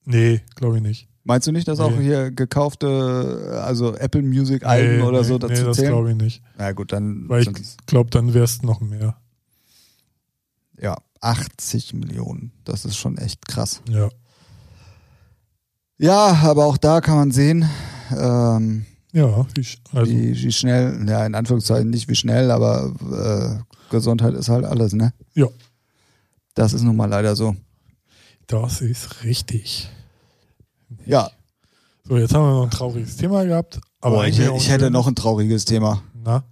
Speaker 1: nee, glaube ich nicht.
Speaker 2: Meinst du nicht, dass auch
Speaker 1: Nee.
Speaker 2: hier gekaufte, also Apple Music Alben
Speaker 1: nee,
Speaker 2: oder
Speaker 1: nee,
Speaker 2: so
Speaker 1: Nee,
Speaker 2: dazu
Speaker 1: das
Speaker 2: zählen?
Speaker 1: glaube ich nicht.
Speaker 2: Na gut, dann
Speaker 1: Weil ich glaube, dann wäre es noch mehr.
Speaker 2: ja 80 Millionen. Das ist schon echt krass.
Speaker 1: Ja.
Speaker 2: Ja, aber auch da kann man sehen, ähm,
Speaker 1: Ja, ich, also,
Speaker 2: wie, wie schnell, ja, in Anführungszeichen nicht wie schnell, aber äh, Gesundheit ist halt alles, ne?
Speaker 1: ja,
Speaker 2: Das ist nun mal leider so.
Speaker 1: das ist richtig.
Speaker 2: Ja,
Speaker 1: So, jetzt haben wir noch ein trauriges Thema gehabt. Aber
Speaker 2: aber ich, ich hätte noch ein trauriges Thema.
Speaker 1: Na?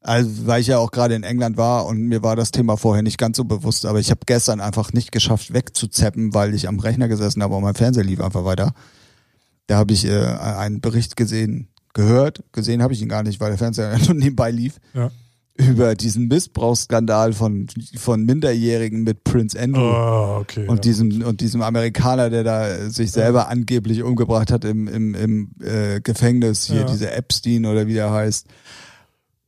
Speaker 2: Also, weil ich ja auch gerade in England war und mir war das Thema vorher nicht ganz so bewusst, aber ich habe gestern einfach nicht geschafft wegzuzappen, weil ich am Rechner gesessen habe und mein Fernseher lief einfach weiter. Da habe ich äh, einen Bericht gesehen, gehört, gesehen habe ich ihn gar nicht, weil der Fernseher [laughs] nur nebenbei lief,
Speaker 1: Ja.
Speaker 2: über diesen Missbrauchsskandal von, von Minderjährigen mit Prince Andrew.
Speaker 1: Oh, okay.
Speaker 2: Und
Speaker 1: ja.
Speaker 2: diesem, und diesem Amerikaner, der da sich selber angeblich umgebracht hat im, im, im äh, Gefängnis, hier
Speaker 1: Ja.
Speaker 2: dieser Epstein oder wie der heißt.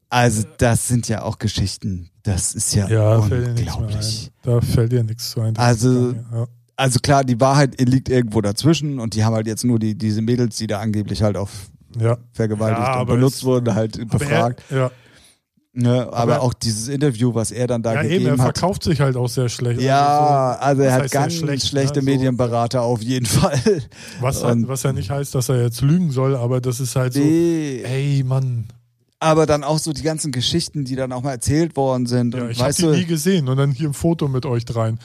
Speaker 2: Also das sind ja auch Geschichten. Das ist ja,
Speaker 1: ja, fällt
Speaker 2: unglaublich.
Speaker 1: Da fällt dir nichts zu ein.
Speaker 2: Also-
Speaker 1: ja.
Speaker 2: Also klar, die Wahrheit liegt irgendwo dazwischen und die haben halt jetzt nur die, diese Mädels, die da angeblich halt auf
Speaker 1: ja.
Speaker 2: vergewaltigt
Speaker 1: Ja,
Speaker 2: und benutzt
Speaker 1: es-
Speaker 2: wurden, halt befragt.
Speaker 1: Er, ja,
Speaker 2: ne? aber,
Speaker 1: aber-
Speaker 2: auch dieses Interview, was er dann da
Speaker 1: ja, eben, er
Speaker 2: gegeben hat.
Speaker 1: verkauft sich halt auch sehr schlecht.
Speaker 2: Ja, also er
Speaker 1: was
Speaker 2: hat
Speaker 1: heißt sehr
Speaker 2: ganz
Speaker 1: schlecht,
Speaker 2: schlechte
Speaker 1: ne? So-
Speaker 2: Medienberater auf jeden [laughs] Fall.
Speaker 1: was,
Speaker 2: und-
Speaker 1: was ja nicht heißt, dass er jetzt lügen soll, aber das ist halt so,
Speaker 2: Nee.
Speaker 1: ey Mann,
Speaker 2: aber dann auch so die ganzen Geschichten, die dann auch mal erzählt worden sind.
Speaker 1: ja,
Speaker 2: und
Speaker 1: ich habe
Speaker 2: weißt
Speaker 1: die nie gesehen und dann hier ein Foto mit euch dreien.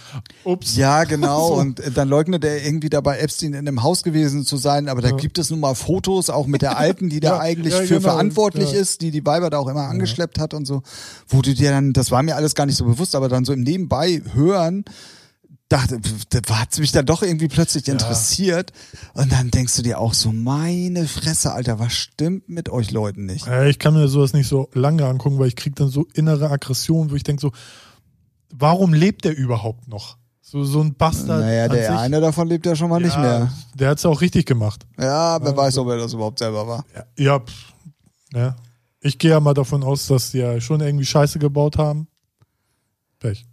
Speaker 1: Ups.
Speaker 2: ja, genau. [laughs]
Speaker 1: So.
Speaker 2: Und äh, dann leugnet er irgendwie dabei, Epstein in einem Haus gewesen zu sein. Aber da
Speaker 1: Ja.
Speaker 2: gibt es nun mal Fotos, auch mit der [laughs] Alten, die da
Speaker 1: Ja,
Speaker 2: eigentlich
Speaker 1: ja,
Speaker 2: für
Speaker 1: genau,
Speaker 2: verantwortlich ist, die die Weiber da auch immer angeschleppt hat und so. Wo du dir dann, das war mir alles gar nicht so bewusst, aber dann so im Nebenbei hören, dachte, hat mich dann doch irgendwie plötzlich interessiert. Und dann denkst du dir auch so, meine Fresse, Alter, was stimmt mit euch Leuten nicht?
Speaker 1: Ich kann mir sowas nicht so lange angucken, weil ich kriege dann so innere Aggression, wo ich denke so, warum lebt der überhaupt noch? So, so ein Bastard.
Speaker 2: Naja, der
Speaker 1: sich.
Speaker 2: eine davon lebt ja schon mal nicht
Speaker 1: Ja,
Speaker 2: mehr.
Speaker 1: Der hat es auch richtig gemacht.
Speaker 2: Ja, wer
Speaker 1: Ja,
Speaker 2: weiß, ob er das überhaupt selber war.
Speaker 1: Ja, ja, pff, ja. Ich gehe ja mal davon aus, dass die ja schon irgendwie Scheiße gebaut haben. Pech.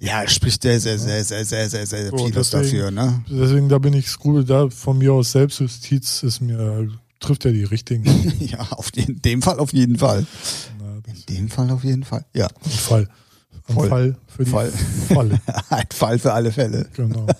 Speaker 2: Ja, er spricht sehr, sehr, sehr, sehr, sehr, sehr, sehr
Speaker 1: So,
Speaker 2: vieles dafür, ne?
Speaker 1: Deswegen, da bin ich skrupel da. Von mir aus Selbstjustiz ist mir, trifft ja die richtigen. [laughs]
Speaker 2: ja, auf jeden, in dem Fall auf jeden Fall.
Speaker 1: Na,
Speaker 2: In dem Fall auf jeden Fall. Ja,
Speaker 1: ein Fall. Ein
Speaker 2: Voll.
Speaker 1: Fall für die
Speaker 2: Fall.
Speaker 1: Falle. [laughs]
Speaker 2: ein Fall für alle Fälle.
Speaker 1: Genau. [laughs]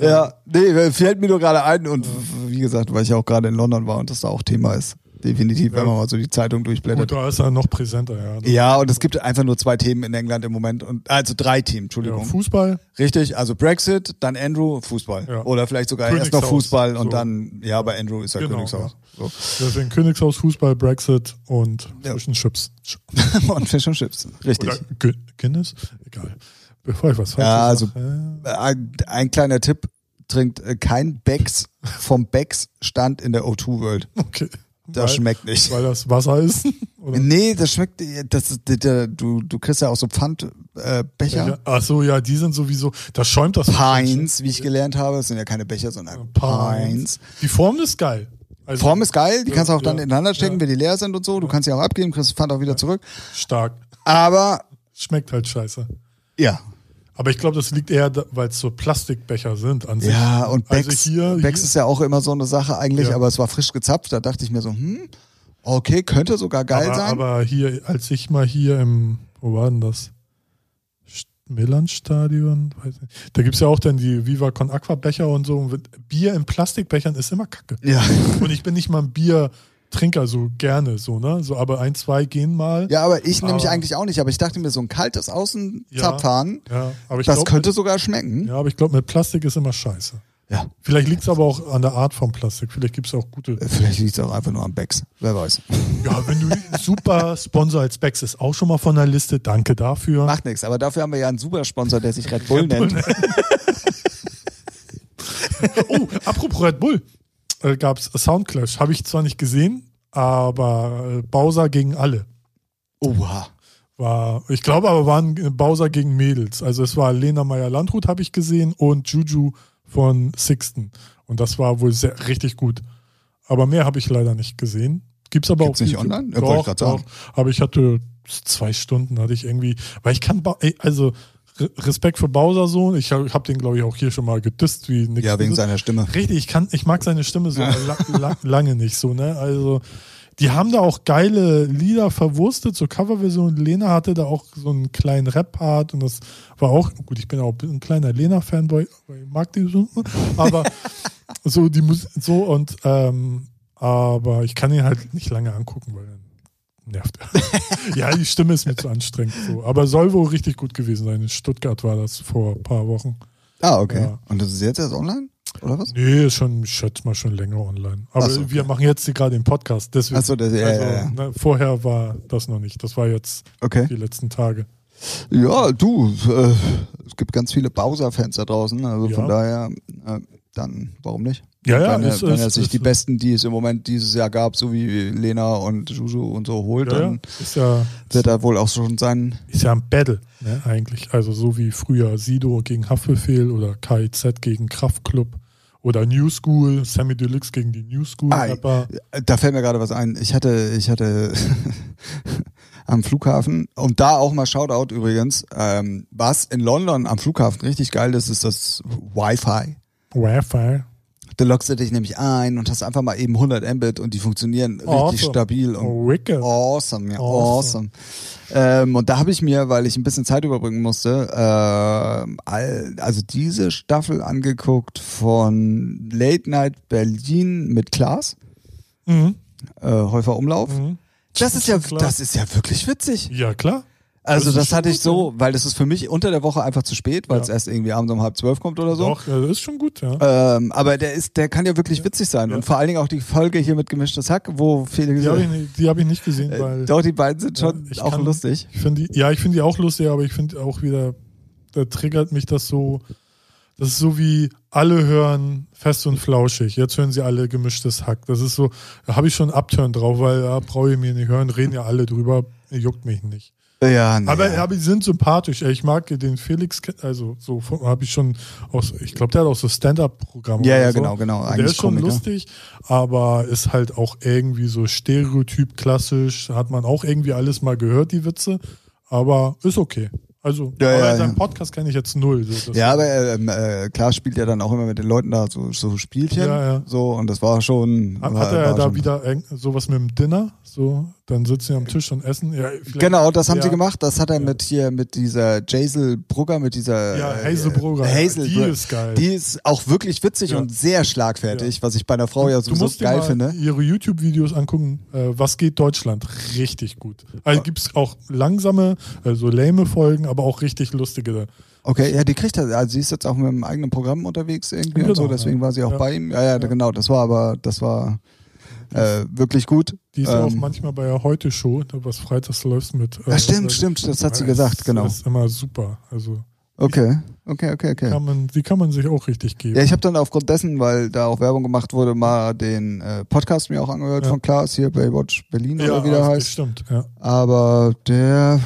Speaker 2: Ja, nee, fällt mir nur gerade ein und wie gesagt, weil ich auch gerade in London war und das da auch Thema ist. Definitiv, wenn
Speaker 1: Ja.
Speaker 2: man mal so die Zeitung
Speaker 1: Und
Speaker 2: durchblättert.
Speaker 1: da ist er noch präsenter, ja.
Speaker 2: Ja, und es gibt einfach nur zwei Themen in England im Moment und also drei Themen,
Speaker 1: ja
Speaker 2: Entschuldigung.
Speaker 1: Fußball,
Speaker 2: Richtig, also Brexit, dann Andrew, Fußball.
Speaker 1: Ja.
Speaker 2: Oder vielleicht sogar erst noch Fußball und
Speaker 1: so.
Speaker 2: dann, ja, bei Andrew ist ja
Speaker 1: Genau,
Speaker 2: Königshaus. So.
Speaker 1: deswegen Königshaus, Fußball, Brexit und
Speaker 2: Ja.
Speaker 1: Fish Chips. [laughs]
Speaker 2: und Fish und Chips, richtig.
Speaker 1: Oder Gu- Guinness? Egal. Bevor ich was falsch
Speaker 2: Ja, also-
Speaker 1: sage.
Speaker 2: Ein, ein kleiner Tipp, trinkt äh, kein Becks vom Becks Stand in der O2 World.
Speaker 1: Okay.
Speaker 2: Das
Speaker 1: weil,
Speaker 2: schmeckt nicht.
Speaker 1: Weil das Wasser ist? [laughs] Oder?
Speaker 2: Nee, das schmeckt, das der, der, du, du kriegst ja auch so Pfandbecher. Äh.
Speaker 1: Ach so, ja, die sind sowieso, da schäumt das.
Speaker 2: Pines, wie ich gelernt habe. Das sind ja keine Becher, sondern Pines.
Speaker 1: Die Form ist geil. Also
Speaker 2: Form ist geil, die kannst du auch dann
Speaker 1: Ja,
Speaker 2: ineinander stecken,
Speaker 1: ja.
Speaker 2: wenn die leer sind und so. Du kannst sie auch abgeben, kriegst das Pfand auch wieder zurück.
Speaker 1: stark.
Speaker 2: Aber,
Speaker 1: Schmeckt halt scheiße.
Speaker 2: ja.
Speaker 1: Aber ich glaube, das liegt eher, weil es so Plastikbecher sind an sich.
Speaker 2: Ja, und
Speaker 1: Also
Speaker 2: Becks,
Speaker 1: hier-
Speaker 2: Becks
Speaker 1: hier-
Speaker 2: ist ja auch immer so eine Sache eigentlich,
Speaker 1: Ja.
Speaker 2: aber es war frisch gezapft. Da dachte ich mir so, hm, Okay, könnte sogar geil
Speaker 1: aber,
Speaker 2: sein.
Speaker 1: Aber hier, als ich mal hier im, wo war denn das? St- Millanstadion? Da gibt's ja auch dann die Viva Con Aqua Becher und so. Bier in Plastikbechern ist immer kacke.
Speaker 2: ja.
Speaker 1: Und ich bin nicht mal ein Biertrinker so gerne, so, ne? So, aber ein, zwei gehen mal.
Speaker 2: ja, aber ich nämlich
Speaker 1: Aber-
Speaker 2: eigentlich auch nicht. Aber ich dachte mir, so ein kaltes
Speaker 1: Ja.
Speaker 2: Außenzapfhahn,
Speaker 1: Ja, ich
Speaker 2: das könnte sogar schmecken.
Speaker 1: ja, aber ich glaube, mit Plastik ist immer scheiße.
Speaker 2: Ja.
Speaker 1: Vielleicht liegt's aber auch an der Art vom Plastik. Vielleicht gibt's auch gute.
Speaker 2: Vielleicht liegt es auch einfach nur am Becks. Wer weiß.
Speaker 1: Ja, wenn du [laughs] super Sponsor als Becks ist auch schon mal von der Liste. Danke dafür.
Speaker 2: Macht nichts. Aber dafür haben wir ja einen super Sponsor, der sich Red Bull nennt. [laughs]
Speaker 1: Oh, apropos Red Bull. Äh, gab's Soundclash. Habe ich zwar nicht gesehen, aber äh, Bowser gegen alle.
Speaker 2: Oha.
Speaker 1: War, ich glaube aber waren äh, Bowser gegen Mädels. Also es war Lena Meyer-Landrut, habe ich gesehen, und Juju von Sixten. Und das war wohl sehr, richtig gut. Aber mehr habe ich leider nicht gesehen. Gibt's aber
Speaker 2: Gibt's
Speaker 1: auch
Speaker 2: nicht online? Ja, wollte ich sagen.
Speaker 1: Aber ich hatte zwei Stunden, hatte ich irgendwie, weil ich kann, ey, also Respekt für Bowser so. Ich habe hab den, glaube ich, auch hier schon mal gedisst, wie nix
Speaker 2: Ja, wegen
Speaker 1: Gutes.
Speaker 2: seiner Stimme.
Speaker 1: Richtig, ich kann, ich mag seine Stimme so la, la, lange nicht so, ne? Also, die haben da auch geile Lieder verwurstet, so Coverversion. Lena hatte da auch so einen kleinen Rap-Part und das war auch, gut, ich bin auch ein kleiner Lena-Fanboy, ich mag die so, aber [laughs] so die Musik, so und, ähm, aber ich kann ihn halt nicht lange angucken, weil dann nervt er. [laughs] ja, die Stimme ist mir zu anstrengend, so. Aber soll wohl richtig gut gewesen sein. In Stuttgart war das vor ein paar Wochen.
Speaker 2: Ah, okay.
Speaker 1: Ja.
Speaker 2: Und das ist jetzt erst online? Oder was?
Speaker 1: Nee, ist schon, ich schätze mal schon länger online. Aber
Speaker 2: so, okay.
Speaker 1: wir machen jetzt gerade den Podcast. Deswegen,
Speaker 2: Ach so, das- ja,
Speaker 1: also,
Speaker 2: ja, ja.
Speaker 1: Ne, vorher war das noch nicht. Das war jetzt
Speaker 2: Okay.
Speaker 1: die letzten Tage.
Speaker 2: Ja, du, äh, es gibt ganz viele Bowser-Fans da draußen. Also
Speaker 1: Ja.
Speaker 2: von daher, äh, dann warum nicht?
Speaker 1: Ja, ja,
Speaker 2: wenn er,
Speaker 1: ist-
Speaker 2: wenn er sich
Speaker 1: ist-
Speaker 2: die besten, die es im Moment dieses Jahr gab, so wie Lena und Juju und so holt,
Speaker 1: Ja,
Speaker 2: dann
Speaker 1: ja,
Speaker 2: wird er wohl auch schon sein.
Speaker 1: ist ja ein Battle, ne, eigentlich. Also so wie früher Sido gegen Haftbefehl oder KIZ gegen Kraftklub oder New School, Sammy Deluxe gegen die New School Rapper.
Speaker 2: Da fällt mir gerade was ein. Ich hatte, ich hatte [laughs] am Flughafen und da auch mal Shoutout übrigens. Ähm, was in London am Flughafen richtig geil ist, ist das Wi-Fi.
Speaker 1: Wi-Fi.
Speaker 2: Da loggst du dich nämlich ein und hast einfach mal eben 100 Mbit und die funktionieren richtig
Speaker 1: Awesome.
Speaker 2: stabil und
Speaker 1: Oh, wicked.
Speaker 2: awesome, ja,
Speaker 1: Awesome.
Speaker 2: awesome. Ähm, und da habe ich mir, weil ich ein bisschen Zeit überbringen musste, all, also diese Staffel angeguckt von Late Night Berlin mit Klaas,
Speaker 1: Mhm.
Speaker 2: äh, Häufer Umlauf.
Speaker 1: Mhm.
Speaker 2: Das ist ja, das ist ja wirklich witzig.
Speaker 1: Ja, klar.
Speaker 2: Also
Speaker 1: Das
Speaker 2: das, hatte ich so, weil das ist für mich unter der Woche einfach zu spät, weil es
Speaker 1: Ja.
Speaker 2: erst irgendwie abends um halb zwölf kommt oder so.
Speaker 1: Doch, ja, das ist schon gut, ja.
Speaker 2: Ähm, aber der ist, der kann ja wirklich witzig sein.
Speaker 1: Ja.
Speaker 2: Und vor allen Dingen auch die Folge hier mit gemischtes Hack, wo Felix.
Speaker 1: Die habe ich, nicht- die hab ich nicht gesehen,
Speaker 2: äh,
Speaker 1: weil.
Speaker 2: doch, die beiden sind
Speaker 1: Ja,
Speaker 2: schon
Speaker 1: ich
Speaker 2: auch
Speaker 1: kann-
Speaker 2: lustig.
Speaker 1: Ich finde die, ja, ich finde die auch lustig, aber ich finde auch wieder, da triggert mich das so, das ist so wie alle hören fest und flauschig. Jetzt hören sie alle gemischtes Hack. Das ist so, da habe ich schon Upturn drauf, weil da brauche ich mir nicht hören, reden ja alle drüber, juckt mich nicht.
Speaker 2: Ja, nee.
Speaker 1: Aber, aber die sind sympathisch. Ich mag den Felix, also so habe ich schon aus, ich glaube, der hat auch so Stand-up-Programme.
Speaker 2: Ja, ja,
Speaker 1: so.
Speaker 2: genau, genau.
Speaker 1: Und Der
Speaker 2: Eigentlich
Speaker 1: ist schon
Speaker 2: Komiker.
Speaker 1: lustig, aber ist halt auch irgendwie so Stereotyp klassisch. Hat man auch irgendwie alles mal gehört, die Witze. Aber ist okay. Also,
Speaker 2: Ja, ja,
Speaker 1: seinen
Speaker 2: ja.
Speaker 1: Podcast kenne ich jetzt null. So,
Speaker 2: ja, aber ähm, äh, Klaas spielt ja dann auch immer mit den Leuten da so, so Spielchen.
Speaker 1: Ja, ja.
Speaker 2: So, und das war schon.
Speaker 1: Hat,
Speaker 2: war,
Speaker 1: hat er
Speaker 2: war
Speaker 1: da
Speaker 2: schon-
Speaker 1: wieder sowas mit dem Dinner? So, dann sitzen sie am Tisch und essen. Ja,
Speaker 2: Genau, das haben
Speaker 1: ja,
Speaker 2: sie gemacht. Das hat er mit hier, mit dieser Jaisel Brugger, mit dieser.
Speaker 1: Ja,
Speaker 2: äh,
Speaker 1: Hazel Brugger.
Speaker 2: Hazel
Speaker 1: die
Speaker 2: Brugger.
Speaker 1: ist geil.
Speaker 2: Die ist auch wirklich witzig und sehr schlagfertig, was ich bei einer Frau ja sowieso geil finde.
Speaker 1: ihre YouTube-Videos angucken. Äh, was geht Deutschland? Richtig gut. Also gibt es auch langsame, also lame Folgen, aber auch richtig lustige.
Speaker 2: Okay, ja, die kriegt er. Also sie ist jetzt auch mit einem eigenen Programm unterwegs irgendwie und
Speaker 1: Genau,
Speaker 2: so, deswegen
Speaker 1: ja.
Speaker 2: war sie auch bei ihm. Ja, ja, genau, das war aber, das war äh, wirklich gut.
Speaker 1: Die ist ja auch
Speaker 2: Ähm,
Speaker 1: manchmal bei der Heute-Show, was freitags läuft mit. Äh,
Speaker 2: Ja, stimmt,
Speaker 1: was-
Speaker 2: stimmt, das hat sie
Speaker 1: Ja,
Speaker 2: gesagt,
Speaker 1: ist,
Speaker 2: genau.
Speaker 1: ist immer super. Also
Speaker 2: Okay, okay, okay, okay.
Speaker 1: kann man, die kann man sich auch richtig geben.
Speaker 2: Ja, ich habe dann aufgrund dessen, weil da auch Werbung gemacht wurde, mal den äh, Podcast mir auch angehört
Speaker 1: Ja.
Speaker 2: von Klaas hier, Baywatch Berlin oder wie der
Speaker 1: das
Speaker 2: heißt.
Speaker 1: Stimmt, ja.
Speaker 2: Aber der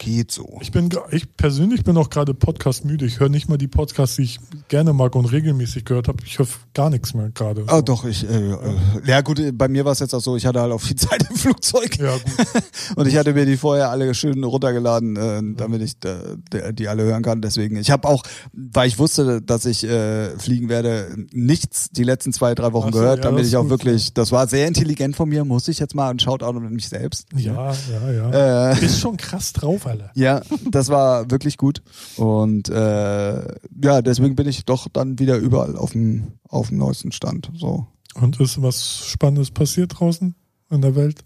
Speaker 2: geht so.
Speaker 1: Ich bin, ich persönlich bin auch gerade Podcast müde. Ich höre nicht mal die Podcasts, die ich gerne mag und regelmäßig gehört habe. Ich höre gar nichts mehr gerade.
Speaker 2: Ah, doch, ich, äh, äh, ja gut, bei mir war es jetzt auch so, ich hatte halt auch viel [laughs] Zeit im Flugzeug
Speaker 1: Ja, gut. [laughs]
Speaker 2: und ich hatte mir die vorher alle schön runtergeladen, äh, damit ich äh, die alle hören kann. Deswegen, ich habe auch, weil ich wusste, dass ich äh, fliegen werde, nichts die letzten zwei, drei Wochen
Speaker 1: so,
Speaker 2: gehört,
Speaker 1: ja,
Speaker 2: damit ich auch wirklich, das war sehr intelligent von mir, muss ich jetzt mal einen Shoutout an mich selbst.
Speaker 1: Ja, ja, ja.
Speaker 2: Äh,
Speaker 1: Ist schon krass drauf, Alter.
Speaker 2: Ja, das war wirklich gut. Und äh, ja, deswegen bin ich doch dann wieder überall auf dem, auf dem neuesten Stand. So.
Speaker 1: Und ist was Spannendes passiert draußen in der Welt?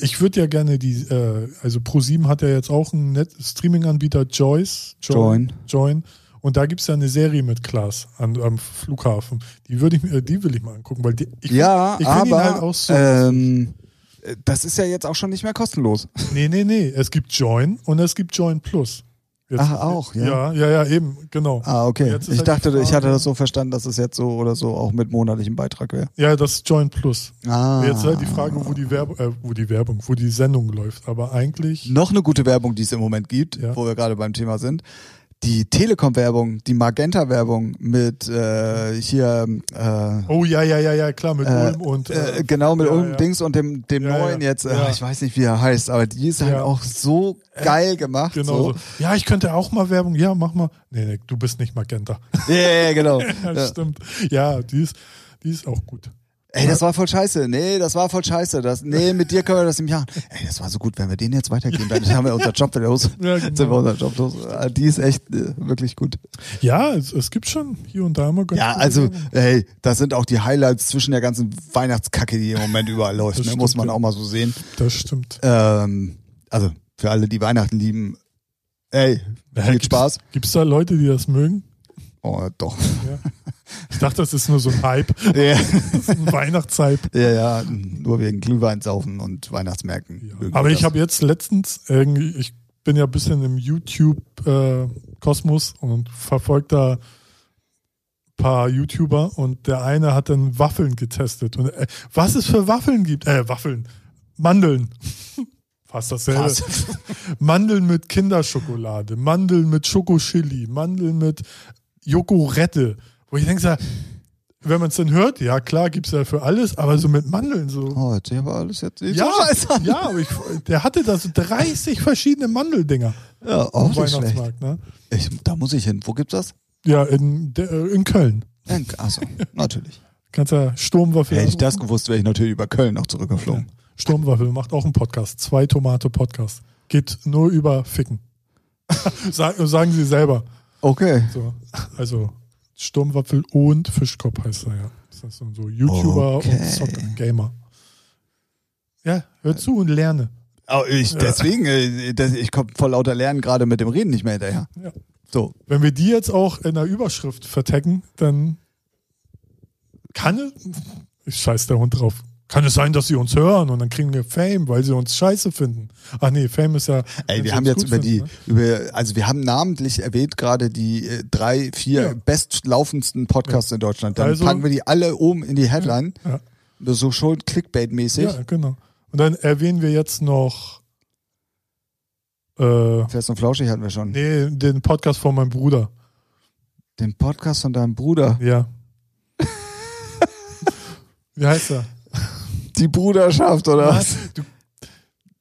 Speaker 1: Ich würde ja gerne die, äh, also Pro7 hat ja jetzt auch einen Streaming-Anbieter Joyce.
Speaker 2: Join.
Speaker 1: Join. Und da gibt's ja eine Serie mit Klaas an, am Flughafen. Die würde ich mir, die will ich mal angucken, weil die, ich,
Speaker 2: ja,
Speaker 1: ich ihn
Speaker 2: aber
Speaker 1: halt auch so.
Speaker 2: ähm, das ist ja jetzt auch schon nicht mehr kostenlos.
Speaker 1: nee, nee, nee. Es gibt Join und es gibt Join Plus. Jetzt,
Speaker 2: Ach, auch, ja.
Speaker 1: Ja, ja, ja, eben, genau.
Speaker 2: Ah, okay. Ich
Speaker 1: halt
Speaker 2: dachte, ich
Speaker 1: Frage-
Speaker 2: hatte das so verstanden, dass es jetzt so oder so auch mit monatlichem Beitrag wäre.
Speaker 1: Ja, das ist Join Plus.
Speaker 2: Ah.
Speaker 1: Jetzt ist halt die Frage, wo die Werbung, äh, wo die Werbung, wo die Sendung läuft. Aber eigentlich.
Speaker 2: Noch eine gute Werbung, die es im Moment gibt,
Speaker 1: Ja.
Speaker 2: wo wir gerade beim Thema sind. Die Telekom-Werbung, die Magenta-Werbung mit äh, hier äh,
Speaker 1: Oh ja, ja, ja, ja, klar, mit
Speaker 2: Äh,
Speaker 1: Ulm und.
Speaker 2: äh, genau mit
Speaker 1: ja,
Speaker 2: Ulm
Speaker 1: ja.
Speaker 2: Dings und dem, dem
Speaker 1: Ja,
Speaker 2: neuen jetzt, äh, ich weiß nicht, wie er heißt, aber die ist halt auch so geil gemacht.
Speaker 1: Genau
Speaker 2: so.
Speaker 1: so. Ja, ich könnte auch mal Werbung. Ja, mach mal. Nee, nee, du bist nicht Magenta.
Speaker 2: Ja, genau. [laughs]
Speaker 1: Ja,
Speaker 2: ja.
Speaker 1: stimmt. Ja, die ist, die ist auch gut.
Speaker 2: Ey, das war voll scheiße. Nee, das war voll scheiße. Das, nee, mit dir können wir das nicht machen. Ey, das war so gut, wenn wir den jetzt weitergeben, dann haben wir unser Job los.
Speaker 1: Ja,
Speaker 2: Sind wir
Speaker 1: genau.
Speaker 2: unser Job los. Ah, Die ist echt äh, wirklich gut.
Speaker 1: Ja, es, es gibt schon hier und da mal ganz
Speaker 2: Ja, also, ey, das sind auch die Highlights zwischen der ganzen Weihnachtskacke, die im Moment überall läuft. Ne? Muss
Speaker 1: stimmt,
Speaker 2: man
Speaker 1: ja.
Speaker 2: auch mal so sehen.
Speaker 1: Das stimmt.
Speaker 2: Ähm, also, für alle, die Weihnachten lieben, ey, viel
Speaker 1: gibt's,
Speaker 2: Spaß.
Speaker 1: Gibt's da Leute, die das mögen?
Speaker 2: Oh, doch.
Speaker 1: Ja. Ich dachte, das ist nur so ein Hype. [laughs]
Speaker 2: Ja.
Speaker 1: Ein Weihnachtshype.
Speaker 2: Ja, ja, nur wegen Glühwein saufen und Weihnachtsmärkten.
Speaker 1: Ja. Aber ich habe jetzt letztens irgendwie, ich bin ja ein bisschen im YouTube-Kosmos und verfolge da ein paar YouTuber und der eine hat dann Waffeln getestet. Und äh, was es für Waffeln gibt, äh, Waffeln, Mandeln. [laughs] Fast dasselbe.
Speaker 2: Was? [laughs]
Speaker 1: Mandeln mit Kinderschokolade, Mandeln mit Schokochili, Mandeln mit Jokorette. Wo ich denke, so, wenn man es dann hört, ja klar, gibt's ja für alles, aber so mit Mandeln so.
Speaker 2: Oh, jetzt aber alles jetzt
Speaker 1: Ja,
Speaker 2: an. [laughs]
Speaker 1: ja, aber ich, der hatte da so 30 verschiedene Mandeldinger
Speaker 2: Ja, auch nicht schlecht.
Speaker 1: Weihnachtsmarkt. Ne?
Speaker 2: Ich, da muss ich hin. Wo gibt's das?
Speaker 1: Ja, in, äh, in Köln.
Speaker 2: Achso, natürlich. [laughs]
Speaker 1: Kannst ja Sturmwaffel.
Speaker 2: Hätte ich das gewusst, wäre ich natürlich über Köln noch zurückgeflogen.
Speaker 1: Sturmwaffel macht auch einen Podcast. Zwei Tomate Podcast. Geht nur über Ficken. [laughs] Sag, sagen sie selber.
Speaker 2: Okay.
Speaker 1: So, also Sturmwaffel und Fischkopf heißt er ja. Das ist so so YouTuber
Speaker 2: Okay.
Speaker 1: und Zocker, Gamer. Ja, hör zu und lerne.
Speaker 2: Oh, ich, deswegen, äh, das, ich komme vor lauter Lernen gerade mit dem Reden nicht mehr hinterher.
Speaker 1: Ja.
Speaker 2: So.
Speaker 1: Wenn wir die jetzt auch in der Überschrift vertecken, dann kann es, ich scheiß der Hund drauf, kann es sein, dass sie uns hören und dann kriegen wir Fame, weil sie uns scheiße finden. Ach nee, Fame ist ja.
Speaker 2: Ey, wir haben jetzt über die,
Speaker 1: finden, ne?
Speaker 2: über, also wir haben namentlich erwähnt gerade die äh, drei, vier
Speaker 1: Ja.
Speaker 2: bestlaufendsten Podcasts in Deutschland. Dann
Speaker 1: Also-
Speaker 2: packen wir die alle oben in die Headline.
Speaker 1: Ja.
Speaker 2: So schon Clickbait-mäßig.
Speaker 1: Ja, genau. Und dann erwähnen wir jetzt noch äh,
Speaker 2: Fest und Flauschig hatten wir schon.
Speaker 1: nee, den Podcast von meinem Bruder.
Speaker 2: Den Podcast von deinem Bruder.
Speaker 1: Ja. [laughs] Wie heißt er?
Speaker 2: Die Bruderschaft, oder was?
Speaker 1: Was? Du,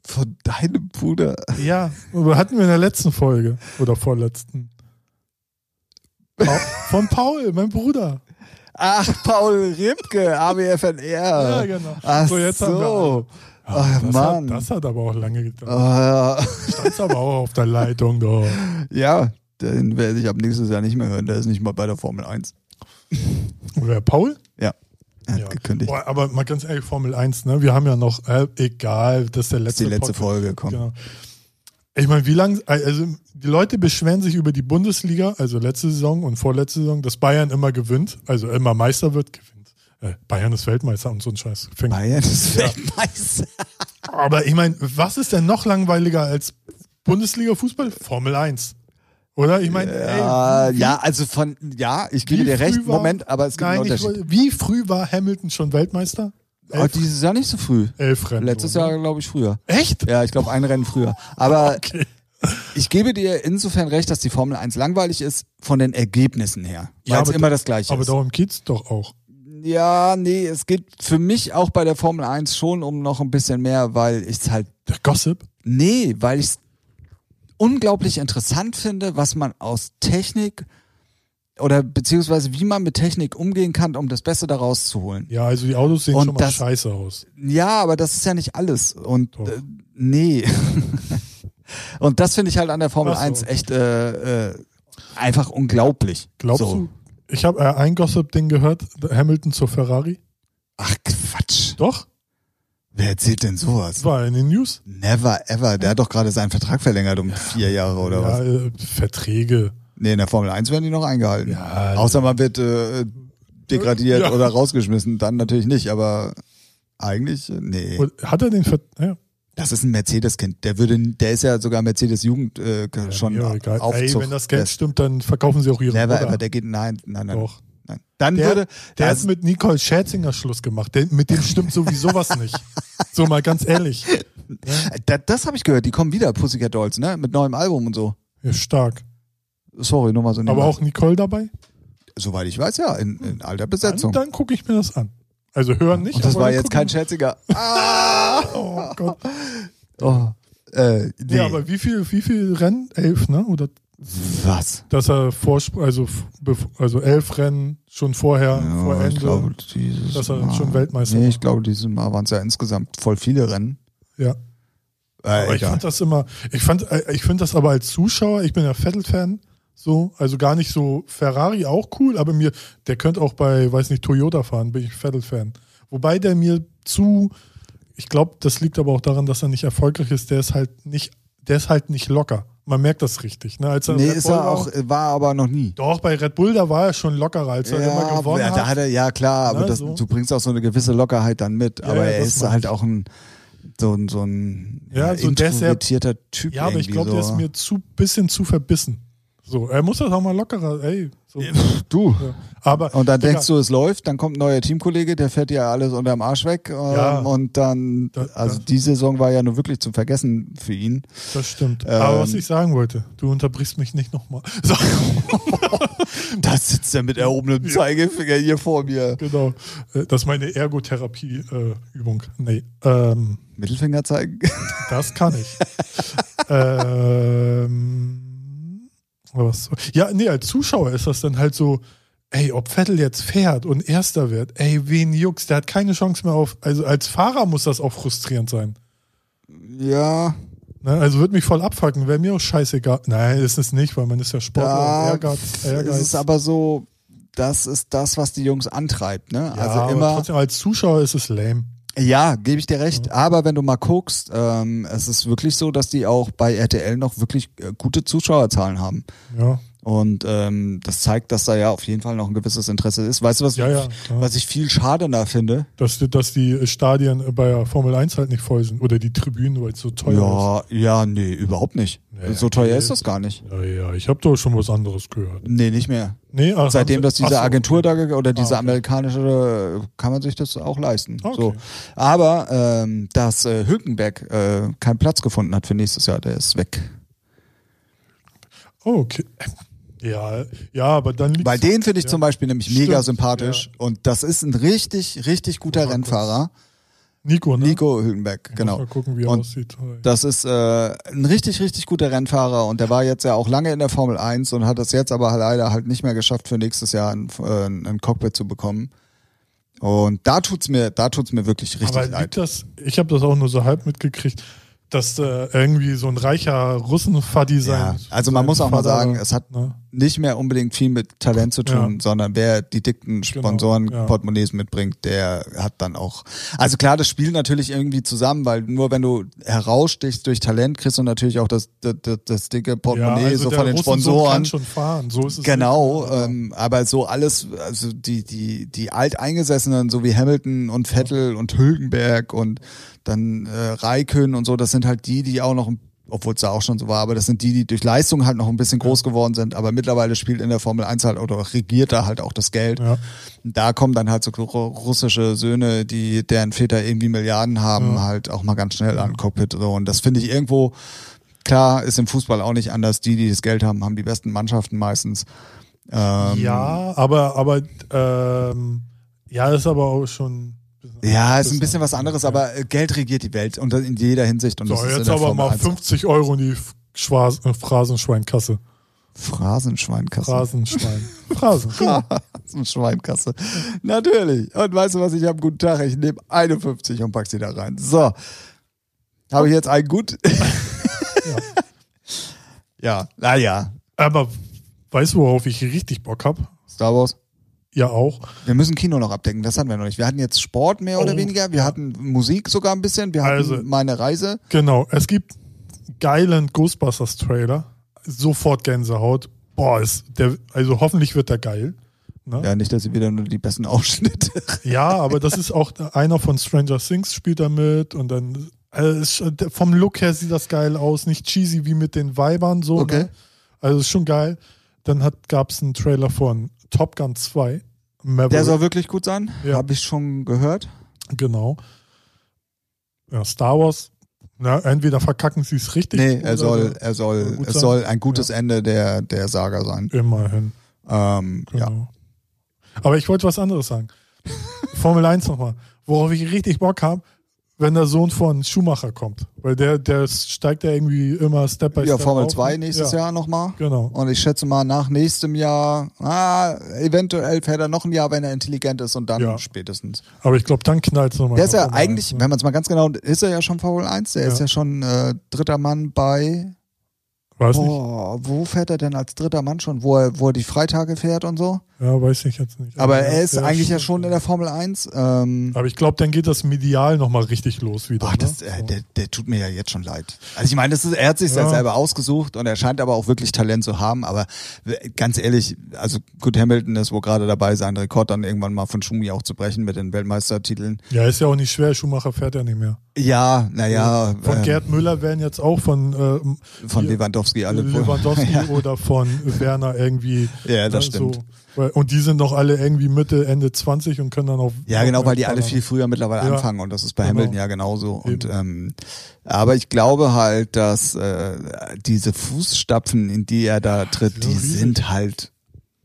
Speaker 2: Von deinem Bruder.
Speaker 1: ja, aber hatten wir in der letzten Folge oder vorletzten. [laughs] Von Paul, mein Bruder.
Speaker 2: Ach, Paul Ripke, AWFNR.
Speaker 1: Ja, genau.
Speaker 2: Ach
Speaker 1: So, jetzt haben wir
Speaker 2: so.
Speaker 1: Ja,
Speaker 2: Ach,
Speaker 1: das,
Speaker 2: Mann.
Speaker 1: Hat, das hat aber auch lange gedauert.
Speaker 2: Ah,
Speaker 1: Stand's aber auch auf der Leitung. Doch.
Speaker 2: ja, den werde ich ab nächstes Jahr nicht mehr hören. Der ist nicht mal bei der Formel 1.
Speaker 1: Wer, Paul?
Speaker 2: Ja. Er hat
Speaker 1: Ja.
Speaker 2: gekündigt.
Speaker 1: Boah, aber mal ganz ehrlich, Formel 1, ne? Wir haben ja noch, äh, egal, das ist der
Speaker 2: Das ist
Speaker 1: letzte
Speaker 2: die letzte
Speaker 1: Podcast.
Speaker 2: Folge, komm.
Speaker 1: Genau. Ich meine, wie lange, also die Leute beschweren sich über die Bundesliga, also letzte Saison und vorletzte Saison, dass Bayern immer gewinnt, also immer Meister wird, gewinnt. Äh, Bayern ist Weltmeister und so ein Scheiß. Fängt-
Speaker 2: Bayern ist
Speaker 1: Ja.
Speaker 2: Weltmeister.
Speaker 1: Aber ich meine, was ist denn noch langweiliger als Bundesliga-Fußball? Formel 1. Oder? Ich meine,
Speaker 2: Ja,
Speaker 1: ey, wie,
Speaker 2: ja, also von, ja, ich gebe dir recht,
Speaker 1: war-
Speaker 2: Moment, aber es gibt
Speaker 1: nein,
Speaker 2: einen
Speaker 1: ich
Speaker 2: Unterschied.
Speaker 1: wollte- wie früh war Hamilton schon Weltmeister?
Speaker 2: Oh,
Speaker 1: Elf,
Speaker 2: dieses Jahr nicht so früh.
Speaker 1: elf Rennen.
Speaker 2: Letztes? Jahr, glaube ich, früher.
Speaker 1: Echt?
Speaker 2: Ja, ich glaube, ein Rennen früher. Aber [laughs]
Speaker 1: Okay.
Speaker 2: Ich gebe dir insofern recht, dass die Formel 1 langweilig ist von den Ergebnissen her. Weil es
Speaker 1: aber
Speaker 2: immer
Speaker 1: da-
Speaker 2: das Gleiche
Speaker 1: Aber
Speaker 2: ist.
Speaker 1: darum geht's doch auch.
Speaker 2: Ja, nee, es geht für mich auch bei der Formel 1 schon um noch ein bisschen mehr, weil ich es halt,
Speaker 1: Der Gossip?
Speaker 2: nee, weil ich es unglaublich interessant finde, was man aus Technik oder beziehungsweise wie man mit Technik umgehen kann, um das Beste daraus zu holen.
Speaker 1: Ja, also die Autos sehen
Speaker 2: Und
Speaker 1: schon mal
Speaker 2: das-
Speaker 1: scheiße aus.
Speaker 2: Ja, aber das ist ja nicht alles. Und äh, nee. [laughs] Und das finde ich halt an der Formel
Speaker 1: so,
Speaker 2: 1
Speaker 1: okay.
Speaker 2: echt äh, äh, einfach unglaublich.
Speaker 1: Glaubst
Speaker 2: so.
Speaker 1: du? Ich habe äh, ein Gossip-Ding gehört, Hamilton zur Ferrari.
Speaker 2: Ach Quatsch.
Speaker 1: Doch,
Speaker 2: Wer erzählt denn sowas?
Speaker 1: war in den News.
Speaker 2: Never ever. Der hat doch gerade seinen Vertrag verlängert um vier Jahre oder
Speaker 1: ja,
Speaker 2: was?
Speaker 1: äh, Verträge.
Speaker 2: Nee, in der Formel 1 werden die noch eingehalten.
Speaker 1: Ja,
Speaker 2: Außer man wird äh, degradiert
Speaker 1: Ja.
Speaker 2: oder rausgeschmissen, dann natürlich nicht, aber eigentlich, äh, nee.
Speaker 1: Hat er den Ver ja,
Speaker 2: Das ist ein Mercedes-Kind. Der würde, der ist ja sogar Mercedes-Jugend äh, schon
Speaker 1: egal. Ey, wenn das Geld stimmt, dann verkaufen sie auch ihre
Speaker 2: Never
Speaker 1: Bruder.
Speaker 2: ever, der geht, nein, nein, nein.
Speaker 1: Doch.
Speaker 2: Nein. Dann
Speaker 1: Der,
Speaker 2: würde,
Speaker 1: der hat mit Nicole Schätzinger Schluss gemacht. Der, mit dem stimmt sowieso was nicht. [laughs] So mal ganz ehrlich.
Speaker 2: das, das habe ich gehört, die kommen wieder, Pussycat Dolls, ne, mit neuem Album und so.
Speaker 1: Ja, stark.
Speaker 2: Sorry, nur mal so
Speaker 1: Aber auch Nicole dabei?
Speaker 2: Soweit ich weiß, ja, in, in alter
Speaker 1: Dann,
Speaker 2: Besetzung.
Speaker 1: dann gucke ich mir das an. Also hören nicht.
Speaker 2: und das war
Speaker 1: dann
Speaker 2: jetzt kein
Speaker 1: gucken.
Speaker 2: scherziger. [laughs] Ah!
Speaker 1: Oh Gott.
Speaker 2: Oh, äh, nee.
Speaker 1: Ja, aber wie viel, wie viel Rennen? Elf, ne? Oder
Speaker 2: was?
Speaker 1: dass er Vorsp also, also elf Rennen schon vorher, vor
Speaker 2: Ja,
Speaker 1: Ende.
Speaker 2: ich glaube, dieses
Speaker 1: dass er
Speaker 2: Mal,
Speaker 1: schon Weltmeister
Speaker 2: Nee,
Speaker 1: war.
Speaker 2: ich glaube, dieses Mal waren es ja insgesamt voll viele Rennen.
Speaker 1: ja.
Speaker 2: Äh,
Speaker 1: Aber ich fand das immer, ich fand, äh, ich finde das aber als Zuschauer, ich bin ja Vettel-Fan, so, also gar nicht so Ferrari auch cool, aber mir, der könnte auch bei, weiß nicht, Toyota fahren, bin ich Vettel-Fan. Wobei der mir zu, ich glaube, das liegt aber auch daran, dass er nicht erfolgreich ist, der ist halt nicht, der ist halt nicht locker. Man merkt das richtig, ne? Als er
Speaker 2: nee,
Speaker 1: Red
Speaker 2: ist
Speaker 1: Bull
Speaker 2: er
Speaker 1: war-
Speaker 2: auch, äh, war aber noch nie.
Speaker 1: Doch, bei Red Bull, da war er schon lockerer, als er immer gewonnen
Speaker 2: ja, da
Speaker 1: hat.
Speaker 2: er, ja klar, aber
Speaker 1: Ne,
Speaker 2: das,
Speaker 1: so.
Speaker 2: du bringst auch so eine gewisse Lockerheit dann mit.
Speaker 1: Ja,
Speaker 2: aber
Speaker 1: ja,
Speaker 2: er ist halt auch ein so ein, so ein
Speaker 1: Ja, so ist sehr-
Speaker 2: introvertierter Typ.
Speaker 1: Ja, aber ich glaube,
Speaker 2: so.
Speaker 1: der ist mir zu bisschen zu verbissen. So, er muss das auch mal lockerer, ey. So.
Speaker 2: Du.
Speaker 1: Ja. Aber
Speaker 2: Und dann
Speaker 1: Digga,
Speaker 2: denkst du, es läuft, dann kommt ein neuer Teamkollege, der fährt dir alles unterm Arsch weg. Ähm,
Speaker 1: Ja.
Speaker 2: Und dann,
Speaker 1: Da-
Speaker 2: also
Speaker 1: da-
Speaker 2: die Saison war ja nur wirklich zum Vergessen für ihn.
Speaker 1: Das stimmt.
Speaker 2: Ähm,
Speaker 1: Aber was ich sagen wollte, du unterbrichst mich nicht nochmal. [laughs] So, [laughs]
Speaker 2: Da sitzt er mit erhobenem Zeigefinger hier vor mir.
Speaker 1: genau. Äh, Das ist meine Ergotherapie-Übung. nee, ähm,
Speaker 2: Mittelfinger zeigen.
Speaker 1: das kann ich. [laughs] ähm, was? Ja, nee, als Zuschauer ist das dann halt so, ey, ob Vettel jetzt fährt und Erster wird, ey, wen jucks, der hat keine Chance mehr auf, also als Fahrer muss das auch frustrierend sein.
Speaker 2: Ja,
Speaker 1: Ne? Also würde mich voll abfacken, wäre mir auch scheißegal. Nein, ist es nicht, weil man ist ja Sportler
Speaker 2: da
Speaker 1: und Ehrgeiz. Ehrgeiz.
Speaker 2: ist es aber so, das ist das, was die Jungs antreibt. Ne?
Speaker 1: ja,
Speaker 2: also
Speaker 1: aber
Speaker 2: immer,
Speaker 1: trotzdem als Zuschauer ist es lame.
Speaker 2: Ja, gebe ich dir recht. Aber wenn du mal guckst, ähm, es ist wirklich so, dass die auch bei RTL noch wirklich äh, gute Zuschauerzahlen haben.
Speaker 1: Ja,
Speaker 2: Und ähm, das zeigt, dass da ja auf jeden Fall noch ein gewisses Interesse ist. Weißt du, was,
Speaker 1: ja, ja.
Speaker 2: Was ich viel schadender finde?
Speaker 1: Dass, die- dass die Stadien bei der Formel 1 halt nicht voll sind oder die Tribünen, weil es so teuer
Speaker 2: Ja, ja, nee, überhaupt nicht.
Speaker 1: Ja,
Speaker 2: so teuer
Speaker 1: okay.
Speaker 2: ist das gar nicht.
Speaker 1: ist. Ja, ja, ich habe doch schon was anderes gehört.
Speaker 2: Nee, nicht mehr.
Speaker 1: Nee, ach,
Speaker 2: Seitdem dass diese Agentur da oder diese
Speaker 1: okay.
Speaker 2: amerikanische, kann man sich das auch leisten.
Speaker 1: Okay.
Speaker 2: So. Aber ähm, dass äh, Hülkenberg äh, keinen Platz gefunden hat für nächstes Jahr, der ist weg.
Speaker 1: Oh, okay. Ja, ja, aber dann
Speaker 2: Weil den finde ich
Speaker 1: ja.
Speaker 2: zum Beispiel nämlich
Speaker 1: Stimmt,
Speaker 2: mega sympathisch und das ist ein richtig, richtig guter Rennfahrer.
Speaker 1: Nico, ne?
Speaker 2: Nico Hülkenberg,
Speaker 1: Muss
Speaker 2: genau.
Speaker 1: Mal gucken, wie er
Speaker 2: Und
Speaker 1: aussieht.
Speaker 2: Das ist äh, ein richtig, richtig guter Rennfahrer und der war jetzt ja auch lange in der Formel 1 und hat es jetzt aber leider halt nicht mehr geschafft, für nächstes Jahr ein, äh, ein Cockpit zu bekommen. Und da tut's mir, da tut's mir wirklich richtig
Speaker 1: aber
Speaker 2: leid.
Speaker 1: liegt das, ich habe das auch nur so halb mitgekriegt, dass äh, irgendwie so ein reicher Russenfaddi sein.
Speaker 2: Ja, also man muss auch mal sagen, es hat
Speaker 1: ne?
Speaker 2: Nicht mehr unbedingt viel mit Talent zu tun,
Speaker 1: Ja.
Speaker 2: sondern wer die dicken Sponsoren
Speaker 1: ja.
Speaker 2: Portemonnaies mitbringt, der hat dann auch. Also klar, das spielt natürlich irgendwie zusammen, weil nur wenn du herausstichst durch Talent, kriegst du natürlich auch das, das, das, dicke Portemonnaie
Speaker 1: also
Speaker 2: so von den
Speaker 1: Russensohn
Speaker 2: Sponsoren.
Speaker 1: kann schon fahren, so ist es.
Speaker 2: Genau,
Speaker 1: nicht. Ja.
Speaker 2: ähm, aber so alles, also die, die, die Alteingesessenen, so wie Hamilton und Vettel und Hülkenberg und dann äh, Raikön und so, das sind halt die, die auch noch, obwohl es da auch schon so war, aber das sind die, die durch Leistung halt noch ein bisschen groß geworden sind, aber mittlerweile spielt in der Formel 1 halt oder regiert da halt auch das Geld.
Speaker 1: Ja.
Speaker 2: Da kommen dann halt so ru- russische Söhne, die deren Väter irgendwie Milliarden haben,
Speaker 1: Ja.
Speaker 2: halt auch mal ganz schnell an Cockpit. So. Und das finde ich irgendwo, klar, ist im Fußball auch nicht anders. Die, die das Geld haben, haben die besten Mannschaften meistens. Ähm,
Speaker 1: ja, aber, aber ähm, ja, ist aber auch schon.
Speaker 2: Ja, ist ein bisschen was anderes, aber äh, Geld regiert die Welt und das in jeder Hinsicht. Und
Speaker 1: So,
Speaker 2: das ist
Speaker 1: jetzt
Speaker 2: der
Speaker 1: aber mal
Speaker 2: 1
Speaker 1: 50 Euro in die Schwa- äh, Phrasenschweinkasse.
Speaker 2: Phrasenschweinkasse.
Speaker 1: Phrasenschwein. [laughs] Phrasen.
Speaker 2: Phrasenschweinkasse. Natürlich. Und weißt du was, ich habe guten Tag, ich nehme 51 und pack sie da rein. So. Habe ich jetzt einen gut? [laughs] ja, naja.
Speaker 1: Aber weißt du, worauf ich richtig Bock hab?
Speaker 2: Star Wars.
Speaker 1: Ja, auch.
Speaker 2: Wir müssen Kino noch abdecken, das hatten wir noch nicht. Wir hatten jetzt Sport mehr oder
Speaker 1: Oh,
Speaker 2: weniger, wir hatten Musik sogar ein bisschen, wir hatten
Speaker 1: Also-
Speaker 2: meine Reise.
Speaker 1: Genau. Es gibt geilen Ghostbusters-Trailer. Sofort Gänsehaut. Boah, ist der, also hoffentlich wird der geil. Ne?
Speaker 2: Ja, nicht, dass sie wieder nur die besten Ausschnitte.
Speaker 1: Ja, aber das ist auch einer von Stranger Things spielt da mit und dann also ist, vom Look her sieht das geil aus, nicht cheesy wie mit den Weibern so.
Speaker 2: Okay.
Speaker 1: Ne? Also ist schon geil. Dann gab es einen Trailer von Top Gun 2. Maverick,
Speaker 2: Der soll wirklich gut sein,
Speaker 1: Ja.
Speaker 2: habe ich schon gehört.
Speaker 1: genau. Ja, Star Wars. Na, entweder verkacken sie es richtig.
Speaker 2: Nee, er soll, er soll, es
Speaker 1: sein.
Speaker 2: soll ein gutes Ende der, der Saga sein.
Speaker 1: Immerhin.
Speaker 2: Ähm, ja.
Speaker 1: Genau. Aber ich wollte was anderes sagen. [laughs] Formel 1 nochmal. Worauf ich richtig Bock habe, wenn der Sohn von Schumacher kommt. Weil der, der steigt ja irgendwie immer Step by
Speaker 2: Ja,
Speaker 1: Step
Speaker 2: Formel
Speaker 1: auf.
Speaker 2: 2 nächstes
Speaker 1: ja,
Speaker 2: Jahr nochmal.
Speaker 1: Genau.
Speaker 2: Und ich schätze mal, nach nächstem Jahr, ah, eventuell fährt er noch ein Jahr, wenn er intelligent ist und dann
Speaker 1: Ja.
Speaker 2: spätestens.
Speaker 1: Aber ich glaube, dann knallt es nochmal.
Speaker 2: Der ist ja
Speaker 1: Formel
Speaker 2: eigentlich,
Speaker 1: 1, ne?
Speaker 2: wenn man es mal ganz genau, ist er ja schon Formel 1, der
Speaker 1: Ja.
Speaker 2: ist ja schon äh, dritter Mann bei,
Speaker 1: Weiß nicht.
Speaker 2: boah, wo fährt er denn als dritter Mann schon, wo er, wo er die Freitage fährt und so?
Speaker 1: Ja, weiß ich jetzt nicht.
Speaker 2: Aber
Speaker 1: ja,
Speaker 2: er ist eigentlich ja schon in der Formel 1. Ähm,
Speaker 1: Aber ich glaube, dann geht das medial nochmal richtig los wieder.
Speaker 2: Ach, das,
Speaker 1: ne?
Speaker 2: äh, der, der tut mir ja jetzt schon leid. Also ich meine, er hat sich
Speaker 1: Ja.
Speaker 2: selber ausgesucht und er scheint aber auch wirklich Talent zu haben. Aber ganz ehrlich, also gut, Hamilton ist wohl gerade dabei, seinen Rekord dann irgendwann mal von Schumi auch zu brechen mit den Weltmeistertiteln.
Speaker 1: Ja, ist ja auch nicht schwer. Schumacher fährt ja nicht mehr.
Speaker 2: Ja, naja,
Speaker 1: Von
Speaker 2: ähm,
Speaker 1: Gerd Müller werden jetzt auch von, ähm,
Speaker 2: von
Speaker 1: hier-
Speaker 2: Lewandowski alle.
Speaker 1: Lewandowski [laughs]
Speaker 2: ja,
Speaker 1: oder von Werner irgendwie.
Speaker 2: ja, das
Speaker 1: ne,
Speaker 2: stimmt.
Speaker 1: So. Weil- Und die sind noch alle irgendwie Mitte, Ende 20 und können dann auch.
Speaker 2: Ja, genau, weil die alle viel früher mittlerweile
Speaker 1: Ja.
Speaker 2: anfangen und das ist bei
Speaker 1: Genau.
Speaker 2: Hamilton ja genauso. Und ähm, aber ich glaube halt, dass äh, diese Fußstapfen, in die er da tritt,
Speaker 1: Ja,
Speaker 2: die sind halt,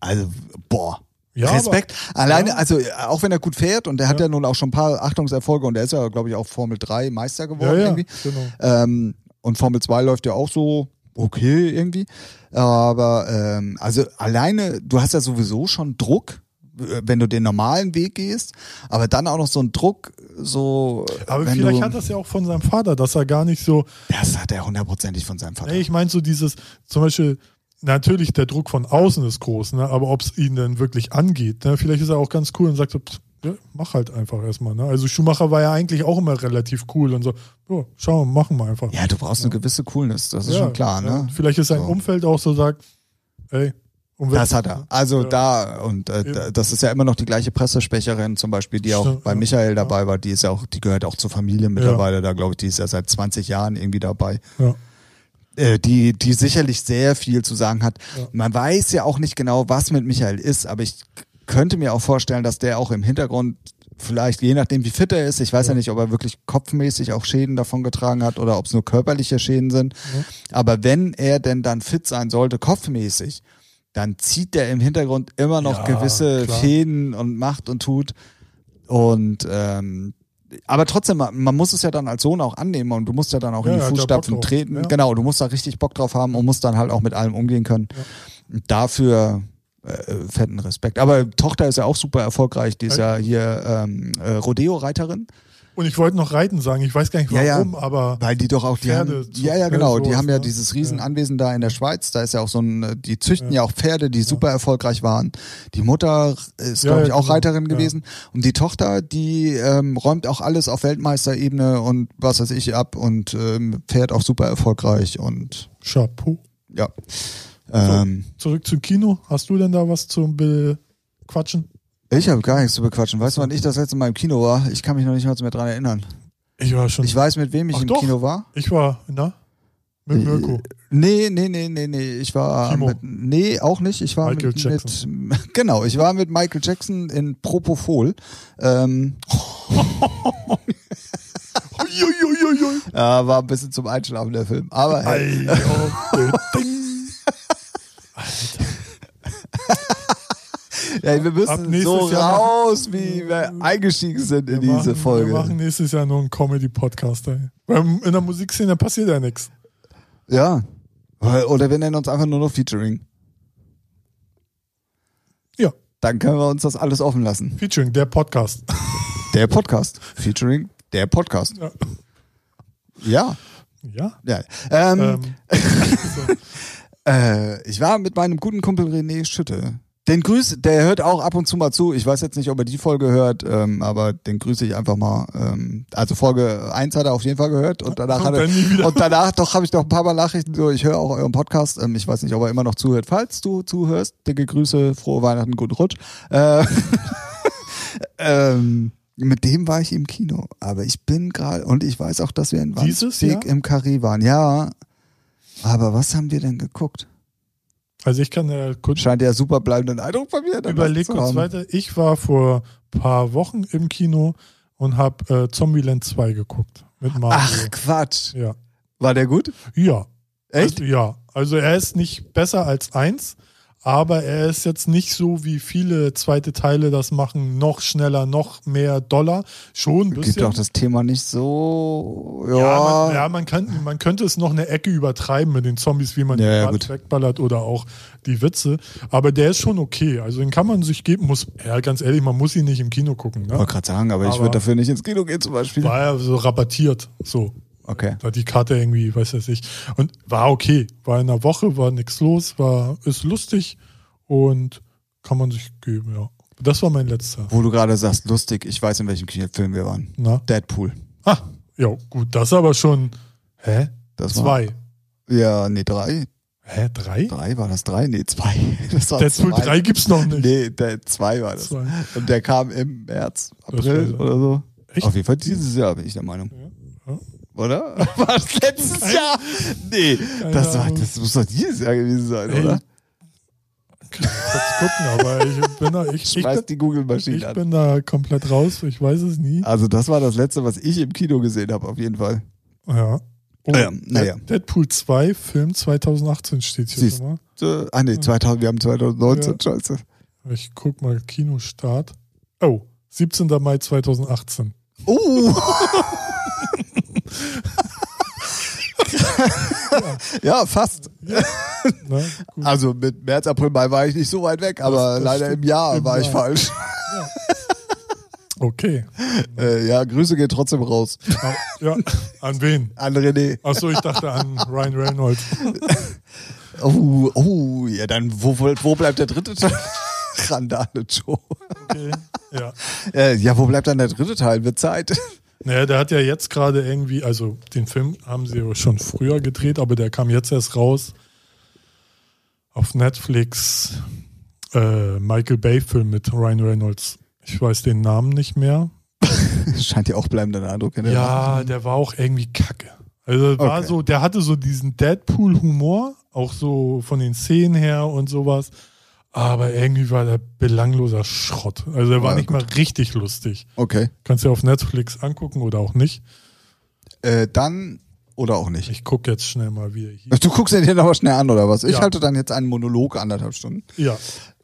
Speaker 2: also boah.
Speaker 1: Ja,
Speaker 2: Respekt. Alleine,
Speaker 1: ja.
Speaker 2: also auch wenn er gut fährt und er hat
Speaker 1: Ja.
Speaker 2: nun auch schon ein paar Achtungserfolge und er ist ja, glaube ich, auch Formel 3 Meister geworden
Speaker 1: ja,
Speaker 2: irgendwie.
Speaker 1: genau.
Speaker 2: Ähm, und Formel 2 läuft ja auch so okay irgendwie. Aber ähm, also alleine, du hast ja sowieso schon Druck, äh, wenn du den normalen Weg gehst, aber dann auch noch so einen Druck, so
Speaker 1: Aber vielleicht
Speaker 2: du,
Speaker 1: hat das ja auch von seinem Vater, dass er gar nicht so.
Speaker 2: das hat er hundertprozentig von seinem Vater.
Speaker 1: Nee, ich meine so dieses, zum Beispiel, natürlich der Druck von außen ist groß, ne? aber ob es ihn denn wirklich angeht, ne? vielleicht ist er auch ganz cool und sagt so, pff, ja, mach halt einfach erstmal. Ne? Also Schumacher war ja eigentlich auch immer relativ cool und so, ja, schau, machen wir einfach.
Speaker 2: ja, du brauchst eine gewisse Coolness, das ist
Speaker 1: Ja,
Speaker 2: schon klar,
Speaker 1: ja.
Speaker 2: ne?
Speaker 1: Vielleicht ist sein
Speaker 2: So.
Speaker 1: Umfeld auch so sagt, ey,
Speaker 2: Das hat er. Also
Speaker 1: Ja.
Speaker 2: da, und äh, das ist ja immer noch die gleiche Pressesprecherin zum Beispiel, die auch bei
Speaker 1: ja.
Speaker 2: Michael dabei war, die ist ja auch, die gehört auch zur Familie mittlerweile, da glaube ich, die ist ja seit 20 Jahren irgendwie dabei.
Speaker 1: Ja.
Speaker 2: Äh, die, die sicherlich sehr viel zu sagen hat.
Speaker 1: Ja.
Speaker 2: Man weiß ja auch nicht genau, was mit Michael ist, aber ich könnte mir auch vorstellen, dass der auch im Hintergrund vielleicht, je nachdem wie fit er ist, ich weiß ja,
Speaker 1: Ja.
Speaker 2: nicht, ob er wirklich kopfmäßig auch Schäden davon getragen hat oder ob es nur körperliche Schäden sind.
Speaker 1: Ja.
Speaker 2: Aber wenn er denn dann fit sein sollte, kopfmäßig, dann zieht er im Hintergrund immer noch
Speaker 1: Ja,
Speaker 2: gewisse
Speaker 1: klar.
Speaker 2: Fäden und macht und tut. Und ähm, aber trotzdem, man muss es ja dann als Sohn auch annehmen und du musst ja dann auch in die Fußstapfen treten. Genau, du musst da richtig Bock drauf haben und musst dann halt auch mit allem umgehen können. Dafür äh, fetten Respekt. Aber Tochter ist ja auch super erfolgreich. Die ist ja hier ähm, äh, Rodeo-Reiterin,
Speaker 1: Und ich wollte noch Reiten sagen, ich weiß gar nicht
Speaker 2: Ja, ja.
Speaker 1: warum, aber
Speaker 2: weil die doch auch die
Speaker 1: Pferde
Speaker 2: haben, ja ja genau, die haben ja
Speaker 1: ne?
Speaker 2: dieses
Speaker 1: Ja.
Speaker 2: Riesenanwesen da in der Schweiz. Da ist ja auch so ein, äh, die züchten ja, auch Pferde, die super erfolgreich waren. Die Mutter ist
Speaker 1: Ja,
Speaker 2: glaube ich
Speaker 1: ja,
Speaker 2: auch
Speaker 1: genau.
Speaker 2: Reiterin
Speaker 1: Ja.
Speaker 2: gewesen und die Tochter, die ähm, räumt auch alles auf Weltmeisterebene und was weiß ich ab und ähm, fährt auch super erfolgreich und
Speaker 1: Chapeau.
Speaker 2: ja. Ähm,
Speaker 1: Zurück zum Kino. Hast du denn da was zum Bequatschen?
Speaker 2: Ich habe gar nichts zu bequatschen. Weißt du, wann ich das letzte Mal im Kino war? Ich kann mich noch nicht mal mehr dran erinnern.
Speaker 1: Ich war schon.
Speaker 2: Ich weiß, mit wem ich
Speaker 1: Ach
Speaker 2: im
Speaker 1: doch.
Speaker 2: Kino war.
Speaker 1: Ich war, na? Mit Mirko.
Speaker 2: Nee, nee, nee, nee, nee. Ich war
Speaker 1: Timo.
Speaker 2: mit, nee, auch nicht. Ich war
Speaker 1: Michael
Speaker 2: mit,
Speaker 1: Jackson.
Speaker 2: mit [laughs] genau, ich war mit Michael Jackson in Propofol. Ähm. [laughs] Ja, war ein bisschen zum Einschlafen der Film. Aber hey. [laughs] [laughs] Ja, wir müssen so raus, wie wir eingestiegen sind in
Speaker 1: Wir
Speaker 2: diese
Speaker 1: machen,
Speaker 2: Folge.
Speaker 1: Wir machen nächstes Jahr nur einen Comedy-Podcast. In der Musikszene passiert ja nichts.
Speaker 2: Ja. Oder wir nennen uns einfach nur noch Featuring.
Speaker 1: Ja,
Speaker 2: Dann können wir uns das alles offen lassen.
Speaker 1: Featuring, der Podcast.
Speaker 2: Der Podcast. Featuring der Podcast.
Speaker 1: Ja.
Speaker 2: Ja.
Speaker 1: ja.
Speaker 2: ja. Ähm,
Speaker 1: Ähm, [laughs] so.
Speaker 2: Äh, ich war mit meinem guten Kumpel René Schütte. Den grüß, der hört auch ab und zu mal zu. Ich weiß jetzt nicht, ob er die Folge hört, ähm, aber den grüße ich einfach mal. Ähm, also Folge 1 hat er auf jeden Fall gehört und danach hat er, und danach doch habe ich noch ein paar Mal Nachrichten so, ich höre auch euren Podcast. Ähm, ich weiß nicht, ob er immer noch zuhört. Falls du zuhörst, dicke Grüße, frohe Weihnachten, guten Rutsch. Äh, [laughs] ähm, mit dem war ich im Kino, aber ich bin gerade und ich weiß auch, dass wir in Wandsbek
Speaker 1: Jahr?
Speaker 2: im Carré waren. Ja, aber was haben wir denn geguckt?
Speaker 1: Also ich kann ja kurz
Speaker 2: Scheint ja super bleibenden Eindruck bei mir.
Speaker 1: überleg kurz weiter. Ich war vor paar Wochen im Kino und habe äh, Zombieland 2 geguckt. Mit Mario.
Speaker 2: Ach Quatsch.
Speaker 1: Ja.
Speaker 2: War der gut?
Speaker 1: Ja.
Speaker 2: Echt?
Speaker 1: Also, ja. Also er ist nicht besser als eins, aber er ist jetzt nicht so, wie viele zweite Teile das machen, noch schneller, noch mehr Dollar. Schon ein
Speaker 2: Gibt
Speaker 1: bisschen.
Speaker 2: doch das Thema nicht so. Ja.
Speaker 1: Ja, man, ja man, kann, man könnte es noch eine Ecke übertreiben mit den Zombies, wie man
Speaker 2: Ja,
Speaker 1: die
Speaker 2: ja,
Speaker 1: wegballert oder auch die Witze. Aber der ist schon okay. Also den kann man sich geben, muss, ja, ganz ehrlich, man muss ihn nicht im Kino gucken.
Speaker 2: Ich
Speaker 1: Ne?
Speaker 2: wollte gerade sagen, aber, ich
Speaker 1: Aber-
Speaker 2: würde dafür nicht ins Kino gehen zum Beispiel.
Speaker 1: War ja so rabattiert. So.
Speaker 2: Okay.
Speaker 1: Da die Karte irgendwie, weiß ich nicht. Und war okay. War in der Woche, war nichts los, war, ist lustig und kann man sich geben, ja. Das war mein letzter.
Speaker 2: Wo du gerade sagst, lustig, ich weiß, in welchem Film wir waren.
Speaker 1: Na?
Speaker 2: Deadpool.
Speaker 1: Ah, ja, gut, das aber schon. Hä?
Speaker 2: Das war.
Speaker 1: Zwei.
Speaker 2: Ja, nee, drei.
Speaker 1: Hä? Drei?
Speaker 2: Drei war das drei? Nee, zwei. [laughs] Das war
Speaker 1: Deadpool
Speaker 2: zwei.
Speaker 1: 3 gibt's noch nicht.
Speaker 2: Nee, der zwei war das.
Speaker 1: Zwei.
Speaker 2: Und der kam im März, April oder so.
Speaker 1: Echt?
Speaker 2: Auf jeden Fall dieses Jahr, bin ich der Meinung.
Speaker 1: Ja. Ja.
Speaker 2: Oder? [laughs] War das letztes Jahr? Nee, das, war, das muss doch dieses Jahr gewesen sein,
Speaker 1: Ey,
Speaker 2: oder?
Speaker 1: Kann ich kurz gucken, aber ich bin da, ich, ich,
Speaker 2: Schmeiß
Speaker 1: bin,
Speaker 2: die Google-Maschine
Speaker 1: ich
Speaker 2: an.
Speaker 1: bin da komplett raus. Ich weiß es nie.
Speaker 2: Also das war das letzte, was ich im Kino gesehen habe, auf jeden Fall.
Speaker 1: Ja. Oh,
Speaker 2: Ja, naja.
Speaker 1: Deadpool 2, Film 2018 steht hier
Speaker 2: Siehst-
Speaker 1: schon mal.
Speaker 2: Äh, Ah nee, 2000, wir haben 2019,
Speaker 1: Ja.
Speaker 2: scheiße.
Speaker 1: Ich guck mal, Kinostart. Oh, 17. Mai 2018.
Speaker 2: Oh! [laughs] [laughs] ja, fast. [laughs]
Speaker 1: Na, gut.
Speaker 2: Also mit März, April, Mai war ich nicht so weit weg, aber
Speaker 1: das
Speaker 2: leider
Speaker 1: stimmt.
Speaker 2: im Jahr
Speaker 1: Im
Speaker 2: war ich falsch.
Speaker 1: Okay. [laughs]
Speaker 2: Äh, ja, Grüße gehen trotzdem raus.
Speaker 1: Ah, Ja, an wen?
Speaker 2: An René.
Speaker 1: Achso, ich dachte an Ryan Reynolds.
Speaker 2: Oh, oh, ja, dann wo, wo, wo bleibt der dritte Teil? Randale Joe.
Speaker 1: Okay. Ja.
Speaker 2: Äh, ja, wo bleibt dann der dritte Teil? Wird Zeit.
Speaker 1: Naja, der hat ja jetzt gerade irgendwie, also den Film haben sie ja schon früher gedreht, aber der kam jetzt erst raus auf Netflix. Äh, Michael Bay-Film mit Ryan Reynolds. Ich weiß den Namen nicht mehr. [laughs]
Speaker 2: Scheint ja auch bleibenden Eindruck in der
Speaker 1: Ja, der war auch irgendwie kacke. Also war
Speaker 2: Okay.
Speaker 1: so, der hatte so diesen Deadpool-Humor, auch so von den Szenen her und sowas. Aber irgendwie war der belangloser Schrott. Also er war
Speaker 2: Ja,
Speaker 1: nicht mal richtig lustig.
Speaker 2: Okay.
Speaker 1: Kannst du auf Netflix angucken oder auch nicht.
Speaker 2: Äh, dann oder auch nicht.
Speaker 1: Ich gucke jetzt schnell mal, wie er hier.
Speaker 2: Du guckst dir den aber schnell an, oder was? Ich
Speaker 1: Ja.
Speaker 2: halte dann jetzt einen Monolog anderthalb Stunden.
Speaker 1: Ja.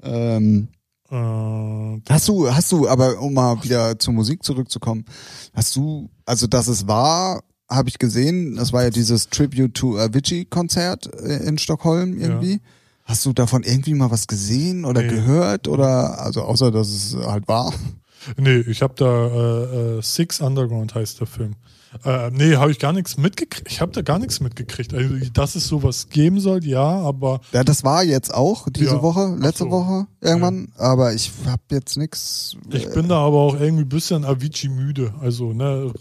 Speaker 2: Ähm,
Speaker 1: Äh,
Speaker 2: hast du, hast du, aber um mal wieder zur Musik zurückzukommen, hast du, also dass es war, habe ich gesehen, das war ja dieses Tribute to Avicii-Konzert äh, in Stockholm irgendwie. Hast du davon irgendwie mal was gesehen oder
Speaker 1: Nee.
Speaker 2: gehört? Oder also außer dass es halt war?
Speaker 1: nee, ich habe da äh, äh, Six Underground heißt der Film. Äh, nee, habe ich gar nichts mitgekriegt. Ich habe da gar nichts mitgekriegt. Also, dass es sowas geben soll, ja, aber
Speaker 2: Ja, das war jetzt auch diese
Speaker 1: Ja.
Speaker 2: Woche, letzte
Speaker 1: so.
Speaker 2: Woche irgendwann, aber ich habe jetzt nix.
Speaker 1: ich bin da aber auch irgendwie ein bisschen Avicii müde. Also, ne,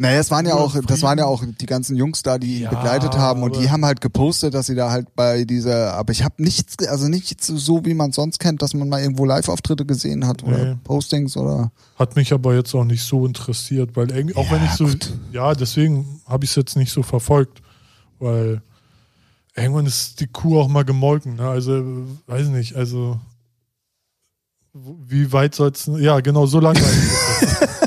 Speaker 2: Naja, es waren ja auch, das waren ja auch die ganzen Jungs da, die ihn
Speaker 1: Ja,
Speaker 2: begleitet haben und die haben halt gepostet, dass sie da halt bei dieser, aber ich habe nichts, also nichts so, wie man sonst kennt, dass man mal irgendwo Live-Auftritte gesehen hat oder
Speaker 1: Nee.
Speaker 2: Postings oder.
Speaker 1: hat mich aber jetzt auch nicht so interessiert, weil irgendwie, auch wenn
Speaker 2: Ja,
Speaker 1: ich so,
Speaker 2: gut.
Speaker 1: ja, deswegen habe ich es jetzt nicht so verfolgt, weil irgendwann ist die Kuh auch mal gemolken. Ne? Also, weiß nicht, also wie weit soll es, ja, genau, so langweilig ist [laughs]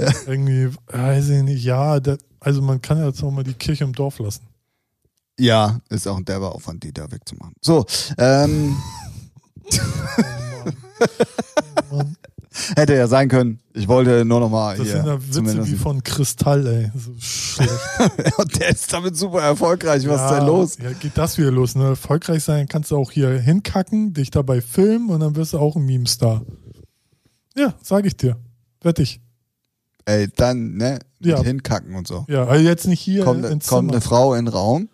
Speaker 1: ne? Irgendwie, weiß ich nicht, ja, da, also man kann ja jetzt auch mal die Kirche im Dorf lassen.
Speaker 2: Ja, ist auch ein derber Aufwand, die da wegzumachen. So, ähm,
Speaker 1: Oh [laughs] Mann.
Speaker 2: hätte ja sein können. Ich wollte nur noch mal
Speaker 1: Das
Speaker 2: hier
Speaker 1: sind ja Witze
Speaker 2: zumindest.
Speaker 1: wie von Kristall, ey. So schlecht. [laughs]
Speaker 2: Und der ist damit super erfolgreich. Was ist
Speaker 1: ja,
Speaker 2: denn los?
Speaker 1: Ja, geht das wieder los. Ne? Erfolgreich sein kannst du auch hier hinkacken, dich dabei filmen und dann wirst du auch ein Meme-Star. Ja, sag ich dir. Wette ich.
Speaker 2: Ey, dann, ne, mit
Speaker 1: Ja.
Speaker 2: hinkacken und so.
Speaker 1: Ja, also jetzt nicht hier
Speaker 2: Kommt,
Speaker 1: ins
Speaker 2: kommt
Speaker 1: Zimmer.
Speaker 2: eine Frau in den Raum,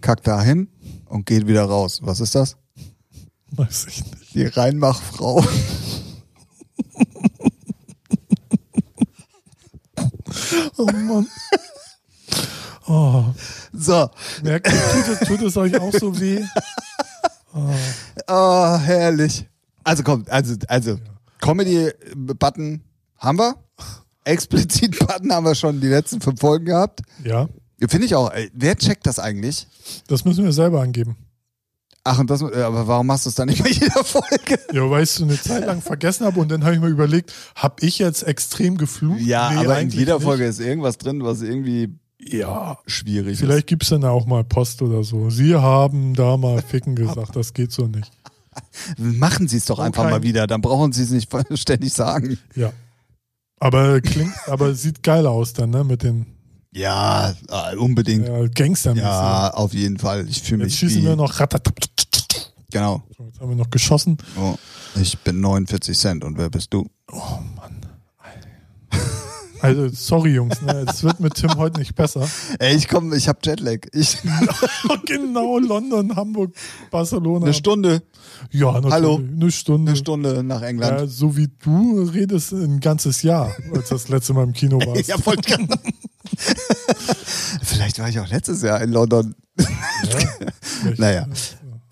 Speaker 2: kackt da hin und geht wieder raus. Was ist das?
Speaker 1: Weiß ich nicht.
Speaker 2: Die Reinmachfrau. [laughs]
Speaker 1: Oh Mann. Oh,
Speaker 2: So,
Speaker 1: merkt ihr, tut es, tut es euch auch so weh? [laughs]
Speaker 2: oh, herrlich. Also kommt, also, also, Comedy-Button haben wir. Explizit-Button [laughs] haben wir schon die letzten fünf Folgen gehabt.
Speaker 1: Ja,
Speaker 2: Finde ich auch. Wer checkt das eigentlich?
Speaker 1: das müssen wir selber angeben.
Speaker 2: Ach, und das, äh, aber warum machst du es dann nicht bei [laughs] jeder Folge?
Speaker 1: Ja, weil ich es eine Zeit lang vergessen habe und dann habe ich mir überlegt, habe ich jetzt extrem geflucht?
Speaker 2: Ja,
Speaker 1: Nee,
Speaker 2: aber in jeder
Speaker 1: nicht.
Speaker 2: Folge ist irgendwas drin, was irgendwie
Speaker 1: Ja,
Speaker 2: schwierig
Speaker 1: vielleicht gibt's dann auch mal Post oder so. Sie haben da mal Ficken gesagt, das geht so nicht. [laughs]
Speaker 2: Machen Sie es doch einfach
Speaker 1: kein-
Speaker 2: mal wieder, dann brauchen Sie es nicht ständig sagen.
Speaker 1: Ja. Aber klingt, [laughs] aber sieht geil aus dann, ne? Mit den
Speaker 2: Ja, äh, unbedingt.
Speaker 1: ja, Gangstern.
Speaker 2: Ja, auf jeden Fall. Ich fühle
Speaker 1: Jetzt
Speaker 2: mich
Speaker 1: schießen
Speaker 2: wie,
Speaker 1: wir noch.
Speaker 2: Genau.
Speaker 1: So, jetzt haben wir noch geschossen.
Speaker 2: Oh, ich bin 49 Cent und wer bist du?
Speaker 1: Oh. Also, sorry, Jungs, ne? Es wird mit Tim heute nicht besser. [laughs]
Speaker 2: Ey, ich komm, ich hab Jetlag. Ich, [laughs]
Speaker 1: genau, London, Hamburg, Barcelona.
Speaker 2: eine Stunde,
Speaker 1: Ja, natürlich.
Speaker 2: Hallo.
Speaker 1: Eine Stunde.
Speaker 2: eine Stunde nach England.
Speaker 1: Ja, so wie du redest ein ganzes Jahr, als das letzte Mal im Kino [laughs] warst.
Speaker 2: Ja, voll. Vielleicht war ich auch letztes Jahr in London.
Speaker 1: Vielleicht,
Speaker 2: Naja.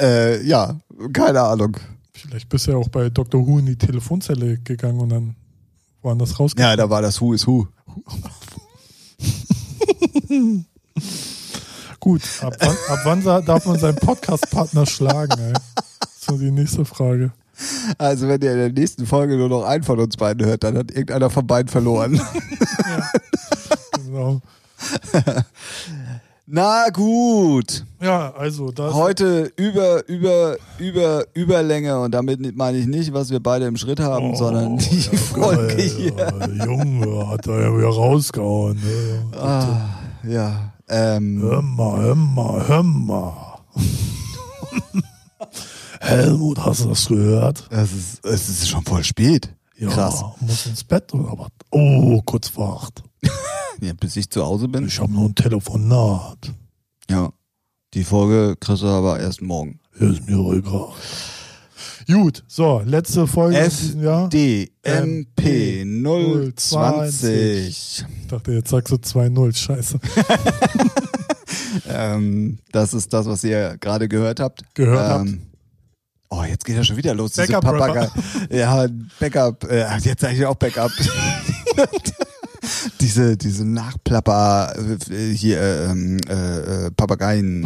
Speaker 2: Äh, ja, keine Ahnung.
Speaker 1: vielleicht bist du ja auch bei Dr. Who in die Telefonzelle gegangen und dann woanders rausgegangen.
Speaker 2: Ja, da war das Who is Who. [laughs]
Speaker 1: Gut, ab wann, ab wann darf man seinen Podcast-Partner schlagen, ey? So die nächste Frage.
Speaker 2: Also, wenn ihr in der nächsten Folge nur noch einen von uns beiden hört, dann hat irgendeiner von beiden verloren. [laughs]
Speaker 1: Genau. [laughs]
Speaker 2: Na gut.
Speaker 1: Ja, also das.
Speaker 2: Heute über, über, über, Überlänge und damit meine ich nicht, was wir beide im Schritt haben,
Speaker 1: Oh,
Speaker 2: sondern die
Speaker 1: ja,
Speaker 2: Folge
Speaker 1: geil,
Speaker 2: hier.
Speaker 1: ja, Junge, hat er ja wieder rausgehauen. Ne?
Speaker 2: Ah, ja. Ähm,
Speaker 1: Hör mal, hör mal, hör mal. [laughs] Helmut, hast du das gehört?
Speaker 2: es, ist, es ist schon voll spät.
Speaker 1: Ja,
Speaker 2: Krass.
Speaker 1: muss ins Bett oder was? Oh, kurz vor acht. [laughs]
Speaker 2: Ja, bis ich zu Hause bin.
Speaker 1: Ich habe nur ein Telefonat.
Speaker 2: Ja. Die Folge kriegst du aber erst morgen.
Speaker 1: Ist mir egal. Gut, so, letzte Folge.
Speaker 2: FDMP 020.
Speaker 1: Ich dachte, jetzt sagst du 2-0, scheiße. [laughs]
Speaker 2: Ähm, das ist das, was ihr gerade gehört habt.
Speaker 1: Gehört
Speaker 2: ähm, Oh, jetzt geht er schon wieder los. Diese
Speaker 1: Backup-Rapper.
Speaker 2: Papagei. Ja, Backup. Äh, jetzt sage ich auch Backup. [laughs] diese, diese Nachplapper äh, hier äh, ähm, äh, Papageien-Geschichte.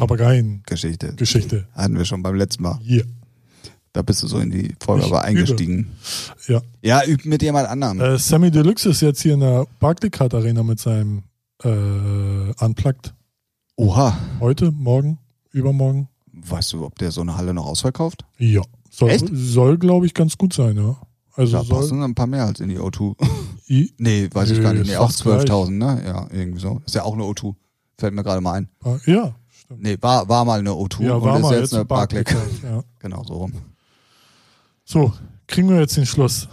Speaker 1: Papageien-Geschichte.
Speaker 2: Hatten wir schon beim letzten Mal.
Speaker 1: Hier.
Speaker 2: Da bist du so in die Folge
Speaker 1: Ich
Speaker 2: aber eingestiegen.
Speaker 1: Ja.
Speaker 2: Ja, üb mit jemand anderem.
Speaker 1: Äh, Sammy Deluxe ist jetzt hier in der Barclaycard Arena mit seinem äh, Unplugged.
Speaker 2: Oha.
Speaker 1: Heute, morgen, übermorgen.
Speaker 2: Weißt du, ob der so eine Halle noch ausverkauft?
Speaker 1: Ja. Soll, soll glaube ich, ganz gut sein, ja. Also
Speaker 2: Da
Speaker 1: soll.
Speaker 2: passen ein paar mehr als in die O2. [laughs]
Speaker 1: I,
Speaker 2: nee, weiß ich gar nicht. Nee,
Speaker 1: ist
Speaker 2: auch
Speaker 1: fast gleich.
Speaker 2: 12.000, ne? Ja, irgendwie so. Ist ja auch eine O2. Fällt mir gerade mal ein.
Speaker 1: ah, ja, stimmt.
Speaker 2: Nee, war, war mal eine O2
Speaker 1: Ja,
Speaker 2: und
Speaker 1: war
Speaker 2: ist
Speaker 1: mal
Speaker 2: jetzt,
Speaker 1: jetzt
Speaker 2: eine Barclay.
Speaker 1: Ja. [laughs]
Speaker 2: Genau, so rum.
Speaker 1: So, kriegen wir jetzt den Schluss.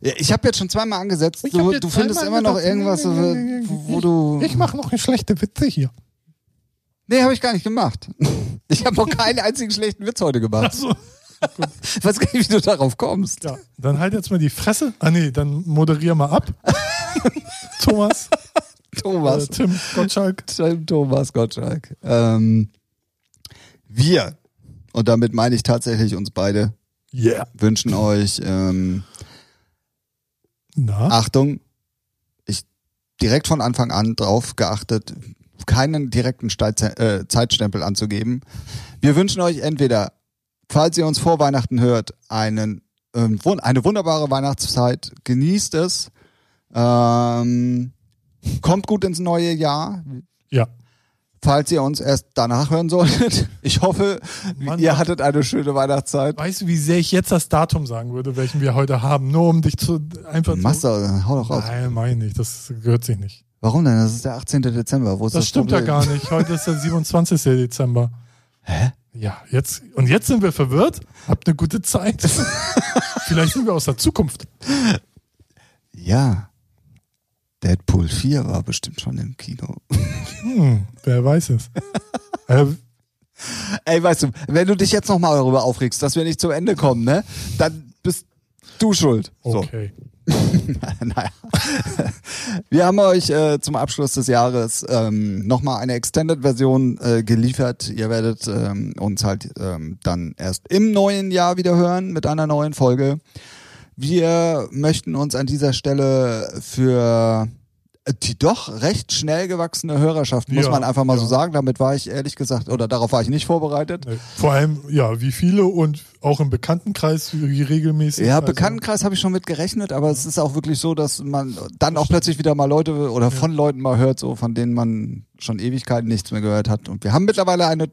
Speaker 2: Ja, ich habe jetzt schon zweimal angesetzt.
Speaker 1: Ich
Speaker 2: Du, du findest immer noch
Speaker 1: gedacht,
Speaker 2: irgendwas, wo, du...
Speaker 1: Ich mache noch eine schlechte Witze hier.
Speaker 2: Nee, habe ich gar nicht gemacht. [laughs] Ich habe noch [laughs] keinen einzigen schlechten Witz heute gemacht.
Speaker 1: Achso.
Speaker 2: Ich weiß gar nicht, wie du darauf kommst.
Speaker 1: Ja, dann halt jetzt mal die Fresse. Ah nee, dann moderier mal ab. [laughs] Thomas,
Speaker 2: Thomas.
Speaker 1: äh, Tim, Gottschalk.
Speaker 2: Tim Thomas Gottschalk. Ähm, wir, und damit meine ich tatsächlich uns beide,
Speaker 1: Yeah.
Speaker 2: wünschen euch, ähm,
Speaker 1: Na?
Speaker 2: Achtung, ich direkt von Anfang an drauf geachtet, keinen direkten Steiz- äh, Zeitstempel anzugeben. Wir wünschen euch entweder, falls ihr uns vor Weihnachten hört, einen, ähm, eine wunderbare Weihnachtszeit, genießt es, Ähm, kommt gut ins neue Jahr.
Speaker 1: Ja.
Speaker 2: Falls ihr uns erst danach hören solltet. Ich hoffe,
Speaker 1: Mann,
Speaker 2: ihr hattet eine schöne Weihnachtszeit.
Speaker 1: Weißt du, wie sehr ich jetzt das Datum sagen würde, welchen wir heute haben? Nur um dich zu einfach
Speaker 2: Mach's
Speaker 1: zu.
Speaker 2: doch, hau doch raus.
Speaker 1: Nein, meine ich. Das gehört sich nicht.
Speaker 2: Warum denn? Das ist der 18. Dezember. Wo ist
Speaker 1: Das,
Speaker 2: das,
Speaker 1: stimmt ja
Speaker 2: Problem?
Speaker 1: gar nicht. Heute ist der [laughs] 27. Dezember.
Speaker 2: Hä?
Speaker 1: Ja, jetzt und jetzt sind wir verwirrt. Habt eine gute Zeit. [laughs] Vielleicht sind wir aus der Zukunft.
Speaker 2: Ja. Deadpool 4 war bestimmt schon im Kino.
Speaker 1: Hm, wer weiß es. [laughs] äh,
Speaker 2: Ey, weißt du, wenn du dich jetzt nochmal darüber aufregst, dass wir nicht zum Ende kommen, ne? Dann bist du schuld. So.
Speaker 1: okay. [laughs]
Speaker 2: naja. Wir haben euch äh, zum Abschluss des Jahres ähm, nochmal eine Extended-Version äh, geliefert. Ihr werdet ähm, uns halt ähm, dann erst im neuen Jahr wieder hören mit einer neuen Folge. Wir möchten uns an dieser Stelle für die doch recht schnell gewachsene Hörerschaft, muss
Speaker 1: Ja,
Speaker 2: man einfach mal
Speaker 1: ja.
Speaker 2: so sagen. Damit war ich ehrlich gesagt, oder darauf war ich nicht vorbereitet.
Speaker 1: Nee. Vor allem, ja, wie viele und auch im Bekanntenkreis, wie, regelmäßig.
Speaker 2: Ja,
Speaker 1: Also,
Speaker 2: Bekanntenkreis habe ich schon mit gerechnet, aber es ist auch wirklich so, dass man dann auch plötzlich wieder mal Leute oder von Leuten mal hört, so von denen man schon Ewigkeiten nichts mehr gehört hat. Und wir haben mittlerweile eine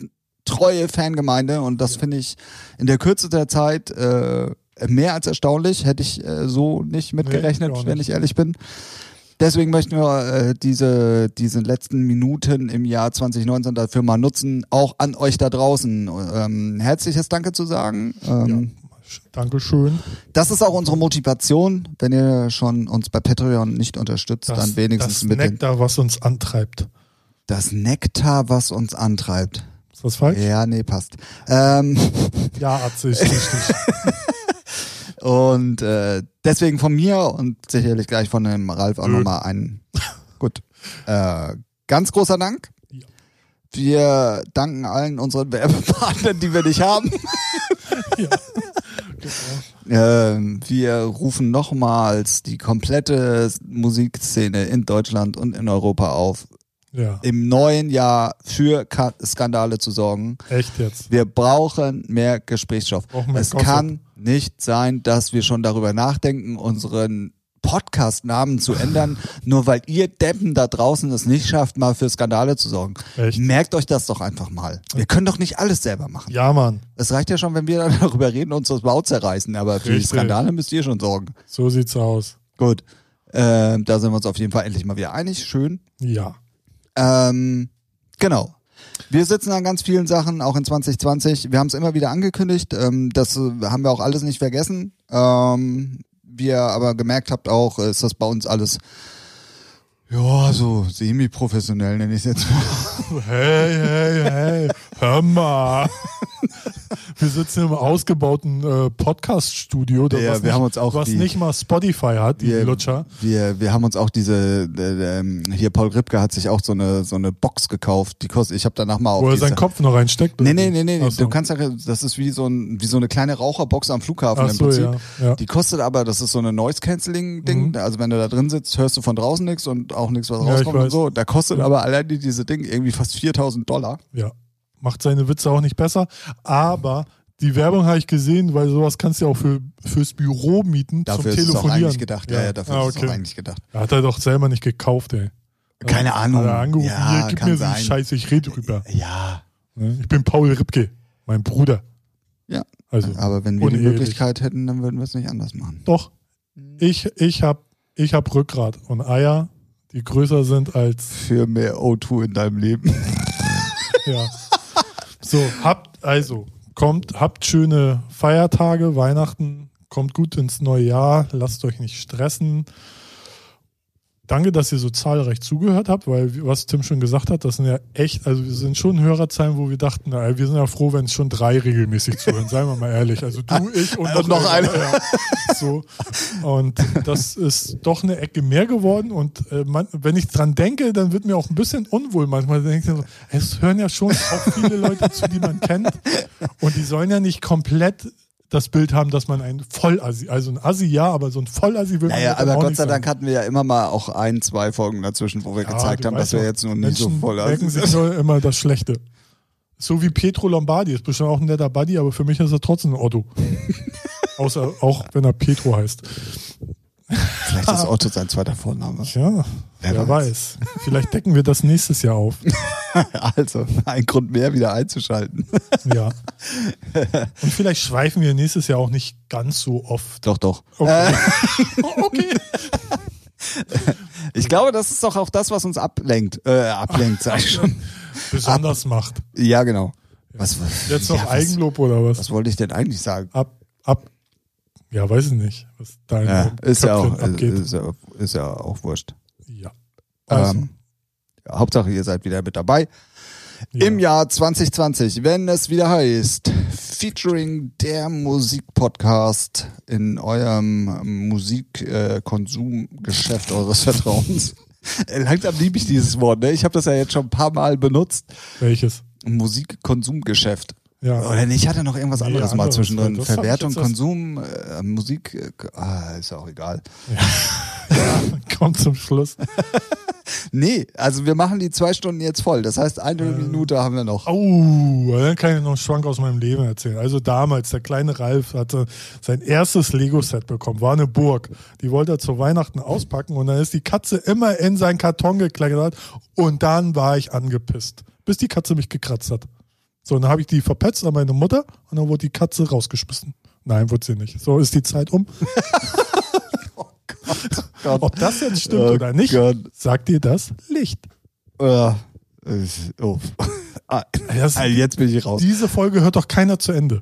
Speaker 2: treue Fangemeinde und das finde ich in der Kürze der Zeit äh, mehr als erstaunlich. Hätte ich äh, so nicht mitgerechnet,
Speaker 1: ich auch
Speaker 2: wenn
Speaker 1: nicht.
Speaker 2: ich ehrlich bin. Deswegen möchten wir äh, diese, diese letzten Minuten im Jahr 2019 dafür mal nutzen, auch an euch da draußen ähm, herzliches Danke zu sagen. Ähm,
Speaker 1: Dankeschön.
Speaker 2: das ist auch unsere Motivation, wenn ihr schon uns bei Patreon nicht unterstützt,
Speaker 1: Das,
Speaker 2: dann wenigstens
Speaker 1: das
Speaker 2: mit dem,
Speaker 1: Nektar, was uns antreibt.
Speaker 2: das Nektar, was uns antreibt.
Speaker 1: Ist das falsch?
Speaker 2: Ja, nee, passt. Ähm,
Speaker 1: Ja, Atze ist [laughs] richtig.
Speaker 2: Und äh, deswegen von mir und sicherlich gleich von dem Ralf auch nochmal einen. [laughs] Gut. Äh, ganz großer Dank.
Speaker 1: Ja.
Speaker 2: Wir danken allen unseren Werbepartnern, die wir nicht haben. [laughs]
Speaker 1: ja. [laughs]
Speaker 2: Ähm, wir rufen nochmals die komplette Musikszene in Deutschland und in Europa auf,
Speaker 1: ja,
Speaker 2: im neuen Jahr für Ka Skandale zu sorgen.
Speaker 1: echt jetzt.
Speaker 2: Wir brauchen mehr Gesprächsstoff.
Speaker 1: Mehr
Speaker 2: es
Speaker 1: Gossip.
Speaker 2: kann nicht sein, dass wir schon darüber nachdenken, unseren Podcast-Namen zu ändern, [laughs] nur weil ihr Deppen da draußen es nicht schafft, mal für Skandale zu sorgen.
Speaker 1: Echt?
Speaker 2: Merkt euch das doch einfach mal. Wir können doch nicht alles selber machen.
Speaker 1: Ja, Mann.
Speaker 2: Es reicht ja schon, wenn wir [laughs] darüber reden und uns das Maut zerreißen, aber für die
Speaker 1: Richtig.
Speaker 2: Skandale müsst ihr schon sorgen.
Speaker 1: So sieht's aus.
Speaker 2: Gut. Ähm, da sind wir uns auf jeden Fall endlich mal wieder einig. Schön.
Speaker 1: Ja.
Speaker 2: Ähm, genau. Wir sitzen an ganz vielen Sachen, auch in 2020. Wir haben es immer wieder angekündigt. Ähm, das äh, haben wir auch alles nicht vergessen. Ähm, wie ihr aber gemerkt habt auch, ist das bei uns alles ja, so semi-professionell nenne ich es jetzt mal.
Speaker 1: Hey, hey, hey, hör mal. [laughs] [laughs] Wir sitzen im ausgebauten äh, Podcast-Studio, das-
Speaker 2: Ja,
Speaker 1: was,
Speaker 2: wir
Speaker 1: nicht,
Speaker 2: haben uns auch
Speaker 1: was
Speaker 2: die-
Speaker 1: nicht mal Spotify hat, die
Speaker 2: Wir,
Speaker 1: Lutscher.
Speaker 2: wir, wir haben uns auch diese, äh, ähm, hier Paul Ripke hat sich auch so eine, so eine Box gekauft. Die kostet, ich habe danach mal auf
Speaker 1: Wo er seinen Kopf noch reinsteckt.
Speaker 2: Nee, nee, nee, nee.
Speaker 1: Ach so.
Speaker 2: Du kannst ja, das ist wie so, ein, wie so eine kleine Raucherbox am Flughafen
Speaker 1: Ach
Speaker 2: im Prinzip.
Speaker 1: ja, ja.
Speaker 2: Die kostet aber, das ist so eine Noise-Canceling-Ding.
Speaker 1: Mhm.
Speaker 2: Also wenn du da drin sitzt, hörst du von draußen nichts und auch nichts, was rauskommt und so. Da kostet aber allein die- diese Ding irgendwie fast 4000 Dollar.
Speaker 1: Ja. Macht seine Witze auch nicht besser. Aber die Werbung habe ich gesehen, weil sowas kannst du ja auch für, fürs Büro mieten
Speaker 2: Dafür
Speaker 1: zum
Speaker 2: ist es auch
Speaker 1: Telefonieren.
Speaker 2: eigentlich gedacht. Ja, ja, dafür
Speaker 1: ah,
Speaker 2: ist es
Speaker 1: okay.
Speaker 2: auch eigentlich gedacht.
Speaker 1: Hat er doch selber nicht gekauft, ey.
Speaker 2: Keine Ahnung.
Speaker 1: Hat er angerufen,
Speaker 2: Ja,
Speaker 1: hier, gib mir
Speaker 2: sein.
Speaker 1: die Scheiße, ich rede drüber.
Speaker 2: Ja.
Speaker 1: Ne? Ich bin Paul Ripke, mein Bruder.
Speaker 2: Ja.
Speaker 1: Also,
Speaker 2: Aber wenn wir die. Möglichkeit hätten, dann würden wir es nicht anders machen.
Speaker 1: doch, ich, ich hab, ich hab Rückgrat und Eier, die größer sind als,
Speaker 2: Für mehr O2 in deinem Leben. [laughs]
Speaker 1: ja. So, habt, also, kommt, habt schöne Feiertage, Weihnachten, kommt gut ins neue Jahr, lasst euch nicht stressen. Danke, dass ihr so zahlreich zugehört habt, weil, was Tim schon gesagt hat, das sind ja echt, also wir sind schon Hörerzahlen, wo wir dachten, na, wir sind ja froh, wenn es schon drei regelmäßig zuhören, seien wir mal ehrlich. Also du, [laughs] ich und
Speaker 2: Und noch einer.
Speaker 1: Ja, so. Und das ist doch eine Ecke mehr geworden. Und äh, man, wenn ich dran denke, dann wird mir auch ein bisschen unwohl manchmal. Dann denke ich so, es hören ja schon auch viele Leute zu, die man kennt. Und die sollen ja nicht komplett das Bild haben, dass man ein Vollassi, also ein Assi ja, aber so ein Vollassi will man
Speaker 2: Naja,
Speaker 1: ja dann
Speaker 2: aber Gott sei. Dank hatten wir ja immer mal auch ein, zwei Folgen dazwischen, wo wir
Speaker 1: Ja,
Speaker 2: gezeigt haben, dass wir jetzt nun nicht so
Speaker 1: Menschen
Speaker 2: voll
Speaker 1: merken sich nur immer das Schlechte. So wie Petro Lombardi, ist bestimmt auch ein netter Buddy, aber für mich ist er trotzdem ein Otto. [laughs] Außer, auch wenn er Petro heißt.
Speaker 2: Vielleicht ist Otto sein zweiter Vorname.
Speaker 1: Tja,
Speaker 2: Wer
Speaker 1: wer,
Speaker 2: weiß.
Speaker 1: weiß. Vielleicht decken wir das nächstes Jahr auf. [laughs]
Speaker 2: Also, ein Grund mehr, wieder einzuschalten.
Speaker 1: Ja. Und vielleicht schweifen wir nächstes Jahr auch nicht ganz so oft.
Speaker 2: Doch, doch.
Speaker 1: Okay. [laughs] okay.
Speaker 2: Ich glaube, das ist doch auch das, was uns ablenkt. Äh, ablenkt, sag ich schon.
Speaker 1: Besonders macht.
Speaker 2: Ja, genau. Was, was,
Speaker 1: Jetzt noch
Speaker 2: ja, was,
Speaker 1: Eigenlob oder was?
Speaker 2: was wollte ich denn eigentlich sagen?
Speaker 1: Ab, ab. Ja, weiß ich nicht, was da
Speaker 2: Ja, ist ja, auch,
Speaker 1: abgeht.
Speaker 2: ist, ja, ist ja auch wurscht.
Speaker 1: Ja. Also,
Speaker 2: Ähm, Hauptsache, ihr seid wieder mit dabei.
Speaker 1: ja.
Speaker 2: Im Jahr 2020, wenn es wieder heißt, featuring der Musikpodcast in eurem Musikkonsumgeschäft eures Vertrauens. [laughs] Langsam liebe ich dieses Wort, ne? Ich habe das ja jetzt schon ein paar Mal benutzt.
Speaker 1: Welches?
Speaker 2: Musikkonsumgeschäft.
Speaker 1: Ja.
Speaker 2: Oder nicht, ich hatte noch irgendwas anderes mal
Speaker 1: anderes,
Speaker 2: zwischendrin.
Speaker 1: das
Speaker 2: Verwertung, Konsum, äh, Musik, äh, ah, ist ja auch egal. [laughs] [laughs]
Speaker 1: Kommt zum Schluss.
Speaker 2: Nee, also wir machen die zwei Stunden jetzt voll. Das heißt, eine
Speaker 1: Äh.
Speaker 2: Minute haben wir noch.
Speaker 1: Oh, dann kann ich noch einen Schwank aus meinem Leben erzählen. Also damals, der kleine Ralf hatte sein erstes Lego-Set bekommen, war eine Burg. Die wollte er zu Weihnachten auspacken und dann ist die Katze immer in seinen Karton geklettert und dann war ich angepisst, bis die Katze mich gekratzt hat. So, dann habe ich die verpetzt an meine Mutter und dann wurde die Katze rausgeschmissen. Nein, wurde sie nicht. So ist die Zeit um. [laughs]
Speaker 2: Gott. [laughs]
Speaker 1: Ob das jetzt stimmt
Speaker 2: Oh
Speaker 1: oder nicht,
Speaker 2: Gott.
Speaker 1: sagt dir das Licht.
Speaker 2: Äh, oh. [laughs] Ah,
Speaker 1: Das-
Speaker 2: also jetzt bin ich raus.
Speaker 1: Diese Folge hört doch keiner zu Ende.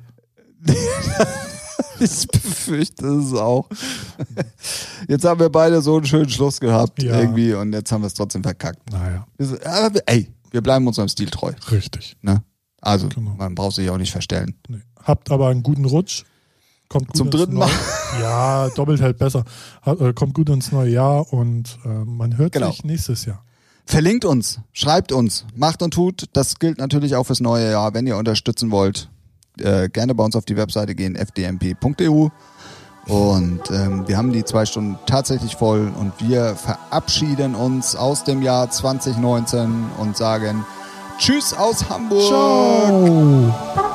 Speaker 2: Ich befürchte es auch. Jetzt haben wir beide so einen schönen Schluss gehabt
Speaker 1: Ja.
Speaker 2: irgendwie und jetzt haben wir es trotzdem verkackt.
Speaker 1: Naja,
Speaker 2: Aber wir- ey, wir bleiben unserem Stil treu.
Speaker 1: richtig.
Speaker 2: Ne? Also,
Speaker 1: Genau.
Speaker 2: man braucht sich auch nicht verstellen.
Speaker 1: Nee. Habt aber einen guten Rutsch. Kommt gut
Speaker 2: Zum
Speaker 1: ins
Speaker 2: dritten
Speaker 1: neue-
Speaker 2: Mal.
Speaker 1: Ja, doppelt hält besser. Äh, kommt gut ins neue Jahr und äh, man hört
Speaker 2: Genau.
Speaker 1: sich nächstes Jahr.
Speaker 2: Verlinkt uns, schreibt uns, macht und tut. Das gilt natürlich auch fürs neue Jahr. Wenn ihr unterstützen wollt, äh, gerne bei uns auf die Webseite gehen, fdmp.eu. Und ähm, wir haben die zwei Stunden tatsächlich voll und wir verabschieden uns aus dem Jahr 2019 und sagen Tschüss aus Hamburg.
Speaker 1: Ciao.